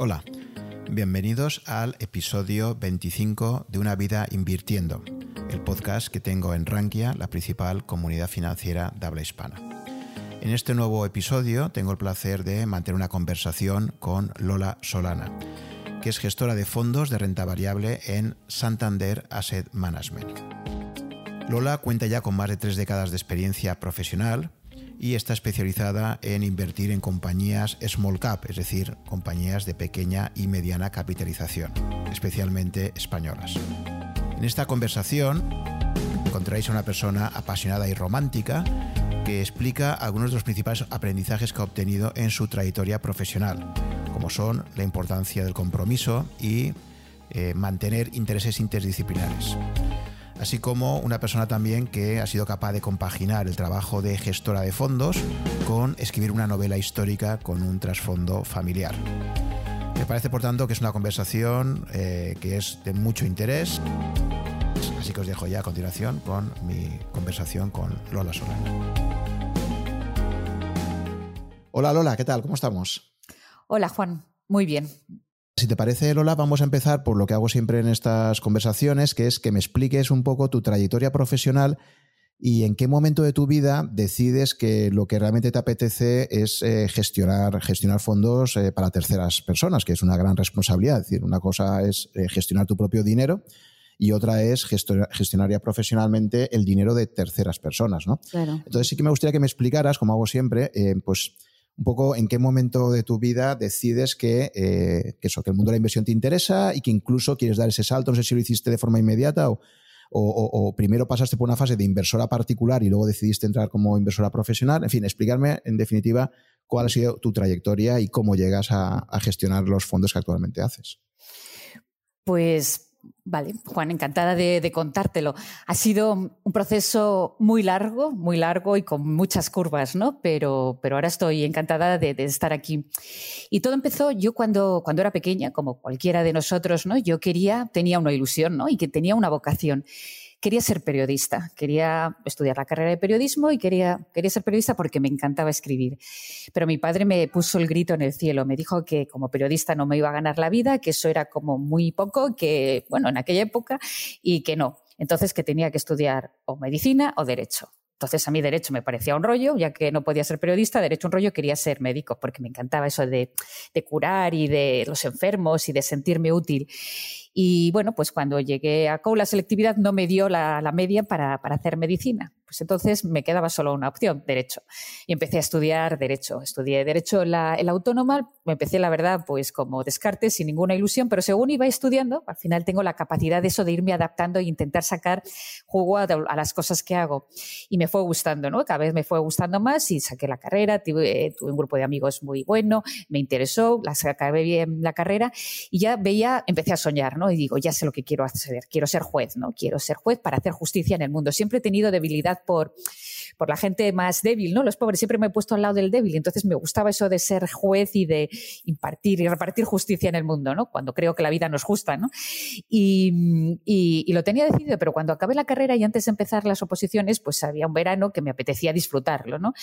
Hola, bienvenidos al episodio 25 de Una vida invirtiendo, el podcast que tengo en Rankia, la principal comunidad financiera de habla hispana. En este nuevo episodio tengo el placer de mantener una conversación con Lola Solana, que es gestora de fondos de renta variable en Santander Asset Management. Lola cuenta ya con más de tres décadas de experiencia profesional y está especializada en invertir en compañías small cap, es decir, compañías de pequeña y mediana capitalización, especialmente españolas. En esta conversación encontráis a una persona apasionada y romántica que explica algunos de los principales aprendizajes que ha obtenido en su trayectoria profesional, como son la importancia del compromiso y eh, mantener intereses interdisciplinares así como una persona también que ha sido capaz de compaginar el trabajo de gestora de fondos con escribir una novela histórica con un trasfondo familiar. Me parece, por tanto, que es una conversación eh, que es de mucho interés. Así que os dejo ya a continuación con mi conversación con Lola Solano. Hola Lola, ¿qué tal? ¿Cómo estamos? Hola Juan, muy bien. Si te parece, Lola, vamos a empezar por lo que hago siempre en estas conversaciones, que es que me expliques un poco tu trayectoria profesional y en qué momento de tu vida decides que lo que realmente te apetece es eh, gestionar, gestionar fondos eh, para terceras personas, que es una gran responsabilidad. Es decir, una cosa es eh, gestionar tu propio dinero y otra es gestionar, ya profesionalmente el dinero de terceras personas, ¿no? Entonces sí que me gustaría que me explicaras, como hago siempre, pues un poco en qué momento de tu vida decides que, eh, eso, que el mundo de la inversión te interesa y que incluso quieres dar ese salto. No sé si lo hiciste de forma inmediata o, o, primero pasaste por una fase de inversora particular y luego decidiste entrar como inversora profesional. En fin, explicarme en definitiva cuál ha sido tu trayectoria y cómo llegas a, a gestionar los fondos que actualmente haces. Pues Vale, Juan, encantada de, contártelo. Ha sido un proceso muy largo, muy largo y con muchas curvas, ¿no? Pero, pero ahora estoy encantada de, de, estar aquí. Y todo empezó yo cuando, cuando era pequeña, como cualquiera de nosotros, ¿no? Yo quería, tenía una ilusión, ¿no? Y que tenía una vocación quería ser periodista, quería estudiar la carrera de periodismo y quería, quería ser periodista porque me encantaba escribir. Pero mi padre me puso el grito en el cielo, me dijo que como periodista no me iba a ganar la vida, que eso era como muy poco, que bueno, en aquella época, y que no. Entonces que tenía que estudiar o medicina o derecho. Entonces a mí derecho me parecía un rollo, ya que no podía ser periodista, derecho un rollo quería ser médico, porque me encantaba eso de, de curar y de los enfermos y de sentirme útil. Y bueno, pues cuando llegué a COU, la selectividad no me dio la, media para, para, hacer medicina. Pues entonces me quedaba solo una opción, derecho. Y empecé a estudiar derecho. Estudié derecho en la, autónoma. Me empecé, la verdad, pues como descarte, sin ninguna ilusión, pero según iba estudiando, al final tengo la capacidad de eso de irme adaptando e intentar sacar jugo a, las cosas que hago. Y me fue gustando, ¿no? Cada vez me fue gustando más y saqué la carrera, tuve, tuve un grupo de amigos muy bueno, me interesó, la acabé bien la carrera y ya veía, empecé a soñar, ¿no? Y digo, ya sé lo que quiero hacer, quiero ser juez, ¿no? Quiero ser juez para hacer justicia en el mundo. Siempre he tenido debilidad por, por la gente más débil, ¿no? Los pobres, siempre me he puesto al lado del débil, entonces me gustaba eso de ser juez y de impartir y repartir justicia en el mundo, ¿no? Cuando creo que la vida no es justa, ¿no? Y, y, lo tenía decidido, pero cuando acabé la carrera y antes de empezar las oposiciones, pues había un verano que me apetecía disfrutarlo, ¿no?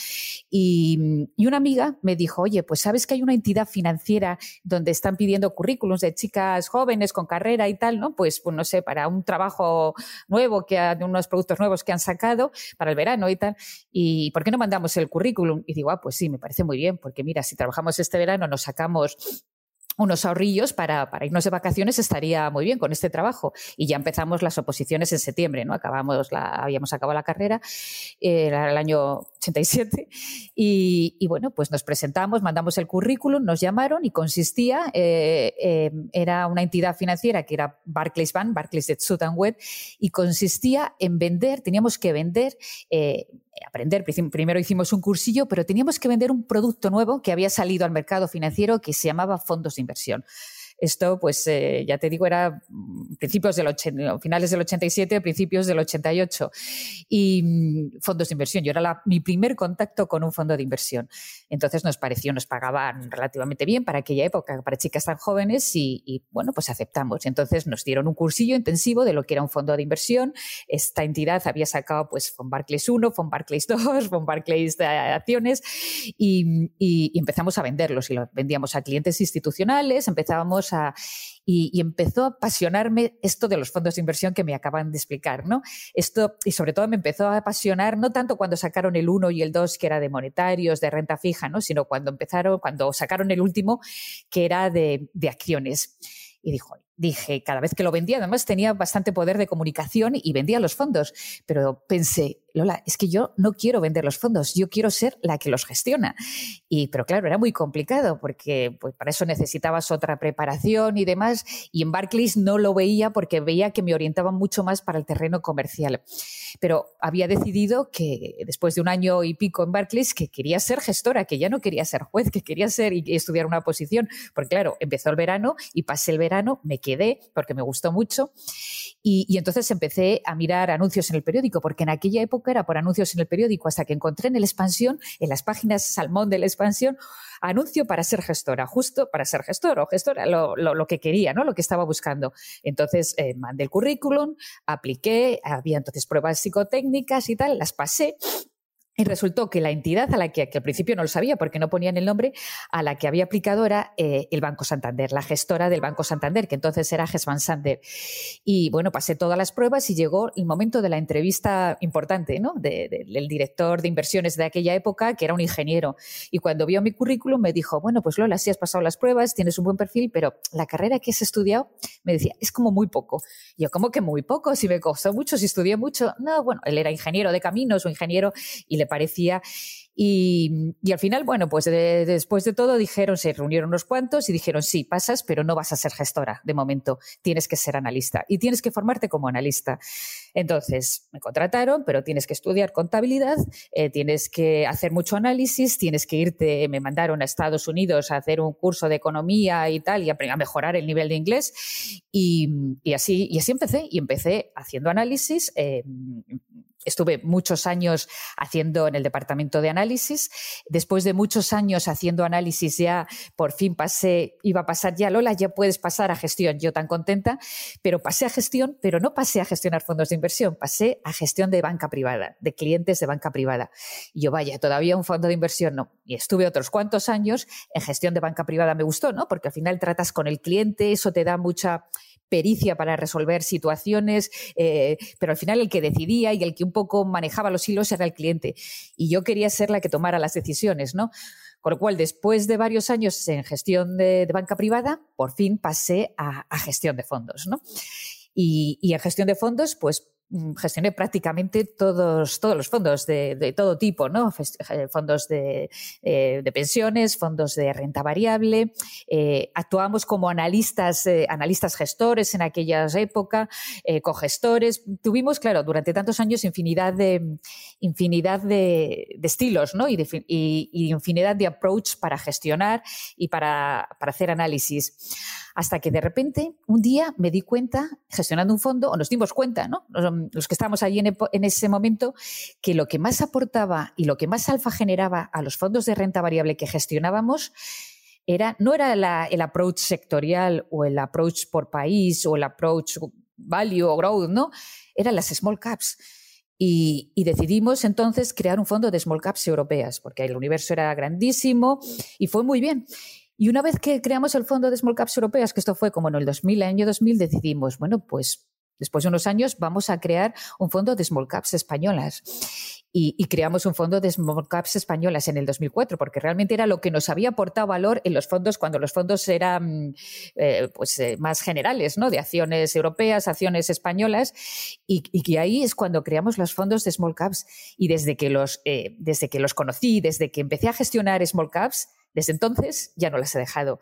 Y, y una amiga me dijo, oye, pues sabes que hay una entidad financiera donde están pidiendo currículums de chicas jóvenes con carrera y tal, ¿no? Pues, pues no sé, para un trabajo nuevo, que unos productos nuevos que han sacado, para el verano y tal. ¿Y por qué no mandamos el currículum? Y digo, ah, pues sí, me parece muy bien, porque mira, si trabajamos este verano nos sacamos unos ahorrillos para, para, irnos de vacaciones estaría muy bien con este trabajo. Y ya empezamos las oposiciones en septiembre, ¿no? Acabamos la, habíamos acabado la carrera, eh, era el año 87, y, y, bueno, pues nos presentamos, mandamos el currículum, nos llamaron y consistía, eh, eh, era una entidad financiera que era Barclays Bank, Barclays de Sutton Web, y consistía en vender, teníamos que vender eh, aprender. Primero hicimos un cursillo, pero teníamos que vender un producto nuevo que había salido al mercado financiero que se llamaba fondos de inversión. Esto, pues, eh, ya te digo, era principios del 80, finales del 87, principios del 88. Y mm, fondos de inversión. Yo era mi primer contacto con un fondo de inversión. Entonces nos pareció, nos pagaban relativamente bien para aquella época, para chicas tan jóvenes y, bueno, pues aceptamos. Entonces nos dieron un cursillo intensivo de lo que era un fondo de inversión. Esta entidad había sacado pues Fond Barclays 1, Fond Barclays 2, Fond Barclays de acciones y, y empezamos a venderlos y los vendíamos a clientes institucionales, empezábamos y, empezó a apasionarme esto de los fondos de inversión que me acaban de explicar, ¿no? Esto, y sobre todo me empezó a apasionar, no tanto cuando sacaron el 1 y el 2, que era de monetarios, de renta fija, ¿no? Sino cuando empezaron, cuando sacaron el último, que era de, de acciones. Y dijo, dije, cada vez que lo vendía, además tenía bastante poder de comunicación y vendía los fondos, pero pensé, Lola, es que yo no quiero vender los fondos, yo quiero ser la que los gestiona. Y, pero claro, era muy complicado porque pues, para eso necesitabas otra preparación y demás. Y en Barclays no lo veía porque veía que me orientaba mucho más para el terreno comercial. Pero había decidido que después de un año y pico en Barclays, que quería ser gestora, que ya no quería ser juez, que quería ser y estudiar una posición. Porque claro, empezó el verano y pasé el verano, me quedé porque me gustó mucho. Y, y entonces empecé a mirar anuncios en el periódico, porque en aquella época era por anuncios en el periódico hasta que encontré en el expansión, en las páginas salmón de la expansión, anuncio para ser gestora, justo para ser gestor o gestora, lo, lo, que quería, ¿no? Lo que estaba buscando. Entonces eh, mandé el currículum, apliqué, había entonces pruebas psicotécnicas y tal, las pasé y resultó que la entidad a la que, al principio no lo sabía porque no ponían el nombre, a la que había aplicado era eh, el Banco Santander, la gestora del Banco Santander, que entonces era Gesman Sander. Y bueno, pasé todas las pruebas y llegó el momento de la entrevista importante, ¿no? del director de inversiones de aquella época, que era un ingeniero. Y cuando vio mi currículum me dijo, bueno, pues Lola, sí has pasado las pruebas, tienes un buen perfil, pero la carrera que has estudiado, me decía, es como muy poco. Yo, ¿cómo que muy poco? Si me costó mucho, si estudié mucho. No, bueno, él era ingeniero de caminos o ingeniero y le parecía. Y, al final, bueno, pues después de todo dijeron, se reunieron unos cuantos y dijeron, sí, pasas, pero no vas a ser gestora de momento, tienes que ser analista y tienes que formarte como analista. Entonces, me contrataron, pero tienes que estudiar contabilidad, eh, tienes que hacer mucho análisis, tienes que irte, me mandaron a Estados Unidos a hacer un curso de economía y tal, y a, mejorar el nivel de inglés. Y, así, y así empecé, y empecé haciendo análisis. Eh, estuve muchos años haciendo en el departamento de análisis. Después de muchos años haciendo análisis, ya por fin pasé, iba a pasar ya, Lola, ya puedes pasar a gestión. Yo tan contenta, pero pasé a gestión, pero no pasé a gestionar fondos de inversión, pasé a gestión de banca privada, de clientes de banca privada. Y yo, vaya, todavía un fondo de inversión no. Y estuve otros cuantos años en gestión de banca privada, me gustó, ¿no? Porque al final tratas con el cliente, eso te da mucha pericia para resolver situaciones, eh, pero al final el que decidía y el que un poco manejaba los hilos era el cliente. Y yo quería ser la que tomara las decisiones, ¿no? Con lo cual, después de varios años en gestión de, banca privada, por fin pasé a, gestión de fondos, ¿no? Y, en gestión de fondos, pues gestioné prácticamente todos, todos los fondos de, todo tipo, ¿no? Eh, fondos de, eh, de, pensiones, fondos de renta variable. Eh, actuamos como analistas, analistas gestores en aquellas épocas, cogestores. Tuvimos, claro, durante tantos años infinidad de, infinidad de, estilos, ¿no? Y, y, infinidad de approach para gestionar y para, para hacer análisis. Hasta que de repente, un día me di cuenta, gestionando un fondo, o nos dimos cuenta, ¿no? Los, que estábamos allí en, ese momento, que lo que más aportaba y lo que más alfa generaba a los fondos de renta variable que gestionábamos era, no era el approach sectorial o el approach por país o el approach value o growth, ¿no? Eran las small caps. Y, decidimos entonces crear un fondo de small caps europeas, porque el universo era grandísimo y fue muy bien. Y una vez que creamos el fondo de Small Caps Europeas, que esto fue como en el 2000, el año 2000, decidimos, bueno, pues después de unos años vamos a crear un fondo de Small Caps españolas. Y, creamos un fondo de Small Caps españolas en el 2004, porque realmente era lo que nos había aportado valor en los fondos cuando los fondos eran eh, pues, eh, más generales, ¿no? De acciones europeas, acciones españolas. Y, que ahí es cuando creamos los fondos de Small Caps. Y desde que los, eh, desde que los conocí, desde que empecé a gestionar Small Caps, desde entonces ya no las he dejado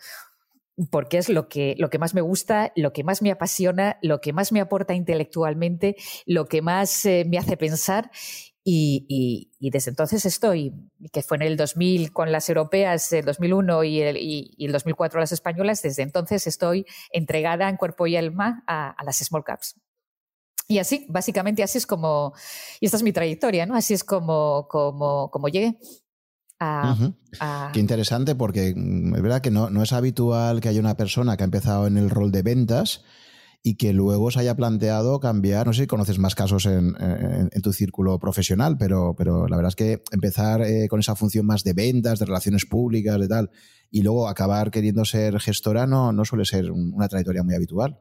porque es lo que, lo que más me gusta, lo que más me apasiona, lo que más me aporta intelectualmente, lo que más eh, me hace pensar Y, desde entonces estoy, que fue en el 2000 con las europeas, el 2001 y el, y, el 2004 las españolas, desde entonces estoy entregada en cuerpo y alma a, las small caps. Y así, básicamente así es como, y esta es mi trayectoria, ¿no? Así es como, como, como llegué. A, Qué interesante porque mm, es verdad que no, no es habitual que haya una persona que ha empezado en el rol de ventas y que luego se haya planteado cambiar, no sé si conoces más casos en, tu círculo profesional, pero, pero la verdad es que empezar eh, con esa función más de ventas, de relaciones públicas, de tal, y luego acabar queriendo ser gestora no, no suele ser una trayectoria muy habitual.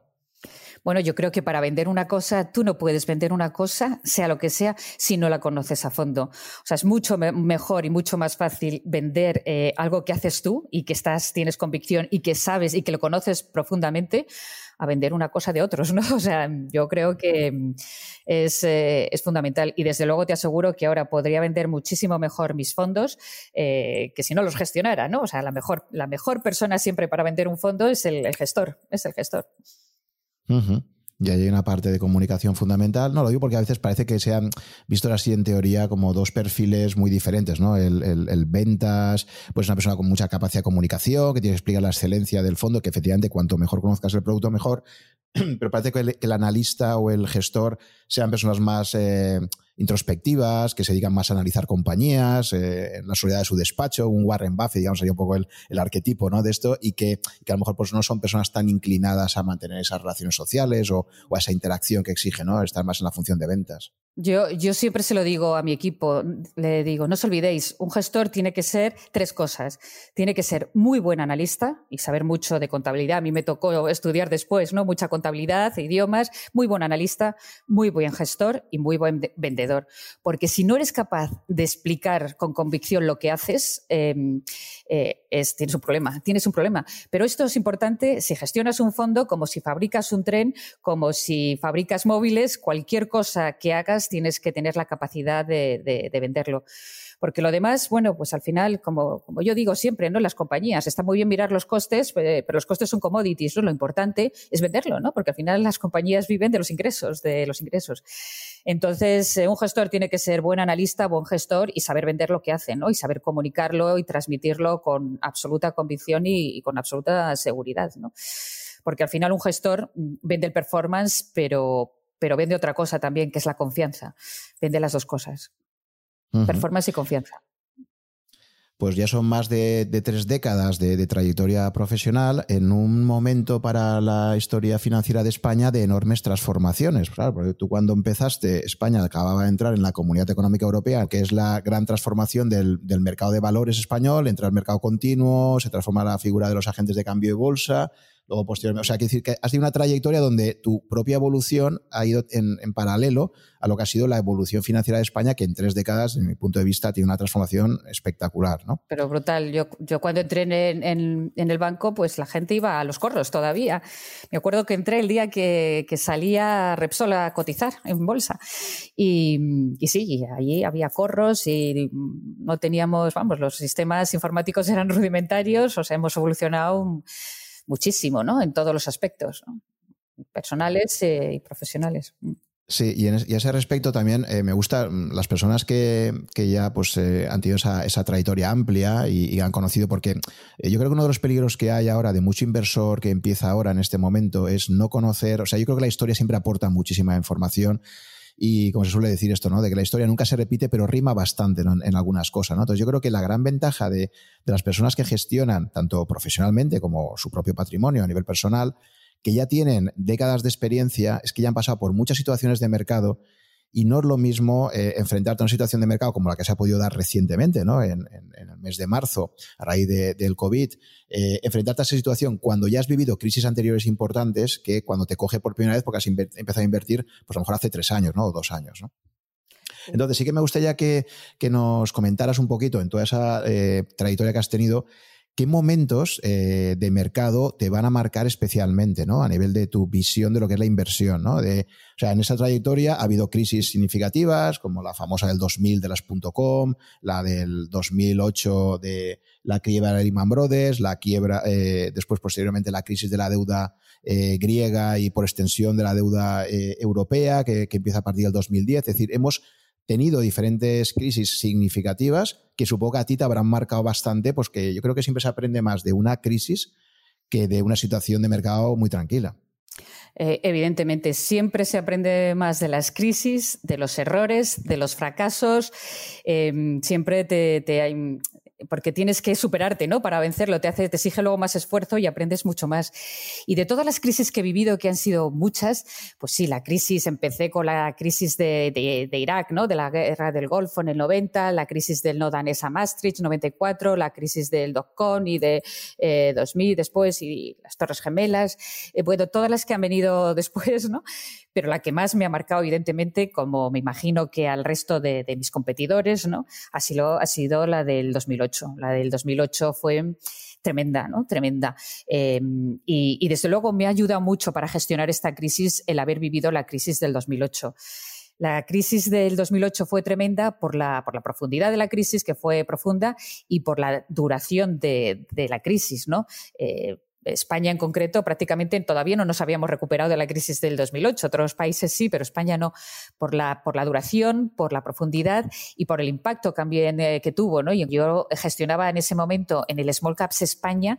Bueno, yo creo que para vender una cosa, tú no puedes vender una cosa, sea lo que sea, si no la conoces a fondo. O sea, es mucho mejor y mucho más fácil vender eh, algo que haces tú y que estás, tienes convicción y que sabes y que lo conoces profundamente a vender una cosa de otros, ¿no? O sea, yo creo que mm, eh, es, fundamental y desde luego te aseguro que ahora podría vender muchísimo mejor mis fondos eh, que si no los gestionara, ¿no? O sea, la mejor, la mejor persona siempre para vender un fondo es el, gestor, es el gestor. Y hay una parte de comunicación fundamental. No lo digo porque a veces parece que se han visto así en teoría como dos perfiles muy diferentes, ¿no? El, ventas, pues una persona con mucha capacidad de comunicación, que tiene que explicar la excelencia del fondo, que efectivamente cuanto mejor conozcas el producto, mejor. Pero parece que el, analista o el gestor sean personas más eh, introspectivas, que se dedican más a analizar compañías, eh, en la soledad de su despacho, un Warren Buffett, digamos, sería un poco el, arquetipo ¿no? de esto, y que, a lo mejor pues, no son personas tan inclinadas a mantener esas relaciones sociales o, o a esa interacción que exige ¿no? estar más en la función de ventas. Yo, siempre se lo digo a mi equipo, le digo, no os olvidéis, un gestor tiene que ser tres cosas. Tiene que ser muy buen analista y saber mucho de contabilidad. A mí me tocó estudiar después, ¿no? Mucha contabilidad, idiomas, muy buen analista, muy buen gestor y muy buen vendedor. Porque si no eres capaz de explicar con convicción lo que haces, em, eh, es, tienes un problema, tienes un problema. Pero esto es importante si gestionas un fondo como si fabricas un tren, como si fabricas móviles, cualquier cosa que hagas tienes que tener la capacidad de, venderlo. Porque lo demás, bueno, pues al final, como, como, yo digo siempre, ¿no? Las compañías, está muy bien mirar los costes, pero los costes son commodities. Lo importante es venderlo, ¿no? Porque al final las compañías viven de los ingresos, de los ingresos. Entonces, eh, un gestor tiene que ser buen analista, buen gestor y saber vender lo que hace, ¿no? Y saber comunicarlo y transmitirlo con absoluta convicción y, y con absoluta seguridad, ¿no? Porque al final un gestor mm, vende el performance, pero, pero vende otra cosa también, que es la confianza. Vende las dos cosas. Performance y confianza. Pues ya son más de, tres décadas de, trayectoria profesional en un momento para la historia financiera de España de enormes transformaciones. Claro, porque tú cuando empezaste, España acababa de entrar en la Comunidad Económica Europea, que es la gran transformación del, del mercado de valores español, entra al mercado continuo, se transforma la figura de los agentes de cambio y bolsa, luego posteriormente. O sea, quiere decir que has tenido una trayectoria donde tu propia evolución ha ido en, paralelo a lo que ha sido la evolución financiera de España, que en tres décadas, en mi punto de vista, tiene una transformación espectacular, ¿no? Pero brutal. Yo, yo cuando entré en, el banco, pues la gente iba a los corros todavía. Me acuerdo que entré el día que, salía Repsol a cotizar en bolsa. Y, y sí, allí había corros y no teníamos, vamos, los sistemas informáticos eran rudimentarios, o sea, hemos evolucionado muchísimo, ¿no? En todos los aspectos, personales eh, y profesionales. Mm. Sí, y, en, a ese respecto también eh, me gustan mm, las personas que, ya pues, eh, han tenido esa, trayectoria amplia y, han conocido, porque yo creo que uno de los peligros que hay ahora de mucho inversor que empieza ahora en este momento es no conocer, o sea, yo creo que la historia siempre aporta muchísima información y como se suele decir esto, ¿no? De que la historia nunca se repite, pero rima bastante en, algunas cosas. Entonces yo creo que la gran ventaja de, de las personas que gestionan, tanto profesionalmente como su propio patrimonio a nivel personal, que ya tienen décadas de experiencia, es que ya han pasado por muchas situaciones de mercado y no es lo mismo eh, enfrentarte a una situación de mercado como la que se ha podido dar recientemente, ¿no? en, el mes de marzo, a raíz del COVID, eh, enfrentarte a esa situación cuando ya has vivido crisis anteriores importantes que cuando te coge por primera vez porque has empezado a invertir, pues a lo mejor hace tres años, ¿no? O dos años, ¿no? Entonces sí que me gustaría que, que nos comentaras un poquito en toda esa eh, trayectoria que has tenido, ¿qué momentos eh, de mercado te van a marcar especialmente, ¿no? A nivel de tu visión de lo que es la inversión, ¿no? De, o sea, en esa trayectoria ha habido crisis significativas, como la famosa del 2000 de las .com, la del 2008 de la quiebra de Lehman Brothers, la quiebra, eh, después posteriormente la crisis de la deuda eh, griega y por extensión de la deuda europea, que, que empieza a partir del 2010. Es decir, hemos tenido diferentes crisis significativas que supongo que a ti te habrán marcado bastante, pues que yo creo que siempre se aprende más de una crisis que de una situación de mercado muy tranquila. Eh, evidentemente, siempre se aprende más de las crisis, de los errores, de los fracasos. Em, siempre te, te, porque tienes que superarte, ¿no? Para vencerlo, te hace, te exige luego más esfuerzo y aprendes mucho más. Y de todas las crisis que he vivido, que han sido muchas, pues sí, la crisis, empecé con la crisis de, de, Irak, ¿no? De la guerra del Golfo en el 90, la crisis del no danés a Maastricht, 94, la crisis del dotcom y de eh, 2000 después y las Torres Gemelas, eh, bueno, todas las que han venido después, ¿no? Pero la que más me ha marcado, evidentemente, como me imagino que al resto de, mis competidores, ¿no? ha, sido, ha sido la del 2008. La del 2008 fue tremenda, ¿no? Tremenda. Em, y, desde luego me ha ayudado mucho para gestionar esta crisis el haber vivido la crisis del 2008. La crisis del 2008 fue tremenda por la, por la profundidad de la crisis, que fue profunda, y por la duración de, la crisis, ¿no? Eh, España en concreto prácticamente todavía no nos habíamos recuperado de la crisis del 2008. Otros países sí, pero España no, por la, por la duración, por la profundidad y por el impacto también eh, que tuvo. ¿no? Yo gestionaba en ese momento en el Small Caps España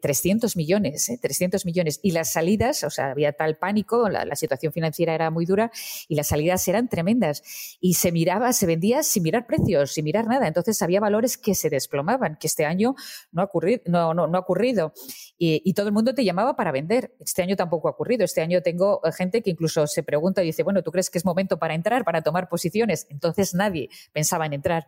300 eh, millones, 300 eh, millones. Y las salidas, o sea, había tal pánico, la, situación financiera era muy dura y las salidas eran tremendas. Y se miraba, se vendía sin mirar precios, sin mirar nada. Entonces había valores que se desplomaban, que este año no ha ocurrido. No, no, no ha ocurrido. Y, y todo el mundo te llamaba para vender. Este año tampoco ha ocurrido. Este año tengo eh, gente que incluso se pregunta y dice, bueno, ¿tú crees que es momento para entrar, para tomar posiciones? Entonces nadie pensaba en entrar.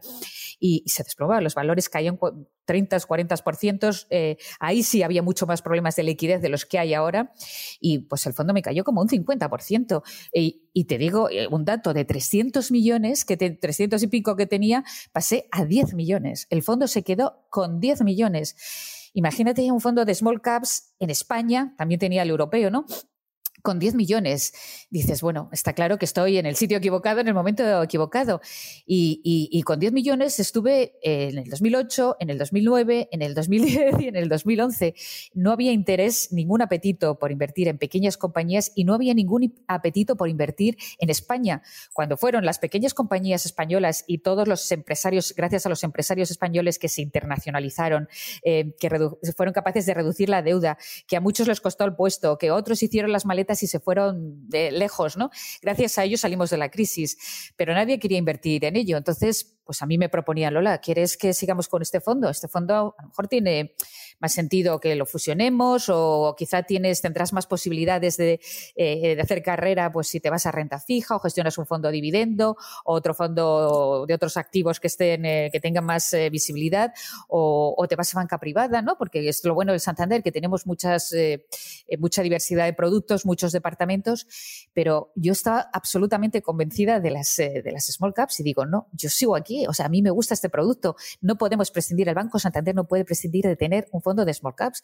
Y, se desplomaba, los valores caían 30, 40%. Eh, ahí sí había mucho más problemas de liquidez de los que hay ahora. Y pues el fondo me cayó como un 50%. Y, y te digo, eh, un dato de 300 millones, que 300 y pico que tenía, pasé a 10 millones. El fondo se quedó con 10 millones. Imagínate un fondo de small caps en España, también tenía el europeo, ¿no? Con 10 millones. Dices, bueno, está claro que estoy en el sitio equivocado, en el momento equivocado. Y, con 10 millones estuve en el 2008, en el 2009, en el 2010 y en el 2011. No había interés, ningún apetito por invertir en pequeñas compañías y no había ningún apetito por invertir en España. Cuando fueron las pequeñas compañías españolas y todos los empresarios, gracias a los empresarios españoles que se internacionalizaron, eh, que fueron capaces de reducir la deuda, que a muchos les costó el puesto, que otros hicieron las maletas y se fueron de lejos, ¿no? Gracias a ellos salimos de la crisis, pero nadie quería invertir en ello. Entonces, pues a mí me proponían, Lola, ¿quieres que sigamos con este fondo? Este fondo a lo mejor tiene más sentido que lo fusionemos o quizá tienes, tendrás más posibilidades de, eh, hacer carrera pues si te vas a renta fija o gestionas un fondo dividendo o otro fondo de otros activos que estén eh, que tengan más eh, visibilidad o, te vas a banca privada, ¿no? Porque es lo bueno del Santander que tenemos muchas mucha diversidad de productos, muchos departamentos, pero yo estaba absolutamente convencida de las de las small caps y digo, no, yo sigo aquí o sea, a mí me gusta este producto, no podemos prescindir, el Banco Santander no puede prescindir de tener un fondo de small caps.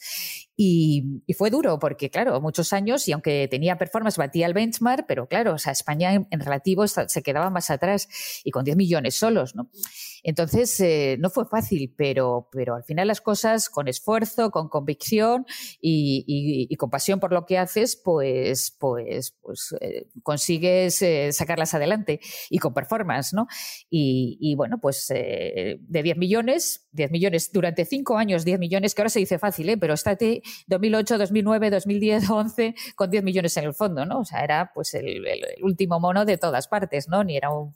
Y, fue duro porque, claro, muchos años y aunque tenía performance, batía el benchmark, pero claro, o sea, España en, relativo se quedaba más atrás y con 10 millones solos, ¿no? Entonces, eh, no fue fácil, pero, pero al final las cosas con esfuerzo, con convicción y, con pasión por lo que haces, pues, pues, pues eh, consigues eh, sacarlas adelante y con performance, ¿no? Y, bueno, pues de 10 millones, 10 millones durante 5 años, 10 millones, que ahora se dice fácil, ¿eh? Pero estate 2008, 2009, 2010, 11 con 10 millones en el fondo, ¿no? O sea, era pues el, el último mono de todas partes, ¿no? Ni era un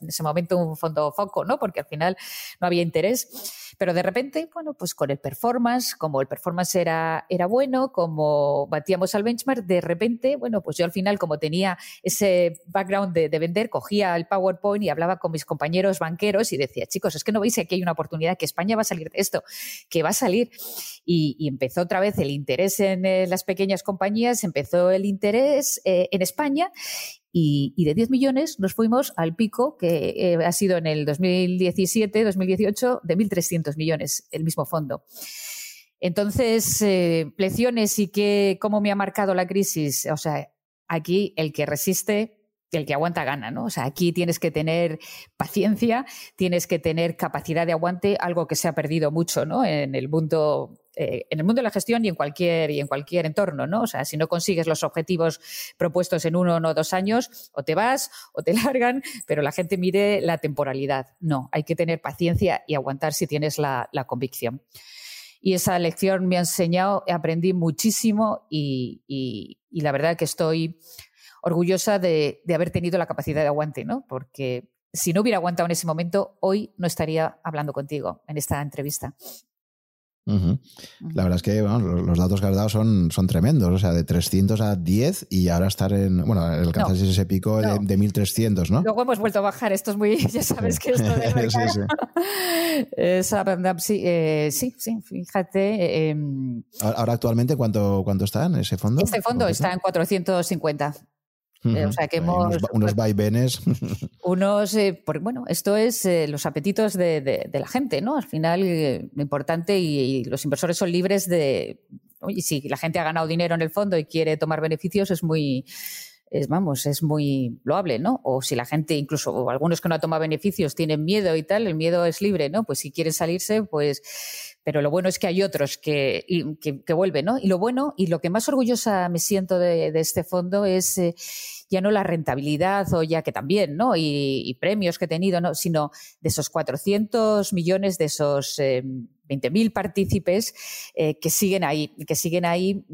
en ese momento un fondo foco, ¿no? Porque al final no había interés. Pero de repente, bueno, pues con el performance, como el performance era, era bueno, como batíamos al benchmark, de repente, bueno, pues yo al final, como tenía ese background de, vender, cogía el PowerPoint y hablaba con mis compañeros banqueros y decía, chicos, es que no veis aquí hay una oportunidad, que España va a salir de esto, que va a salir. Y, empezó otra vez el interés en eh, las pequeñas compañías, empezó el interés eh, en España y, de 10 millones nos fuimos al pico que eh, ha sido en el 2017, 2018, de 1.300 millones, el mismo fondo. Entonces, eh, y qué, cómo me ha marcado la crisis. O sea, aquí el que resiste el que aguanta gana, ¿no? O sea, aquí tienes que tener paciencia, tienes que tener capacidad de aguante, algo que se ha perdido mucho, ¿no? En el mundo eh, en el mundo de la gestión y en cualquier y en cualquier entorno, ¿no? O sea, si no consigues los objetivos propuestos en uno o dos años, o te vas o te largan, pero la gente mire la temporalidad. No, hay que tener paciencia y aguantar si tienes la, convicción. Y esa lección me ha enseñado, aprendí muchísimo y, la verdad que estoy orgullosa de, de, haber tenido la capacidad de aguante, ¿no? Porque si no hubiera aguantado en ese momento, hoy no estaría hablando contigo en esta entrevista. La verdad es que los datos que has dado son, son tremendos, o sea, de 300 a 10 y ahora estar en, bueno, alcanzar ese pico de, 1300, ¿no? Luego hemos vuelto a bajar, esto es muy, ya sabes que esto de sí, sí. Eh, sí, sí, fíjate. Em, ahora actualmente, ¿cuánto, ¿cuánto está en ese fondo? Este fondo está en 450. Eh, o sea que hemos, unos, vaivenes. Unos, eh, bueno, esto es eh, los apetitos de, la gente, ¿no? Al final, lo importante y, los inversores son libres de. Oye, si la gente ha ganado dinero en el fondo y quiere tomar beneficios, es muy. Es, vamos, es muy loable, ¿no? O si la gente, incluso algunos que no han tomado beneficios, tienen miedo y tal, el miedo es libre, ¿no? Pues si quieren salirse, pues pero lo bueno es que hay otros que, que, vuelven, ¿no? Y lo bueno y lo que más orgullosa me siento de, este fondo es ya no la rentabilidad o ya que también, ¿no? Y, premios que he tenido, ¿no? Sino de esos 400 millones, de esos 20.000 eh, partícipes eh, que siguen ahí, que siguen ahí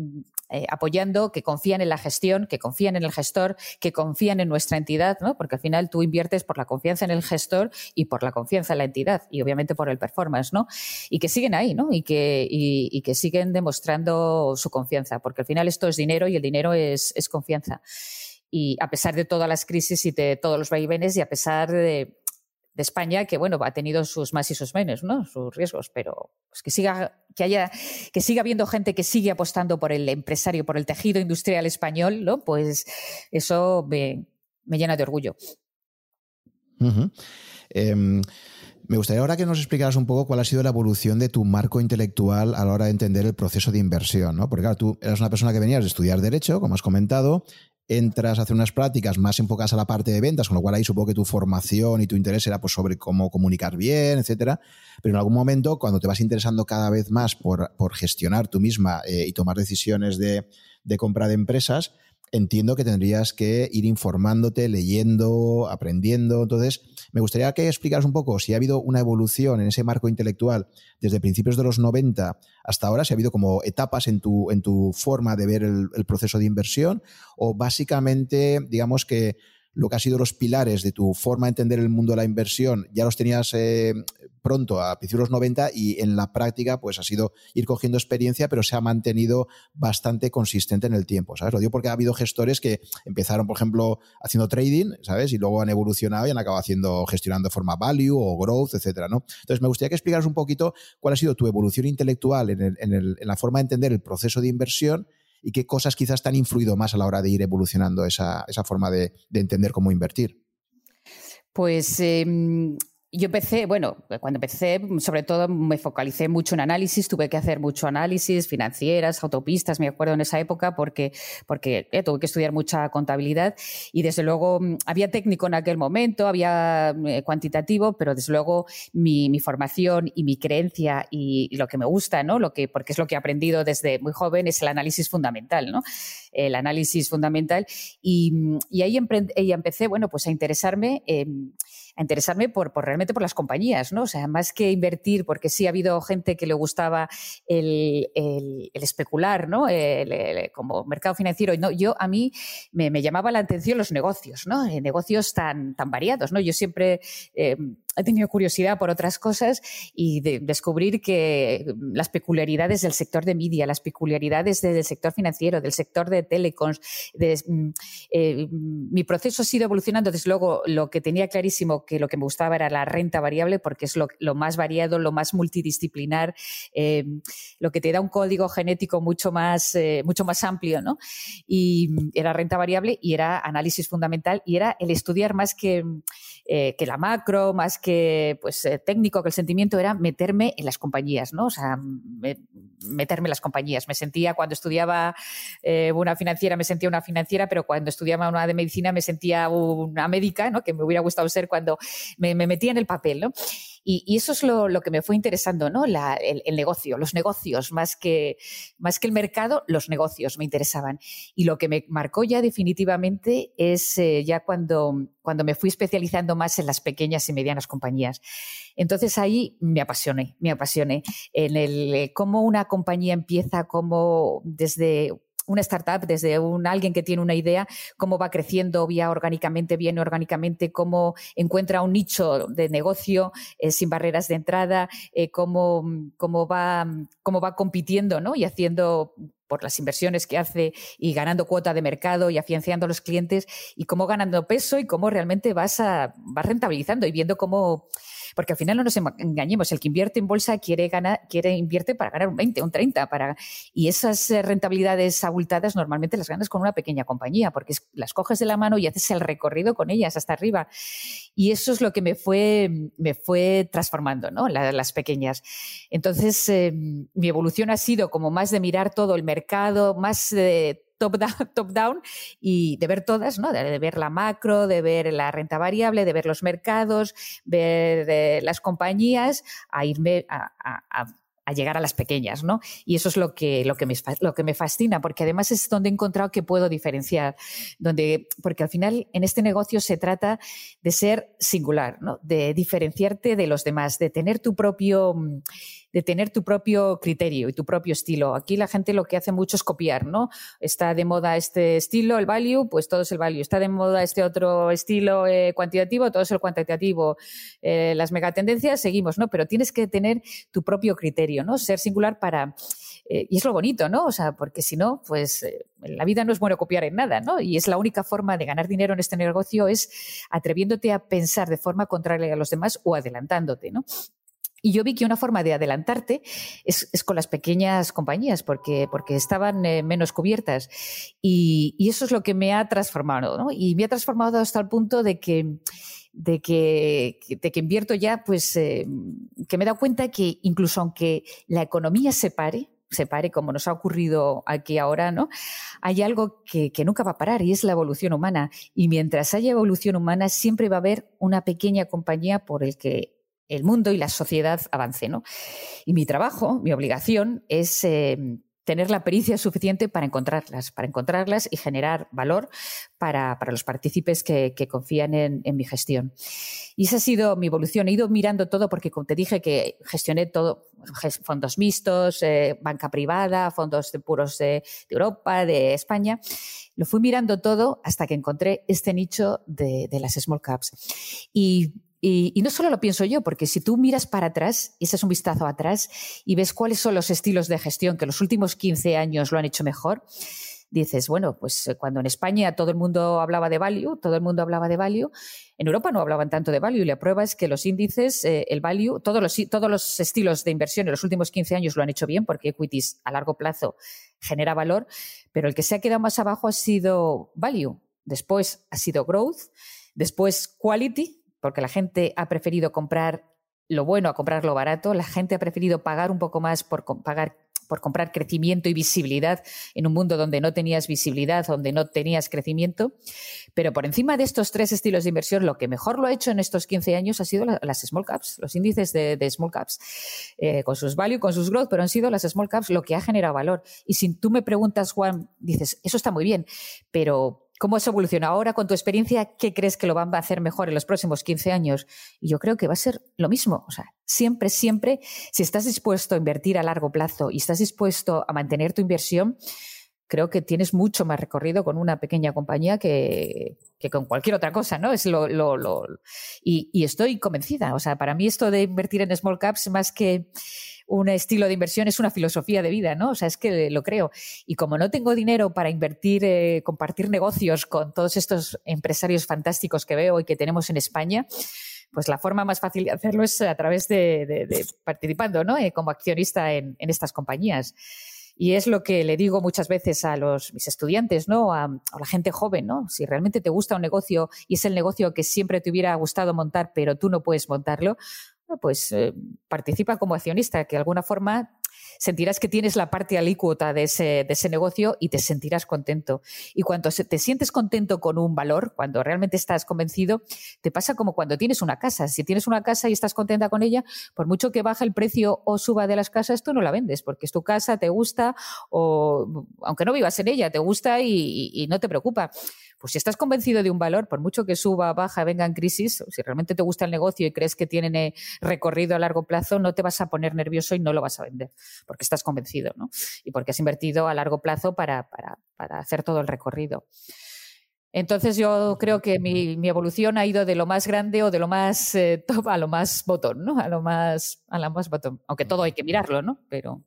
eh, apoyando, que confían en la gestión, que confían en el gestor, que confían en nuestra entidad, ¿no? Porque al final tú inviertes por la confianza en el gestor y por la confianza en la entidad y obviamente por el performance, ¿no? Y que siguen ahí, ¿no? Y que, y, que siguen demostrando su confianza, porque al final esto es dinero y el dinero es, es confianza y a pesar de todas las crisis y de todos los vaivenes y a pesar de, España, que bueno, ha tenido sus más y sus menos, ¿no? Sus riesgos, pero pues que siga, que haya, que siga habiendo gente que sigue apostando por el empresario, por el tejido industrial español, ¿no? Pues eso me, llena de orgullo. Em, me gustaría ahora que nos explicaras un poco cuál ha sido la evolución de tu marco intelectual a la hora de entender el proceso de inversión, ¿no? Porque claro, tú eras una persona que venías de estudiar Derecho, como has comentado, entras a hacer unas prácticas más enfocadas a la parte de ventas, con lo cual ahí supongo que tu formación y tu interés era pues sobre cómo comunicar bien, etcétera. Pero en algún momento, cuando te vas interesando cada vez más por, gestionar tú misma eh, y tomar decisiones de, de compra de empresas, entiendo que tendrías que ir informándote, leyendo, aprendiendo. Entonces, me gustaría que explicaras un poco si ha habido una evolución en ese marco intelectual desde principios de los 90 hasta ahora, si ha habido como etapas en tu, en tu forma de ver el, proceso de inversión o básicamente, digamos que lo que ha sido los pilares de tu forma de entender el mundo de la inversión, ya los tenías eh, pronto a principios de los 90 y en la práctica pues ha sido ir cogiendo experiencia, pero se ha mantenido bastante consistente en el tiempo, ¿sabes? Lo digo porque ha habido gestores que empezaron, por ejemplo, haciendo trading, ¿sabes? Y luego han evolucionado y han acabado haciendo, gestionando de forma value o growth, etcétera, ¿no? Entonces me gustaría que explicaras un poquito cuál ha sido tu evolución intelectual en, en la forma de entender el proceso de inversión y qué cosas quizás te han influido más a la hora de ir evolucionando esa, forma de, entender cómo invertir. Pues em, yo empecé, bueno, cuando empecé, sobre todo me focalicé mucho en análisis, tuve que hacer mucho análisis, financieras, autopistas, me acuerdo en esa época, porque, porque eh, tuve que estudiar mucha contabilidad y desde luego mm, había técnico en aquel momento, había eh, cuantitativo, pero desde luego mi, formación y mi creencia y, lo que me gusta, ¿no? Lo que, porque es lo que he aprendido desde muy joven, es el análisis fundamental, ¿no? El análisis fundamental. Y, ahí, empecé, bueno, pues a interesarme a interesarme por, por, realmente por las compañías, ¿no? O sea, más que invertir, porque sí ha habido gente que le gustaba el, el, especular, ¿no? como mercado financiero. No, yo, a mí me, me, llamaba la atención los negocios, ¿no? Eh, negocios tan, tan variados, ¿no? Yo siempre eh, he tenido curiosidad por otras cosas y de descubrir que las peculiaridades del sector de media, las peculiaridades del sector financiero, del sector de telecoms, mm, eh, mi proceso ha sido evolucionando. Desde luego, lo que tenía clarísimo que lo que me gustaba era la renta variable porque es lo, más variado, lo más multidisciplinar, eh, lo que te da un código genético mucho más, eh, mucho más amplio, ¿no? Y era renta variable y era análisis fundamental y era el estudiar más que, que la macro, más que pues, eh, técnico, que el sentimiento era meterme en las compañías, ¿no? O sea, meterme en las compañías. Me sentía, cuando estudiaba eh, una financiera, me sentía una financiera, pero cuando estudiaba una de medicina me sentía una médica, ¿no? Que me hubiera gustado ser cuando me, metía en el papel. Y, eso es lo, que me fue interesando, ¿no? el, negocio, los negocios, más que, más que el mercado, los negocios me interesaban. Y lo que me marcó ya definitivamente es eh, ya cuando, cuando me fui especializando más en las pequeñas y medianas compañías. Entonces ahí me apasioné, me apasioné en el eh, cómo una compañía empieza, cómo desde una startup, desde un alguien que tiene una idea, cómo va creciendo vía orgánicamente, bien orgánicamente, cómo encuentra un nicho de negocio eh, sin barreras de entrada, eh, cómo, cómo, va, cómo va compitiendo ¿no? y haciendo por las inversiones que hace y ganando cuota de mercado y afianzando a los clientes y cómo ganando peso y cómo realmente vas, a, vas rentabilizando y viendo cómo porque al final no nos engañemos, el que invierte en bolsa quiere quiere invierte para ganar un 20, un 30, para, y esas eh, rentabilidades abultadas normalmente las ganas con una pequeña compañía, porque las coges de la mano y haces el recorrido con ellas hasta arriba. Y eso es lo que me fue, me fue transformando, ¿no? las pequeñas. Entonces, em, mi evolución ha sido como más de mirar todo el mercado, más de top down, y de ver todas, ¿no? De, ver la macro, de ver la renta variable, de ver los mercados, ver eh, las compañías, a irme a, llegar a las pequeñas, ¿no? Y eso es lo que, lo, que me, lo que me fascina, porque además es donde he encontrado que puedo diferenciar, donde, porque al final en este negocio se trata de ser singular, ¿no? De diferenciarte de los demás, de tener tu propio de tener tu propio criterio y tu propio estilo. Aquí la gente lo que hace mucho es copiar, ¿no? Está de moda este estilo, el value, pues todo es el value. Está de moda este otro estilo eh, cuantitativo, todo es el cuantitativo. Eh, las megatendencias seguimos, ¿no? Pero tienes que tener tu propio criterio, ¿no? Ser singular para... Eh, y es lo bonito, ¿no? O sea, porque si no, pues la vida no es bueno copiar en nada, ¿no? Y es la única forma de ganar dinero en este negocio es atreviéndote a pensar de forma contraria a los demás o adelantándote, ¿no? Y yo vi que una forma de adelantarte es, con las pequeñas compañías, porque, porque estaban eh, menos cubiertas. Y, eso es lo que me ha transformado, ¿no? Y me ha transformado hasta el punto de que de que, de que invierto ya, pues eh, que me he dado cuenta que incluso aunque la economía se pare, se pare como nos ha ocurrido aquí ahora, ¿no? Hay algo que, que, nunca va a parar y es la evolución humana. Y mientras haya evolución humana, siempre va a haber una pequeña compañía por el que el mundo y la sociedad avance. ¿no? Y mi trabajo, mi obligación es eh, tener la pericia suficiente para encontrarlas, para encontrarlas y generar valor para, los partícipes que, confían en, mi gestión. Y esa ha sido mi evolución. He ido mirando todo porque, como te dije, que gestioné todo, fondos mixtos, eh, banca privada, fondos de puros de, Europa, de España. Lo fui mirando todo hasta que encontré este nicho de, de las small caps. Y y, no solo lo pienso yo, porque si tú miras para atrás, y echas un vistazo atrás y ves cuáles son los estilos de gestión que los últimos 15 años lo han hecho mejor, dices, bueno, pues eh, cuando en España todo el mundo hablaba de value, todo el mundo hablaba de value, en Europa no hablaban tanto de value y la prueba es que los índices, eh, el value, todos los, todos los estilos de inversión en los últimos 15 años lo han hecho bien porque equities a largo plazo genera valor, pero el que se ha quedado más abajo ha sido value, después ha sido growth, después quality, porque la gente ha preferido comprar lo bueno a comprar lo barato, la gente ha preferido pagar un poco más por pagar por comprar crecimiento y visibilidad en un mundo donde no tenías visibilidad, donde no tenías crecimiento. Pero por encima de estos tres estilos de inversión, lo que mejor lo ha hecho en estos 15 años ha sido las small caps, los índices de, small caps, eh, con sus value, con sus growth, pero han sido las small caps lo que ha generado valor. Y si tú me preguntas, Juan, dices, eso está muy bien, pero ¿Cómo se evoluciona ahora con tu experiencia? ¿Qué crees que lo van a hacer mejor en los próximos 15 años? Y yo creo que va a ser lo mismo. O sea, siempre, siempre, si estás dispuesto a invertir a largo plazo y estás dispuesto a mantener tu inversión, creo que tienes mucho más recorrido con una pequeña compañía que, con cualquier otra cosa, ¿no? Es lo, lo, y, y, estoy convencida. O sea, para mí esto de invertir en small caps, más que un estilo de inversión, es una filosofía de vida, ¿no? O sea, es que lo creo. Y como no tengo dinero para invertir, eh, compartir negocios con todos estos empresarios fantásticos que veo y que tenemos en España, pues la forma más fácil de hacerlo es a través de, participando, ¿no? Eh, como accionista en, estas compañías. Y es lo que le digo muchas veces a los, mis estudiantes, ¿no? A, a, la gente joven, ¿no? Si realmente te gusta un negocio y es el negocio que siempre te hubiera gustado montar, pero tú no puedes montarlo, pues eh, participa como accionista, que de alguna forma sentirás que tienes la parte alícuota de ese, de ese negocio y te sentirás contento. Y cuando te sientes contento con un valor, cuando realmente estás convencido, te pasa como cuando tienes una casa. Si tienes una casa y estás contenta con ella, por mucho que baje el precio o suba de las casas, tú no la vendes porque es tu casa, te gusta, o aunque no vivas en ella, te gusta y no te preocupa. Pues si estás convencido de un valor, por mucho que suba, baja, venga en crisis, si realmente te gusta el negocio y crees que tiene recorrido a largo plazo, no te vas a poner nervioso y no lo vas a vender, porque estás convencido, ¿no? Y porque has invertido a largo plazo para, hacer todo el recorrido. Entonces yo creo que mi, evolución ha ido de lo más grande o de lo más eh, top a lo más botón, ¿no? A lo más, a lo más botón. Aunque todo hay que mirarlo, ¿no? Pero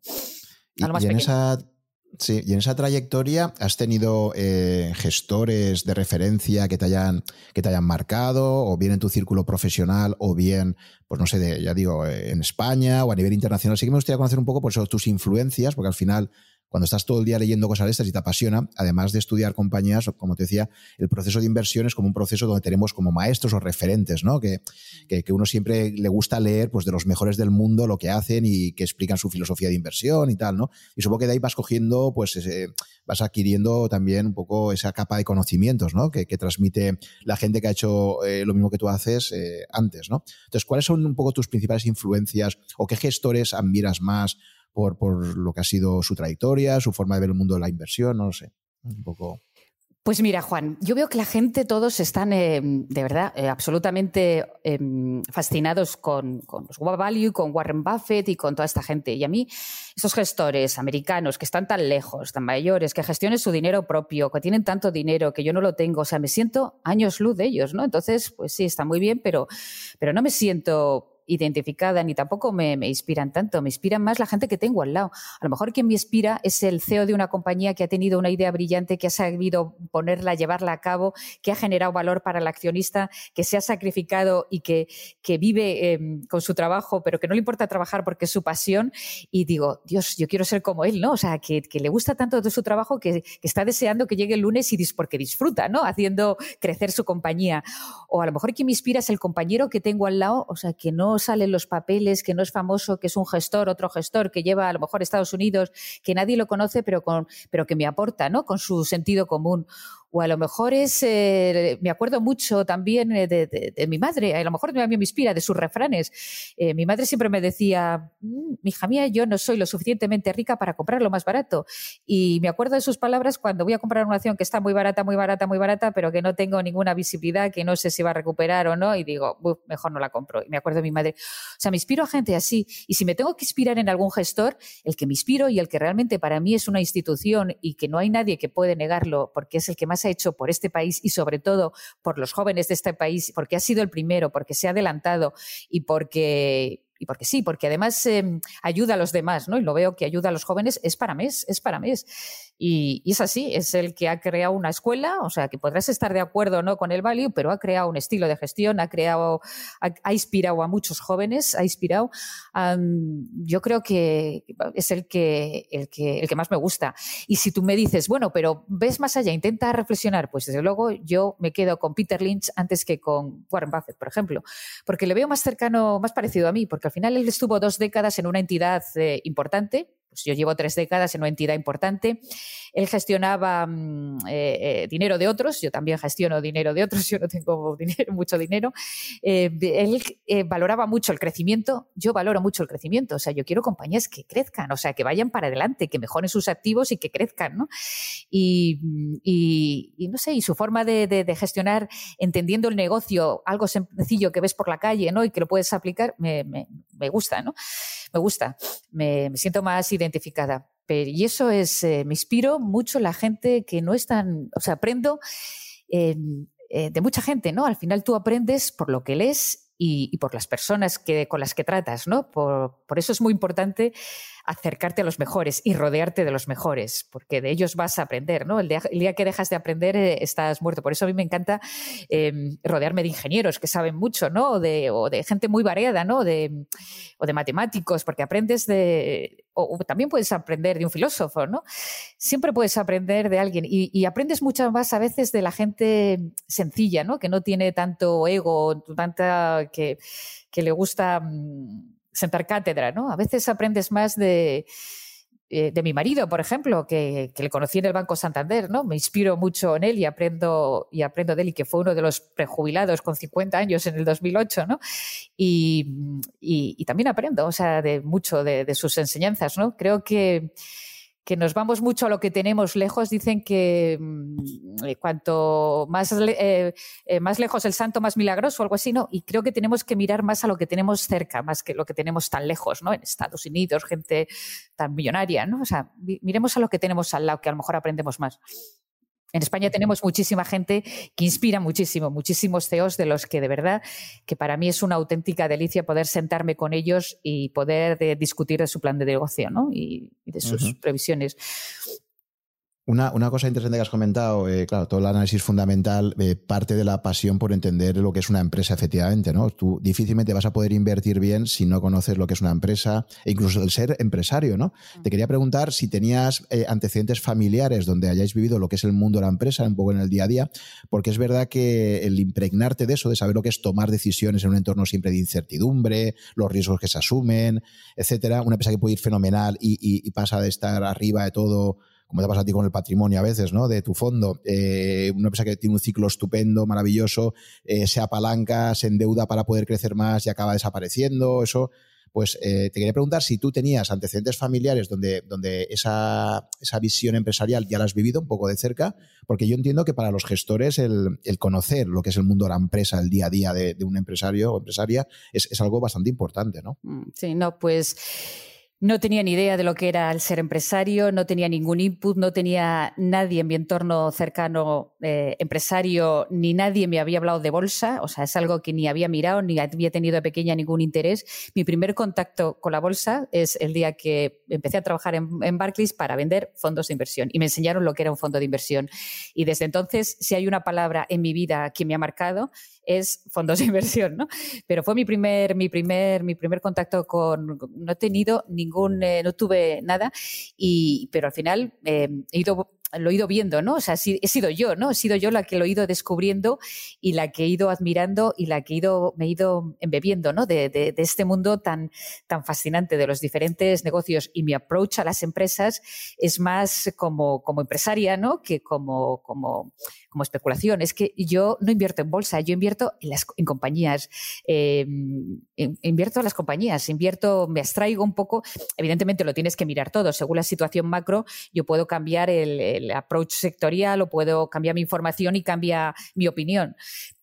a lo más pequeño. Sí, y en esa trayectoria has tenido eh, gestores de referencia que te, hayan, que te hayan marcado, o bien en tu círculo profesional, o bien, pues no sé, ya digo, eh, en España o a nivel internacional. Sí que me gustaría conocer un poco por eso tus influencias, porque al final cuando estás todo el día leyendo cosas de estas y te apasiona, además de estudiar compañías, como te decía, el proceso de inversión es como un proceso donde tenemos como maestros o referentes, ¿no? Que, que, uno siempre le gusta leer pues, de los mejores del mundo lo que hacen y que explican su filosofía de inversión y tal, ¿no? Y supongo que de ahí vas cogiendo, pues, vas adquiriendo también un poco esa capa de conocimientos, ¿no? Que, transmite la gente que ha hecho eh, lo mismo que tú haces eh, antes, ¿no? Entonces, ¿cuáles son un poco tus principales influencias o qué gestores admiras más por, por lo que ha sido su trayectoria, su forma de ver el mundo de la inversión, no lo sé. Un poco. Pues mira, Juan, yo veo que la gente, todos están eh, de verdad eh, absolutamente em, fascinados con, con los Value, con Warren Buffett y con toda esta gente. Y a mí, esos gestores americanos que están tan lejos, tan mayores, que gestionen su dinero propio, que tienen tanto dinero que yo no lo tengo, o sea, me siento años luz de ellos, ¿no? Entonces, pues sí, está muy bien, pero, pero no me siento identificada ni tampoco me, inspiran tanto. Me inspiran más la gente que tengo al lado. A lo mejor quien me inspira es el CEO de una compañía que ha tenido una idea brillante, que ha sabido ponerla, llevarla a cabo, que ha generado valor para el accionista, que se ha sacrificado y que, que vive em, con su trabajo, pero que no le importa trabajar porque es su pasión. Y digo, Dios, yo quiero ser como él, ¿no? O sea, que, le gusta tanto de su trabajo que, está deseando que llegue el lunes y porque disfruta, ¿no? Haciendo crecer su compañía. O a lo mejor quien me inspira es el compañero que tengo al lado, o sea, que no salen los papeles, que no es famoso, que es un gestor, otro gestor que lleva a lo mejor Estados Unidos, que nadie lo conoce, pero, con, pero que me aporta, ¿no? Con su sentido común o a lo mejor es, eh, me acuerdo mucho también eh, de, mi madre, a lo mejor me inspira de sus refranes. Eh, mi madre siempre me decía, mm, hija mía, yo no soy lo suficientemente rica para comprar lo más barato. Y me acuerdo de sus palabras cuando voy a comprar una acción que está muy barata, muy barata, muy barata, pero que no tengo ninguna visibilidad, que no sé si va a recuperar o no, y digo, mejor no la compro. Y me acuerdo de mi madre. O sea, me inspiro a gente así. Y si me tengo que inspirar en algún gestor, el que me inspiro y el que realmente para mí es una institución y que no hay nadie que puede negarlo porque es el que más hecho por este país y sobre todo por los jóvenes de este país, porque ha sido el primero, porque se ha adelantado y porque y porque sí, porque además em, ayuda a los demás, ¿no? Y lo veo que ayuda a los jóvenes, es para mes, es para mes. Y, es así, es el que ha creado una escuela, o sea, que podrás estar de acuerdo o no con el value, pero ha creado un estilo de gestión, ha creado, ha, inspirado a muchos jóvenes, ha inspirado. yo creo que es el que, el, que, el que más me gusta. Y si tú me dices, bueno, pero ves más allá, intenta reflexionar, pues desde luego yo me quedo con Peter Lynch antes que con Warren Buffett, por ejemplo, porque le veo más cercano, más parecido a mí, porque al final él estuvo dos décadas en una entidad eh, importante, pues yo llevo tres décadas en una entidad importante. Él gestionaba mm, eh, eh, dinero de otros, yo también gestiono dinero de otros, yo no tengo mucho dinero. Eh, él valoraba mucho el crecimiento, yo valoro mucho el crecimiento, o sea, yo quiero compañías que crezcan, o sea, que vayan para adelante, que mejoren sus activos y que crezcan, ¿no? Y, no sé, y su forma de, gestionar, entendiendo el negocio, algo sencillo que ves por la calle, ¿no? Y que lo puedes aplicar, me, gusta, ¿no? Me gusta, me, me siento más identificada identificada. y eso es, eh, me inspiro mucho la gente que no es tan, o sea, aprendo eh, de mucha gente, ¿no? Al final tú aprendes por lo que lees y, por las personas que, con las que tratas, ¿no? Por, por eso es muy importante acercarte a los mejores y rodearte de los mejores, porque de ellos vas a aprender, ¿no? El día, que dejas de aprender eh, estás muerto. Por eso a mí me encanta em, rodearme de ingenieros que saben mucho, ¿no? O de, o de gente muy variada, ¿no? De, o de matemáticos, porque aprendes de... O, también puedes aprender de un filósofo, ¿no? Siempre puedes aprender de alguien y, aprendes mucho más a veces de la gente sencilla, ¿no? Que no tiene tanto ego, tanta... que, que le gusta mm, sentar cátedra, ¿no? A veces aprendes más de, eh, de mi marido, por ejemplo, que, le conocí en el Banco Santander, ¿no? Me inspiro mucho en él y aprendo, y aprendo de él, y que fue uno de los prejubilados con 50 años en el 2008, ¿no? Y, y, también aprendo, o sea, de mucho de, de sus enseñanzas, ¿no? Creo que que nos vamos mucho a lo que tenemos lejos, dicen que mm, eh, cuanto más, eh, eh, más lejos el santo, más milagroso, algo así, ¿no? Y creo que tenemos que mirar más a lo que tenemos cerca, más que lo que tenemos tan lejos, ¿no? En Estados Unidos, gente tan millonaria, ¿no? O sea, miremos a lo que tenemos al lado, que a lo mejor aprendemos más. En España tenemos muchísima gente que inspira muchísimo, muchísimos CEOs de los que de verdad, que para mí es una auténtica delicia poder sentarme con ellos y poder eh, discutir de su plan de negocio ¿no? y, de sus previsiones. Una, cosa interesante que has comentado, eh, claro, todo el análisis fundamental eh, parte de la pasión por entender lo que es una empresa, efectivamente, ¿no? Tú difícilmente vas a poder invertir bien si no conoces lo que es una empresa, e incluso el ser empresario, ¿no? Te quería preguntar si tenías eh, antecedentes familiares donde hayáis vivido lo que es el mundo de la empresa, un poco en el día a día, porque es verdad que el impregnarte de eso, de saber lo que es tomar decisiones en un entorno siempre de incertidumbre, los riesgos que se asumen, etcétera, una empresa que puede ir fenomenal y pasa de estar arriba de todo como te pasa a ti con el patrimonio a veces, ¿no? De tu fondo. Eh, una empresa que tiene un ciclo estupendo, maravilloso, eh, se apalanca, se endeuda para poder crecer más y acaba desapareciendo. Eso, pues eh, te quería preguntar si tú tenías antecedentes familiares donde, donde esa, esa, visión empresarial ya la has vivido un poco de cerca, porque yo entiendo que para los gestores el, conocer lo que es el mundo de la empresa, el día a día de, de un empresario o empresaria, es, es algo bastante importante, ¿no? Mm, sí, no, pues no tenía ni idea de lo que era el ser empresario, no tenía ningún input, no tenía nadie en mi entorno cercano eh, empresario, ni nadie me había hablado de bolsa, o sea, es algo que ni había mirado, ni había tenido de pequeña ningún interés. Mi primer contacto con la bolsa es el día que empecé a trabajar en, en Barclays para vender fondos de inversión y me enseñaron lo que era un fondo de inversión. Y desde entonces, si hay una palabra en mi vida que me ha marcado, es fondos de inversión, ¿no? Pero fue mi primer, mi primer, mi primer contacto con, no he tenido ningún, eh, no tuve nada, y, pero al final eh, he ido lo he ido viendo, ¿no? O sea, he sido yo, ¿no? He sido yo la que lo he ido descubriendo y la que he ido admirando y la que he ido, me he ido embebiendo, ¿no? De, este mundo tan, tan fascinante de los diferentes negocios. Y mi approach a las empresas es más como, como empresaria, ¿no? Que como, como, especulación. Es que yo no invierto en bolsa, yo invierto en, las, en compañías. Em, invierto en las compañías, invierto, me abstraigo un poco. Evidentemente lo tienes que mirar todo. Según la situación macro, yo puedo cambiar el approach sectorial o puedo cambiar mi información y cambia mi opinión.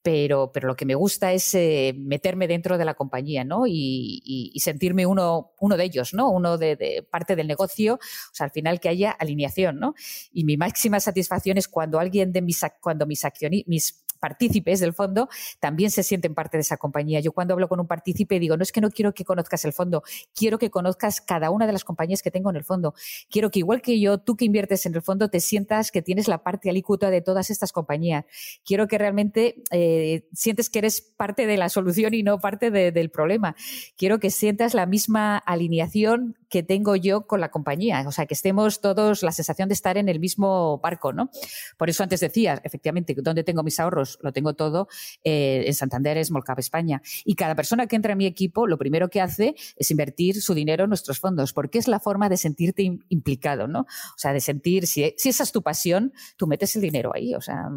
Pero, pero lo que me gusta es eh, meterme dentro de la compañía, ¿no? Y, sentirme uno, uno de ellos, ¿no? Uno de, parte del negocio, o sea, al final que haya alineación, ¿no? Y mi máxima satisfacción es cuando alguien de mis, cuando mis, mis partícipes del fondo también se sienten parte de esa compañía. Yo cuando hablo con un partícipe digo, no es que no quiero que conozcas el fondo, quiero que conozcas cada una de las compañías que tengo en el fondo. Quiero que igual que yo, tú que inviertes en el fondo, te sientas que tienes la parte alícuota de todas estas compañías. Quiero que realmente eh, sientes que eres parte de la solución y no parte del problema. Quiero que sientas la misma alineación que tengo yo con la compañía. O sea, que estemos todos la sensación de estar en el mismo barco, ¿no? Por eso antes decías, efectivamente, ¿dónde tengo mis ahorros? Lo tengo todo eh, en Santander, es Molcap España. Y cada persona que entra en mi equipo, lo primero que hace es invertir su dinero en nuestros fondos, porque es la forma de sentirte implicado, ¿no? O sea, de sentir, si, si, esa es tu pasión, tú metes el dinero ahí, o sea,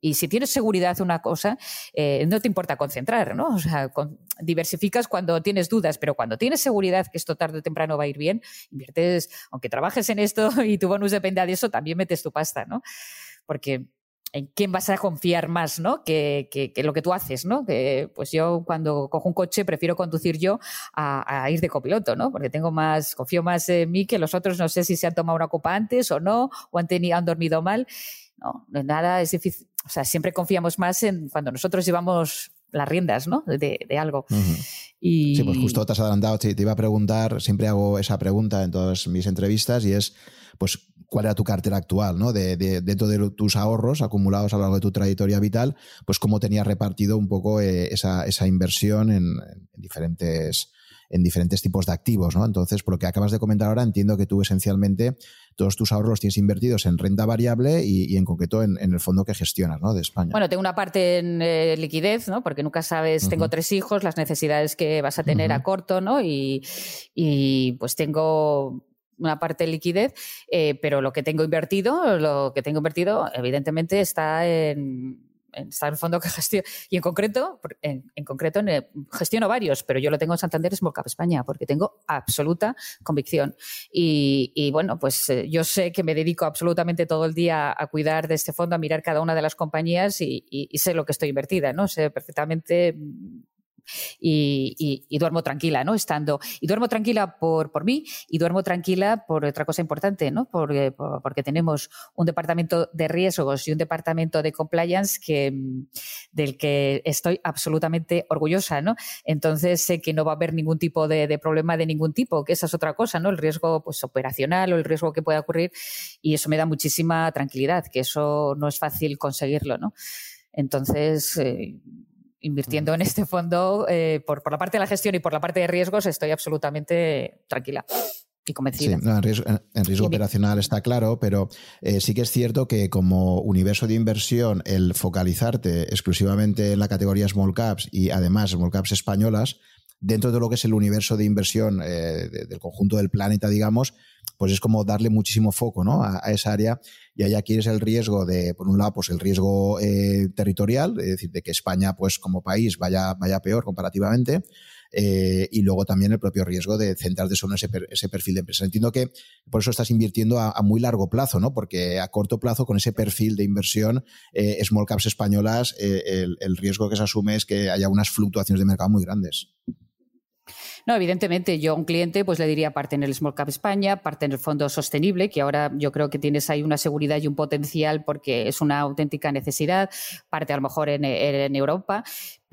y si tienes seguridad una cosa, eh, no te importa concentrar, ¿no? O sea, diversificas cuando tienes dudas, pero cuando tienes seguridad que esto tarde o temprano va a ir bien, inviertes, aunque trabajes en esto y tu bonus dependa de eso, también metes tu pasta, ¿no? Porque en quién vas a confiar más, ¿no? Que, que, lo que tú haces, ¿no? Que, pues yo cuando cojo un coche prefiero conducir yo a, ir de copiloto, ¿no? Porque tengo más, confío más en mí que los otros, no sé si se han tomado una copa antes o no, o han, tenido, han dormido mal. No, no es nada, es difícil. O sea, siempre confiamos más en cuando nosotros llevamos las riendas, ¿no? De, de algo. y... Sí, pues justo te has adelantado, te, te iba a preguntar, siempre hago esa pregunta en todas mis entrevistas y es, pues, cuál era tu cartera actual, ¿no? De, de, dentro de tus ahorros acumulados a lo largo de tu trayectoria vital, pues cómo tenías repartido un poco eh, esa, esa, inversión en, diferentes en diferentes tipos de activos, ¿no? Entonces, por lo que acabas de comentar ahora, entiendo que tú esencialmente todos tus ahorros tienes invertidos en renta variable y, en concreto en, el fondo que gestionas, ¿no? De España. Bueno, tengo una parte en eh, liquidez, ¿no? Porque nunca sabes, tengo tres hijos, las necesidades que vas a tener a corto, ¿no? Y, y pues tengo una parte de liquidez, eh, pero lo que tengo invertido, lo que tengo invertido, evidentemente está en, está en el fondo que gestiono. Y en concreto, en, concreto gestiono varios, pero yo lo tengo en Santander Small Cap España, porque tengo absoluta convicción. Y, bueno, pues eh, yo sé que me dedico absolutamente todo el día a cuidar de este fondo, a mirar cada una de las compañías y, y sé lo que estoy invertida, ¿no? Sé perfectamente y, duermo tranquila, ¿no? Estando, y duermo tranquila por, por mí y duermo tranquila por otra cosa importante, ¿no? Porque, porque tenemos un departamento de riesgos y un departamento de compliance que, del que estoy absolutamente orgullosa, ¿no? Entonces sé que no va a haber ningún tipo de, de problema de ningún tipo, que esa es otra cosa, ¿no? El riesgo pues, operacional o el riesgo que pueda ocurrir y eso me da muchísima tranquilidad, que eso no es fácil conseguirlo, ¿no? Entonces, eh, invirtiendo en este fondo, eh, por, la parte de la gestión y por la parte de riesgos, estoy absolutamente tranquila. Y convencida. Sí, en riesgo, operacional está claro, pero eh, sí que es cierto que como universo de inversión, el focalizarte exclusivamente en la categoría small caps y además small caps españolas, dentro de lo que es el universo de inversión eh, del conjunto del planeta, digamos, pues es como darle muchísimo foco ¿no? a, esa área y ahí aquí es el riesgo de, por un lado, pues el riesgo eh, territorial, es decir, de que España, pues como país, vaya, vaya peor comparativamente. Eh, y luego también el propio riesgo de centrarte solo en ese, ese perfil de empresa. Entiendo que por eso estás invirtiendo a, muy largo plazo, ¿no? Porque a corto plazo, con ese perfil de inversión, small caps españolas, el riesgo que se asume es que haya unas fluctuaciones de mercado muy grandes. No, evidentemente, yo a un cliente pues le diría parte en el Small Cap España, parte en el Fondo Sostenible, que ahora yo creo que tienes ahí una seguridad y un potencial porque es una auténtica necesidad, parte a lo mejor en, en Europa,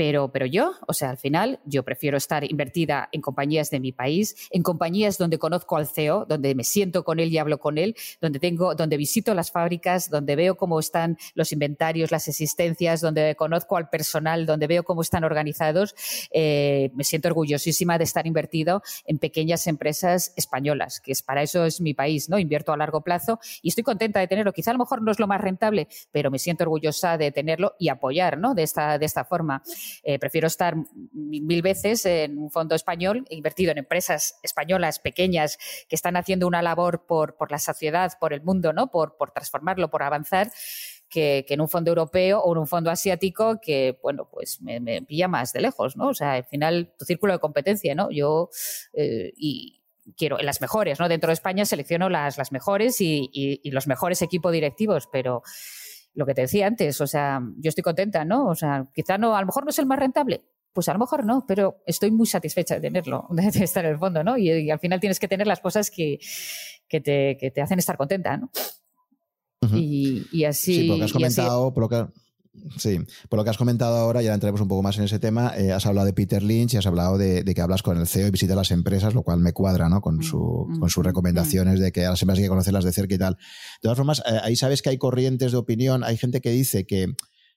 pero, pero yo, o sea, al final, yo prefiero estar invertida en compañías de mi país, en compañías donde conozco al CEO, donde me siento con él y hablo con él, donde tengo, donde visito las fábricas, donde veo cómo están los inventarios, las existencias, donde conozco al personal, donde veo cómo están organizados. Eh, me siento orgullosísima de estar invertido en pequeñas empresas españolas, que es para eso es mi país, ¿no? Invierto a largo plazo y estoy contenta de tenerlo. Quizá a lo mejor no es lo más rentable, pero me siento orgullosa de tenerlo y apoyar, ¿no? De esta, de esta forma. Eh, prefiero estar mil veces en un fondo español invertido en empresas españolas pequeñas que están haciendo una labor por, por la sociedad, por el mundo, ¿no? por, por transformarlo, por avanzar. Que, en un fondo europeo o en un fondo asiático que, bueno, pues me, pilla más de lejos, ¿no? O sea, al final, tu círculo de competencia, ¿no? Yo, eh, y, quiero las mejores, ¿no? Dentro de España selecciono las, las mejores y, y, los mejores equipos directivos, pero lo que te decía antes, o sea, yo estoy contenta, ¿no? O sea, quizá no, a lo mejor no es el más rentable, pues a lo mejor no, pero estoy muy satisfecha de tenerlo, de estar en el fondo, ¿no? Y, al final tienes que tener las cosas que, que, te, que te, hacen estar contenta, ¿no? y, así. Sí, porque has comentado, Sí, por lo que has comentado ahora, ya entraremos un poco más en ese tema, eh, has hablado de Peter Lynch y has hablado de, que hablas con el CEO y visitas las empresas, lo cual me cuadra, ¿no? Con, su, con sus recomendaciones de que a las empresas hay que conocerlas de cerca y tal. De todas formas, eh, ahí sabes que hay corrientes de opinión, hay gente que dice que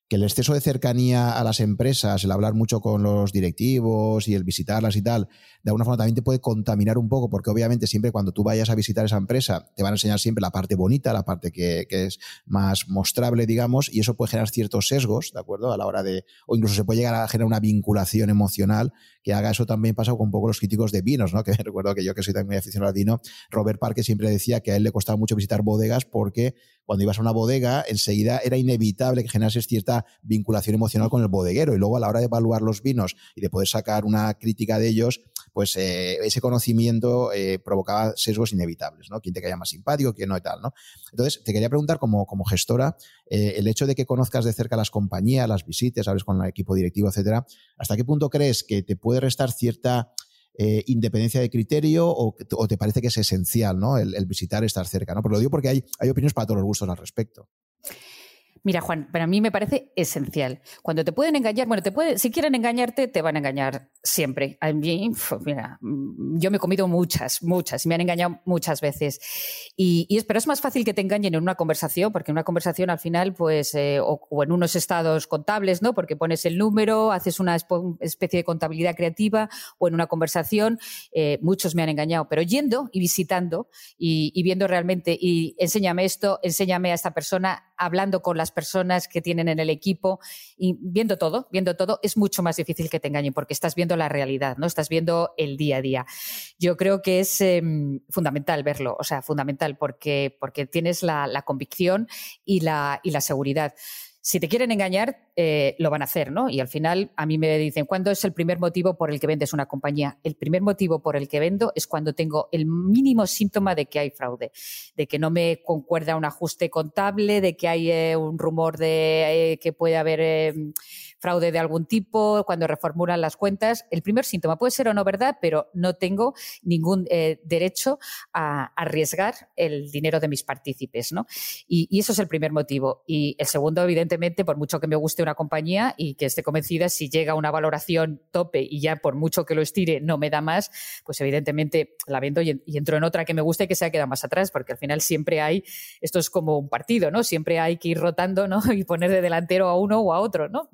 que el exceso de cercanía a las empresas, el hablar mucho con los directivos y el visitarlas y tal, de alguna forma también te puede contaminar un poco, porque obviamente siempre cuando tú vayas a visitar esa empresa, te van a enseñar siempre la parte bonita, la parte que, es más mostrable, digamos, y eso puede generar ciertos sesgos, ¿de acuerdo? A la hora de, o incluso se puede llegar a generar una vinculación emocional que haga eso también pasa con un poco los críticos de vinos, ¿no? Que recuerdo que yo que soy también muy aficionado al vino, Robert Parker siempre decía que a él le costaba mucho visitar bodegas porque cuando ibas a una bodega, enseguida era inevitable que generases cierta vinculación emocional con el bodeguero y luego a la hora de evaluar los vinos y de poder sacar una crítica de ellos, pues eh, ese conocimiento eh, provocaba sesgos inevitables, ¿no? Quién te caía más simpático, quién no y tal, ¿no? Entonces, te quería preguntar como, como gestora, eh, el hecho de que conozcas de cerca las compañías, las visites, hables con el equipo directivo, etcétera, ¿hasta qué punto crees que te puede restar cierta independencia de criterio o, te parece que es esencial ¿no? el, visitar, estar cerca? ¿no? Pero lo digo porque hay, hay opiniones para todos los gustos al respecto. Mira, Juan, para mí me parece esencial. Cuando te pueden engañar, bueno, te puede, si quieren engañarte, te van a engañar siempre. A mí, mira, mm, yo me he comido muchas, muchas, me han engañado muchas veces. Y, y es, pero es más fácil que te engañen en una conversación, porque en una conversación al final, pues, eh, o, en unos estados contables, ¿no? Porque pones el número, haces una especie de contabilidad creativa, o en una conversación, eh, muchos me han engañado. Pero yendo y visitando y viendo realmente, y enséñame esto, enséñame a esta persona, hablando con las personas que tienen en el equipo y viendo todo, viendo todo, es mucho más difícil que te engañen porque estás viendo la realidad, ¿no? Estás viendo el día a día. Yo creo que es em, fundamental verlo, o sea, fundamental porque, porque tienes la, la convicción y la, y la seguridad si te quieren engañar, eh, lo van a hacer, ¿no? Y al final a mí me dicen, ¿cuándo es el primer motivo por el que vendes una compañía? El primer motivo por el que vendo es cuando tengo el mínimo síntoma de que hay fraude, de que no me concuerda un ajuste contable, de que hay eh, un rumor de eh, que puede haber fraude de algún tipo, cuando reformulan las cuentas. El primer síntoma puede ser o no verdad, pero no tengo ningún eh, derecho a, arriesgar el dinero de mis partícipes, ¿no? Y, eso es el primer motivo. Y el segundo, evidentemente, por mucho que me guste una compañía y que esté convencida, si llega una valoración tope y ya por mucho que lo estire no me da más, pues evidentemente la vendo y, entro en otra que me guste y que se ha quedado más atrás, porque al final siempre hay, esto es como un partido, ¿no? Siempre hay que ir rotando, ¿no? Y poner de delantero a uno o a otro, ¿no?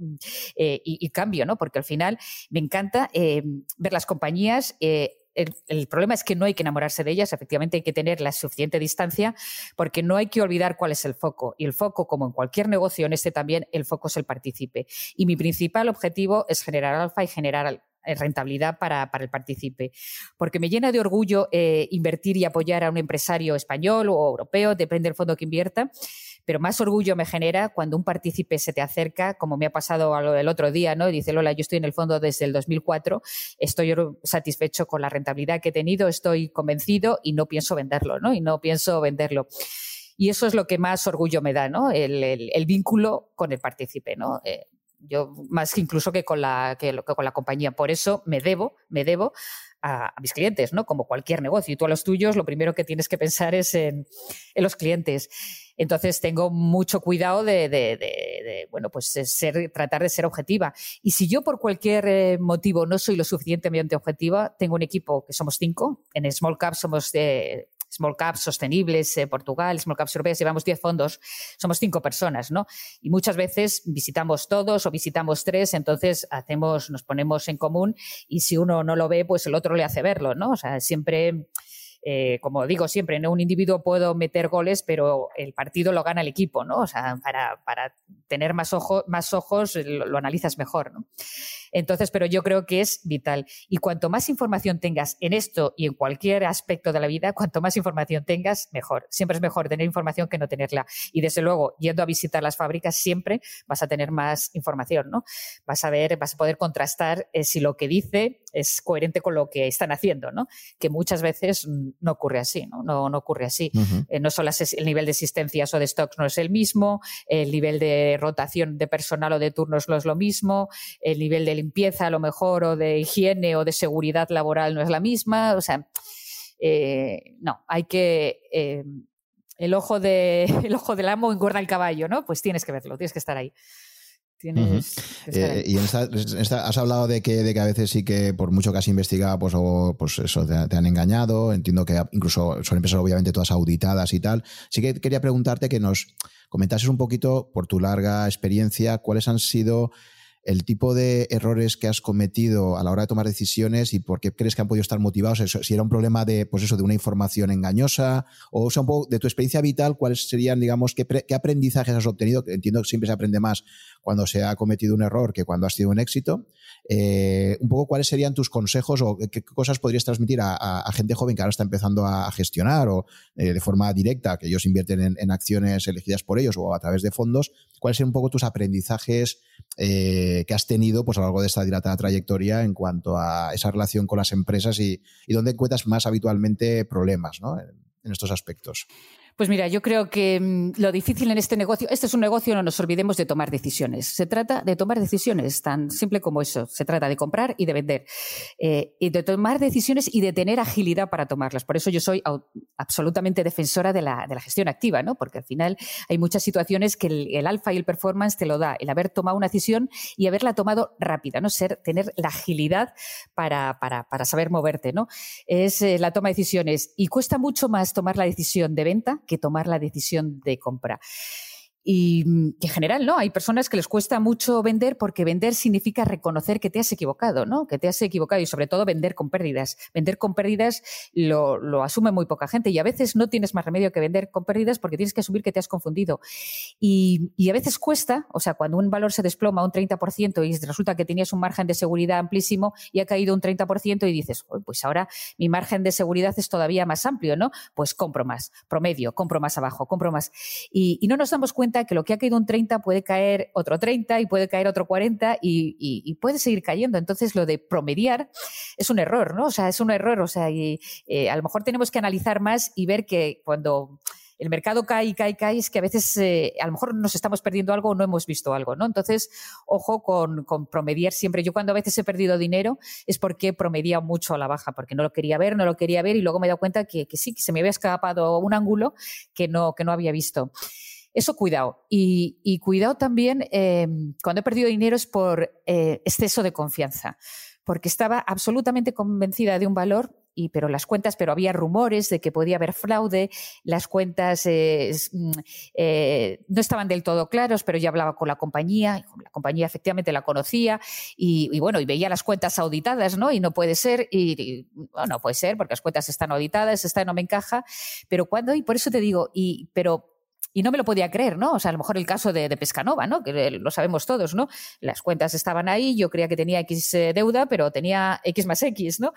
Eh, y, cambio, ¿no? Porque al final me encanta eh, ver las compañías. Eh, el, problema es que no hay que enamorarse de ellas, efectivamente hay que tener la suficiente distancia, porque no hay que olvidar cuál es el foco. Y el foco, como en cualquier negocio, en este también, el foco es el partícipe. Y mi principal objetivo es generar alfa y generar rentabilidad para, para, el partícipe. Porque me llena de orgullo invertir y apoyar a un empresario español o europeo, depende del fondo que invierta, pero más orgullo me genera cuando un partícipe se te acerca, como me ha pasado el otro día, ¿no? Y dice, Lola, yo estoy en el fondo desde el 2004, estoy satisfecho con la rentabilidad que he tenido, estoy convencido y no pienso venderlo, ¿no? Y no pienso venderlo. Y eso es lo que más orgullo me da, ¿no? El, vínculo con el partícipe, ¿no? Eh, yo más que incluso que con la que, con la compañía. Por eso me debo, me debo a, mis clientes, ¿no? Como cualquier negocio. Y tú a los tuyos, lo primero que tienes que pensar es en, en los clientes. Entonces tengo mucho cuidado de, bueno, pues ser, tratar de ser objetiva. Y si yo por cualquier eh, motivo no soy lo suficientemente objetiva, tengo un equipo que somos cinco. En Small Cap somos de Small Caps sostenibles, eh, Portugal, Small Caps europeas, llevamos 10 fondos, somos cinco personas, ¿no? Y muchas veces visitamos todos o visitamos tres, entonces hacemos, nos ponemos en común y si uno no lo ve, pues el otro le hace verlo, ¿no? O sea, siempre eh, como digo siempre, en un individuo puedo meter goles, pero el partido lo gana el equipo, ¿no? O sea, para, tener más, más ojos lo, lo, analizas mejor, ¿no? Entonces, pero yo creo que es vital. Y cuanto más información tengas en esto y en cualquier aspecto de la vida, cuanto más información tengas, mejor. Siempre es mejor tener información que no tenerla. Y desde luego, yendo a visitar las fábricas, siempre vas a tener más información, ¿no? Vas a ver, vas a poder contrastar eh, si lo que dice es coherente con lo que están haciendo, ¿no? Que muchas veces no ocurre así, ¿no? No, no ocurre así. Eh, no solo el nivel de existencias o de stocks no es el mismo, el nivel de rotación de personal o de turnos no es lo mismo, el nivel de limpieza a lo mejor o de higiene o de seguridad laboral no es la misma. O sea, eh, no, hay que... Eh, el, ojo de, el ojo del amo engorda el caballo, ¿no? Pues tienes que verlo, tienes que estar ahí. Tienes eh, y en esta, has hablado de que, de que a veces sí que por mucho que has investigado, pues, o, pues eso, te, te, han engañado. Entiendo que incluso son empresas obviamente todas auditadas y tal. Sí que quería preguntarte que nos comentases un poquito, por tu larga experiencia, cuáles han sido el tipo de errores que has cometido a la hora de tomar decisiones y por qué crees que han podido estar motivados, si era un problema de, pues de una información engañosa, o, sea, un poco de tu experiencia vital, cuáles serían, digamos, qué, aprendizajes has obtenido, entiendo que siempre se aprende más cuando se ha cometido un error que cuando has sido un éxito, eh, un poco cuáles serían tus consejos o qué cosas podrías transmitir a, gente joven que ahora está empezando a, gestionar o eh, de forma directa, que ellos invierten en, acciones elegidas por ellos o a través de fondos, cuáles serían un poco tus aprendizajes eh, que has tenido pues, a lo largo de esta dilatada trayectoria en cuanto a esa relación con las empresas y, dónde encuentras más habitualmente problemas ¿no? en estos aspectos. Pues mira, yo creo que mm, lo difícil en este negocio, este es un negocio, no nos olvidemos de tomar decisiones. Se trata de tomar decisiones, tan simple como eso. Se trata de comprar y de vender. Eh, y de tomar decisiones y de tener agilidad para tomarlas. Por eso yo soy absolutamente defensora de la, gestión activa, ¿no? Porque al final hay muchas situaciones que el, alfa y el performance te lo da, el haber tomado una decisión y haberla tomado rápida, ¿no? Ser, tener la agilidad para, saber moverte, ¿no? Es eh, la toma de decisiones. Y cuesta mucho más tomar la decisión de venta que tomar la decisión de compra. Y mm, en general, ¿no? Hay personas que les cuesta mucho vender porque vender significa reconocer que te has equivocado, ¿no? Que te has equivocado y sobre todo vender con pérdidas. Vender con pérdidas lo, asume muy poca gente y a veces no tienes más remedio que vender con pérdidas porque tienes que asumir que te has confundido. Y, a veces cuesta, o sea, cuando un valor se desploma un 30% y resulta que tenías un margen de seguridad amplísimo y ha caído un 30% y dices, pues ahora mi margen de seguridad es todavía más amplio, ¿no? Pues compro más, promedio, compro más abajo, compro más. Y, y no nos damos cuenta que lo que ha caído un 30 puede caer otro 30 y puede caer otro 40 y, puede seguir cayendo. Entonces, lo de promediar es un error, ¿no? O sea, es un error. O sea, y, eh, a lo mejor tenemos que analizar más y ver que cuando el mercado cae y cae y cae, es que a veces eh, a lo mejor nos estamos perdiendo algo o no hemos visto algo, ¿no? Entonces, ojo con, promediar siempre. Yo cuando a veces he perdido dinero es porque promedia mucho a la baja, porque no lo quería ver, no lo quería ver y luego me he dado cuenta que, sí, que se me había escapado un ángulo que no, que no había visto. Eso cuidado. Y, cuidado también eh, cuando he perdido dinero es por eh, exceso de confianza, porque estaba absolutamente convencida de un valor. Y, pero las cuentas, pero había rumores de que podía haber fraude, las cuentas eh, mm, no estaban del todo claros, pero ya hablaba con la compañía, la compañía efectivamente la conocía, y, bueno, y veía las cuentas auditadas, ¿no? Y no puede ser, y, no puede ser, porque las cuentas están auditadas, esta no me encaja, pero cuando, y por eso te digo, y, pero y no me lo podía creer, ¿no? O sea, a lo mejor el caso de, Pescanova, ¿no? Que lo sabemos todos, ¿no? Las cuentas estaban ahí, yo creía que tenía X eh, deuda, pero tenía X más X, ¿no?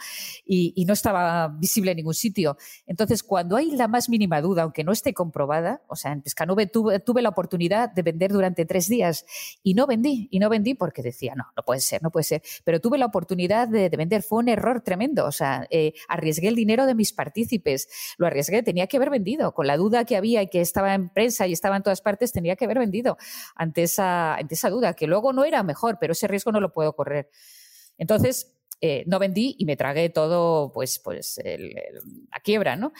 Y, no estaba visible en ningún sitio. Entonces, cuando hay la más mínima duda, aunque no esté comprobada, o sea, en Pescanova tuve, tuve la oportunidad de vender durante tres días y no vendí, y no vendí porque decía, no, no puede ser, no puede ser. Pero tuve la oportunidad de, vender, fue un error tremendo, o sea, eh, arriesgué el dinero de mis partícipes, lo arriesgué, tenía que haber vendido, con la duda que había y que estaba en y estaba en todas partes, tenía que haber vendido ante esa, ante esa duda, que luego no era mejor, pero ese riesgo no lo puedo correr. Entonces, eh, no vendí y me tragué todo, pues, pues la quiebra, ¿no?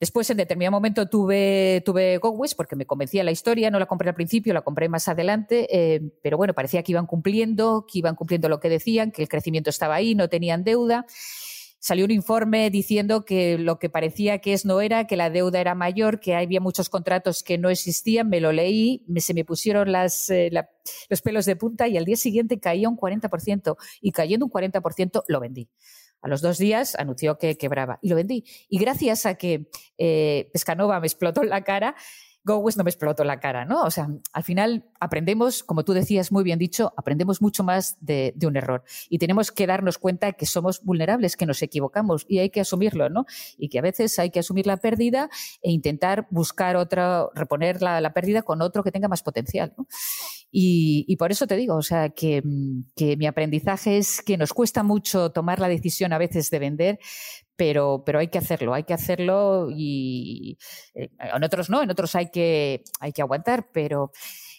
Después, en determinado momento, tuve, tuve GoWish porque me convencía la historia, no la compré al principio, la compré más adelante, eh, pero bueno, parecía que iban cumpliendo, que iban cumpliendo lo que decían, que el crecimiento estaba ahí, no tenían deuda salió un informe diciendo que lo que parecía que es no era, que la deuda era mayor, que había muchos contratos que no existían, me lo leí, se me pusieron eh, los pelos de punta y al día siguiente caía un 40% y cayendo un 40% lo vendí. A los dos días anunció que quebraba y lo vendí. Y gracias a que eh, Pescanova me explotó en la cara, GoWest no me explotó la cara, ¿no? O sea, al final aprendemos, como tú decías muy bien dicho, aprendemos mucho más de, un error y tenemos que darnos cuenta que somos vulnerables, que nos equivocamos y hay que asumirlo, ¿no? Y que a veces hay que asumir la pérdida e intentar buscar otra, reponer la, pérdida con otro que tenga más potencial, ¿no? Y, por eso te digo, o sea, que mi aprendizaje es que nos cuesta mucho tomar la decisión a veces de vender, pero, pero hay que hacerlo, hay que hacerlo y eh, en otros no, en otros hay que, hay que aguantar, pero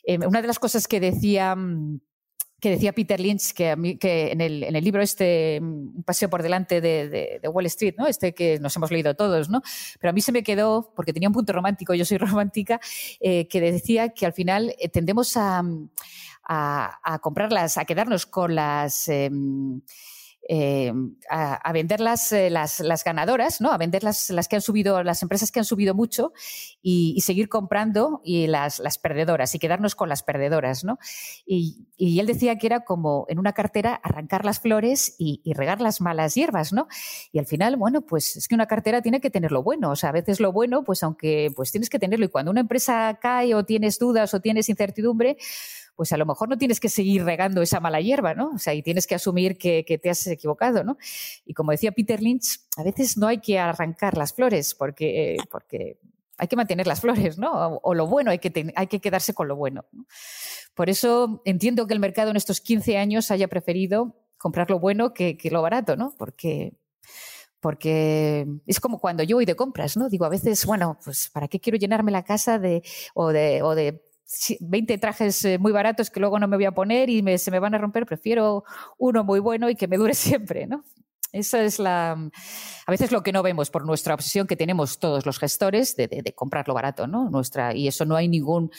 eh, una de las cosas que decía mm, que decía Peter Lynch, que, a mí, que en, el, en el libro este, mm, Un paseo por delante de, Wall Street, ¿no? este que nos hemos leído todos, ¿no? pero a mí se me quedó, porque tenía un punto romántico, yo soy romántica, eh, que decía que al final tendemos a, a, a, comprarlas, a quedarnos con las... Eh, a, vender eh, las, ganadoras, ¿no? A vender las, las, que han subido, las empresas que han subido mucho y, seguir comprando y las, perdedoras y quedarnos con las perdedoras, ¿no? Y, él decía que era como en una cartera arrancar las flores y, regar las malas hierbas, ¿no? Y al final, bueno, pues es que una cartera tiene que tener lo bueno. O sea, a veces lo bueno, pues aunque pues tienes que tenerlo. Y cuando una empresa cae o tienes dudas o tienes incertidumbre, pues a lo mejor no tienes que seguir regando esa mala hierba, ¿no? O sea, y tienes que asumir que, te has equivocado, ¿no? Y como decía Peter Lynch, a veces no hay que arrancar las flores porque, porque hay que mantener las flores, ¿no? O, lo bueno, hay que, hay que quedarse con lo bueno. Por eso entiendo que el mercado en estos 15 años haya preferido comprar lo bueno que, lo barato, ¿no? Porque porque es como cuando yo voy de compras, ¿no? Digo, a veces, bueno, pues ¿para qué quiero llenarme la casa de, o de 20 trajes eh, muy baratos que luego no me voy a poner y se me van a romper, prefiero uno muy bueno y que me dure siempre, ¿no? Esa es la. A veces lo que no vemos por nuestra obsesión que tenemos todos los gestores de, de, comprarlo barato, ¿no? Nuestra, y eso no hay ningún.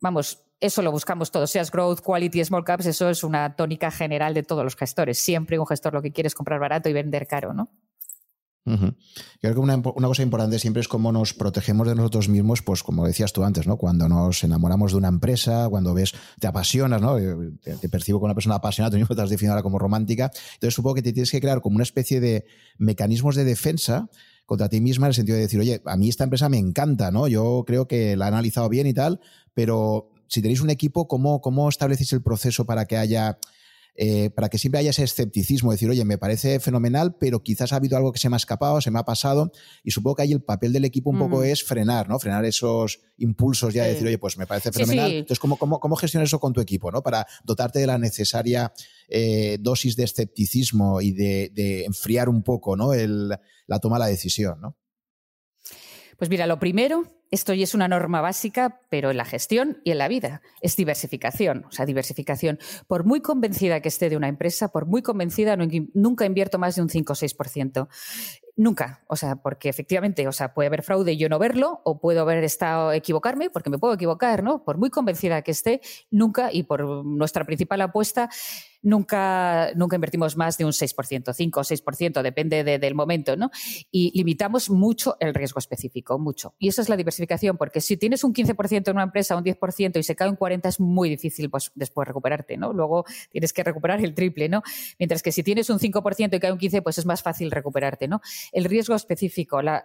Vamos, eso lo buscamos todos, seas growth, quality, small caps, eso es una tónica general de todos los gestores. Siempre un gestor lo que quiere es comprar barato y vender caro, ¿no? Creo que una, cosa importante siempre es cómo nos protegemos de nosotros mismos, pues como decías tú antes, ¿no? Cuando nos enamoramos de una empresa, cuando ves, te apasionas, ¿no? Eh, te, percibo como una persona apasionada, tú mismo te has definido ahora como romántica. Entonces supongo que te tienes que crear como una especie de mecanismos de defensa contra ti misma en el sentido de decir, oye, a mí esta empresa me encanta, ¿no? Yo creo que la he analizado bien y tal, pero si tenéis un equipo, ¿cómo, cómo establecéis el proceso para que haya eh, para que siempre haya ese escepticismo, decir, oye, me parece fenomenal, pero quizás ha habido algo que se me ha escapado, se me ha pasado, y supongo que ahí el papel del equipo un poco es frenar, ¿no? Frenar esos impulsos ya de decir, oye, pues me parece fenomenal. Entonces, ¿cómo, cómo, cómo gestionas eso con tu equipo, ¿no? Para dotarte de la necesaria eh, dosis de escepticismo y de, enfriar un poco, ¿no? El, la toma de la decisión, ¿no? Pues mira, lo primero esto ya es una norma básica, pero en la gestión y en la vida. Es diversificación. O sea, diversificación. Por muy convencida que esté de una empresa, por muy convencida, nunca invierto más de un 5 o 6%. Nunca, o sea, porque efectivamente, o sea, puede haber fraude y yo no verlo, o puedo haber estado equivocarme, porque me puedo equivocar, ¿no? Por muy convencida que esté, nunca, y por nuestra principal apuesta, nunca, nunca invertimos más de un 6%, 5 o 6%, depende del momento, ¿no? Y limitamos mucho el riesgo específico, mucho. Y esa es la diversificación, porque si tienes un 15% en una empresa, un 10% y se cae un 40%, es muy difícil pues, después recuperarte, ¿no? Luego tienes que recuperar el triple, ¿no? Mientras que si tienes un 5% y cae un 15%, pues es más fácil recuperarte, ¿no? el riesgo específico, la,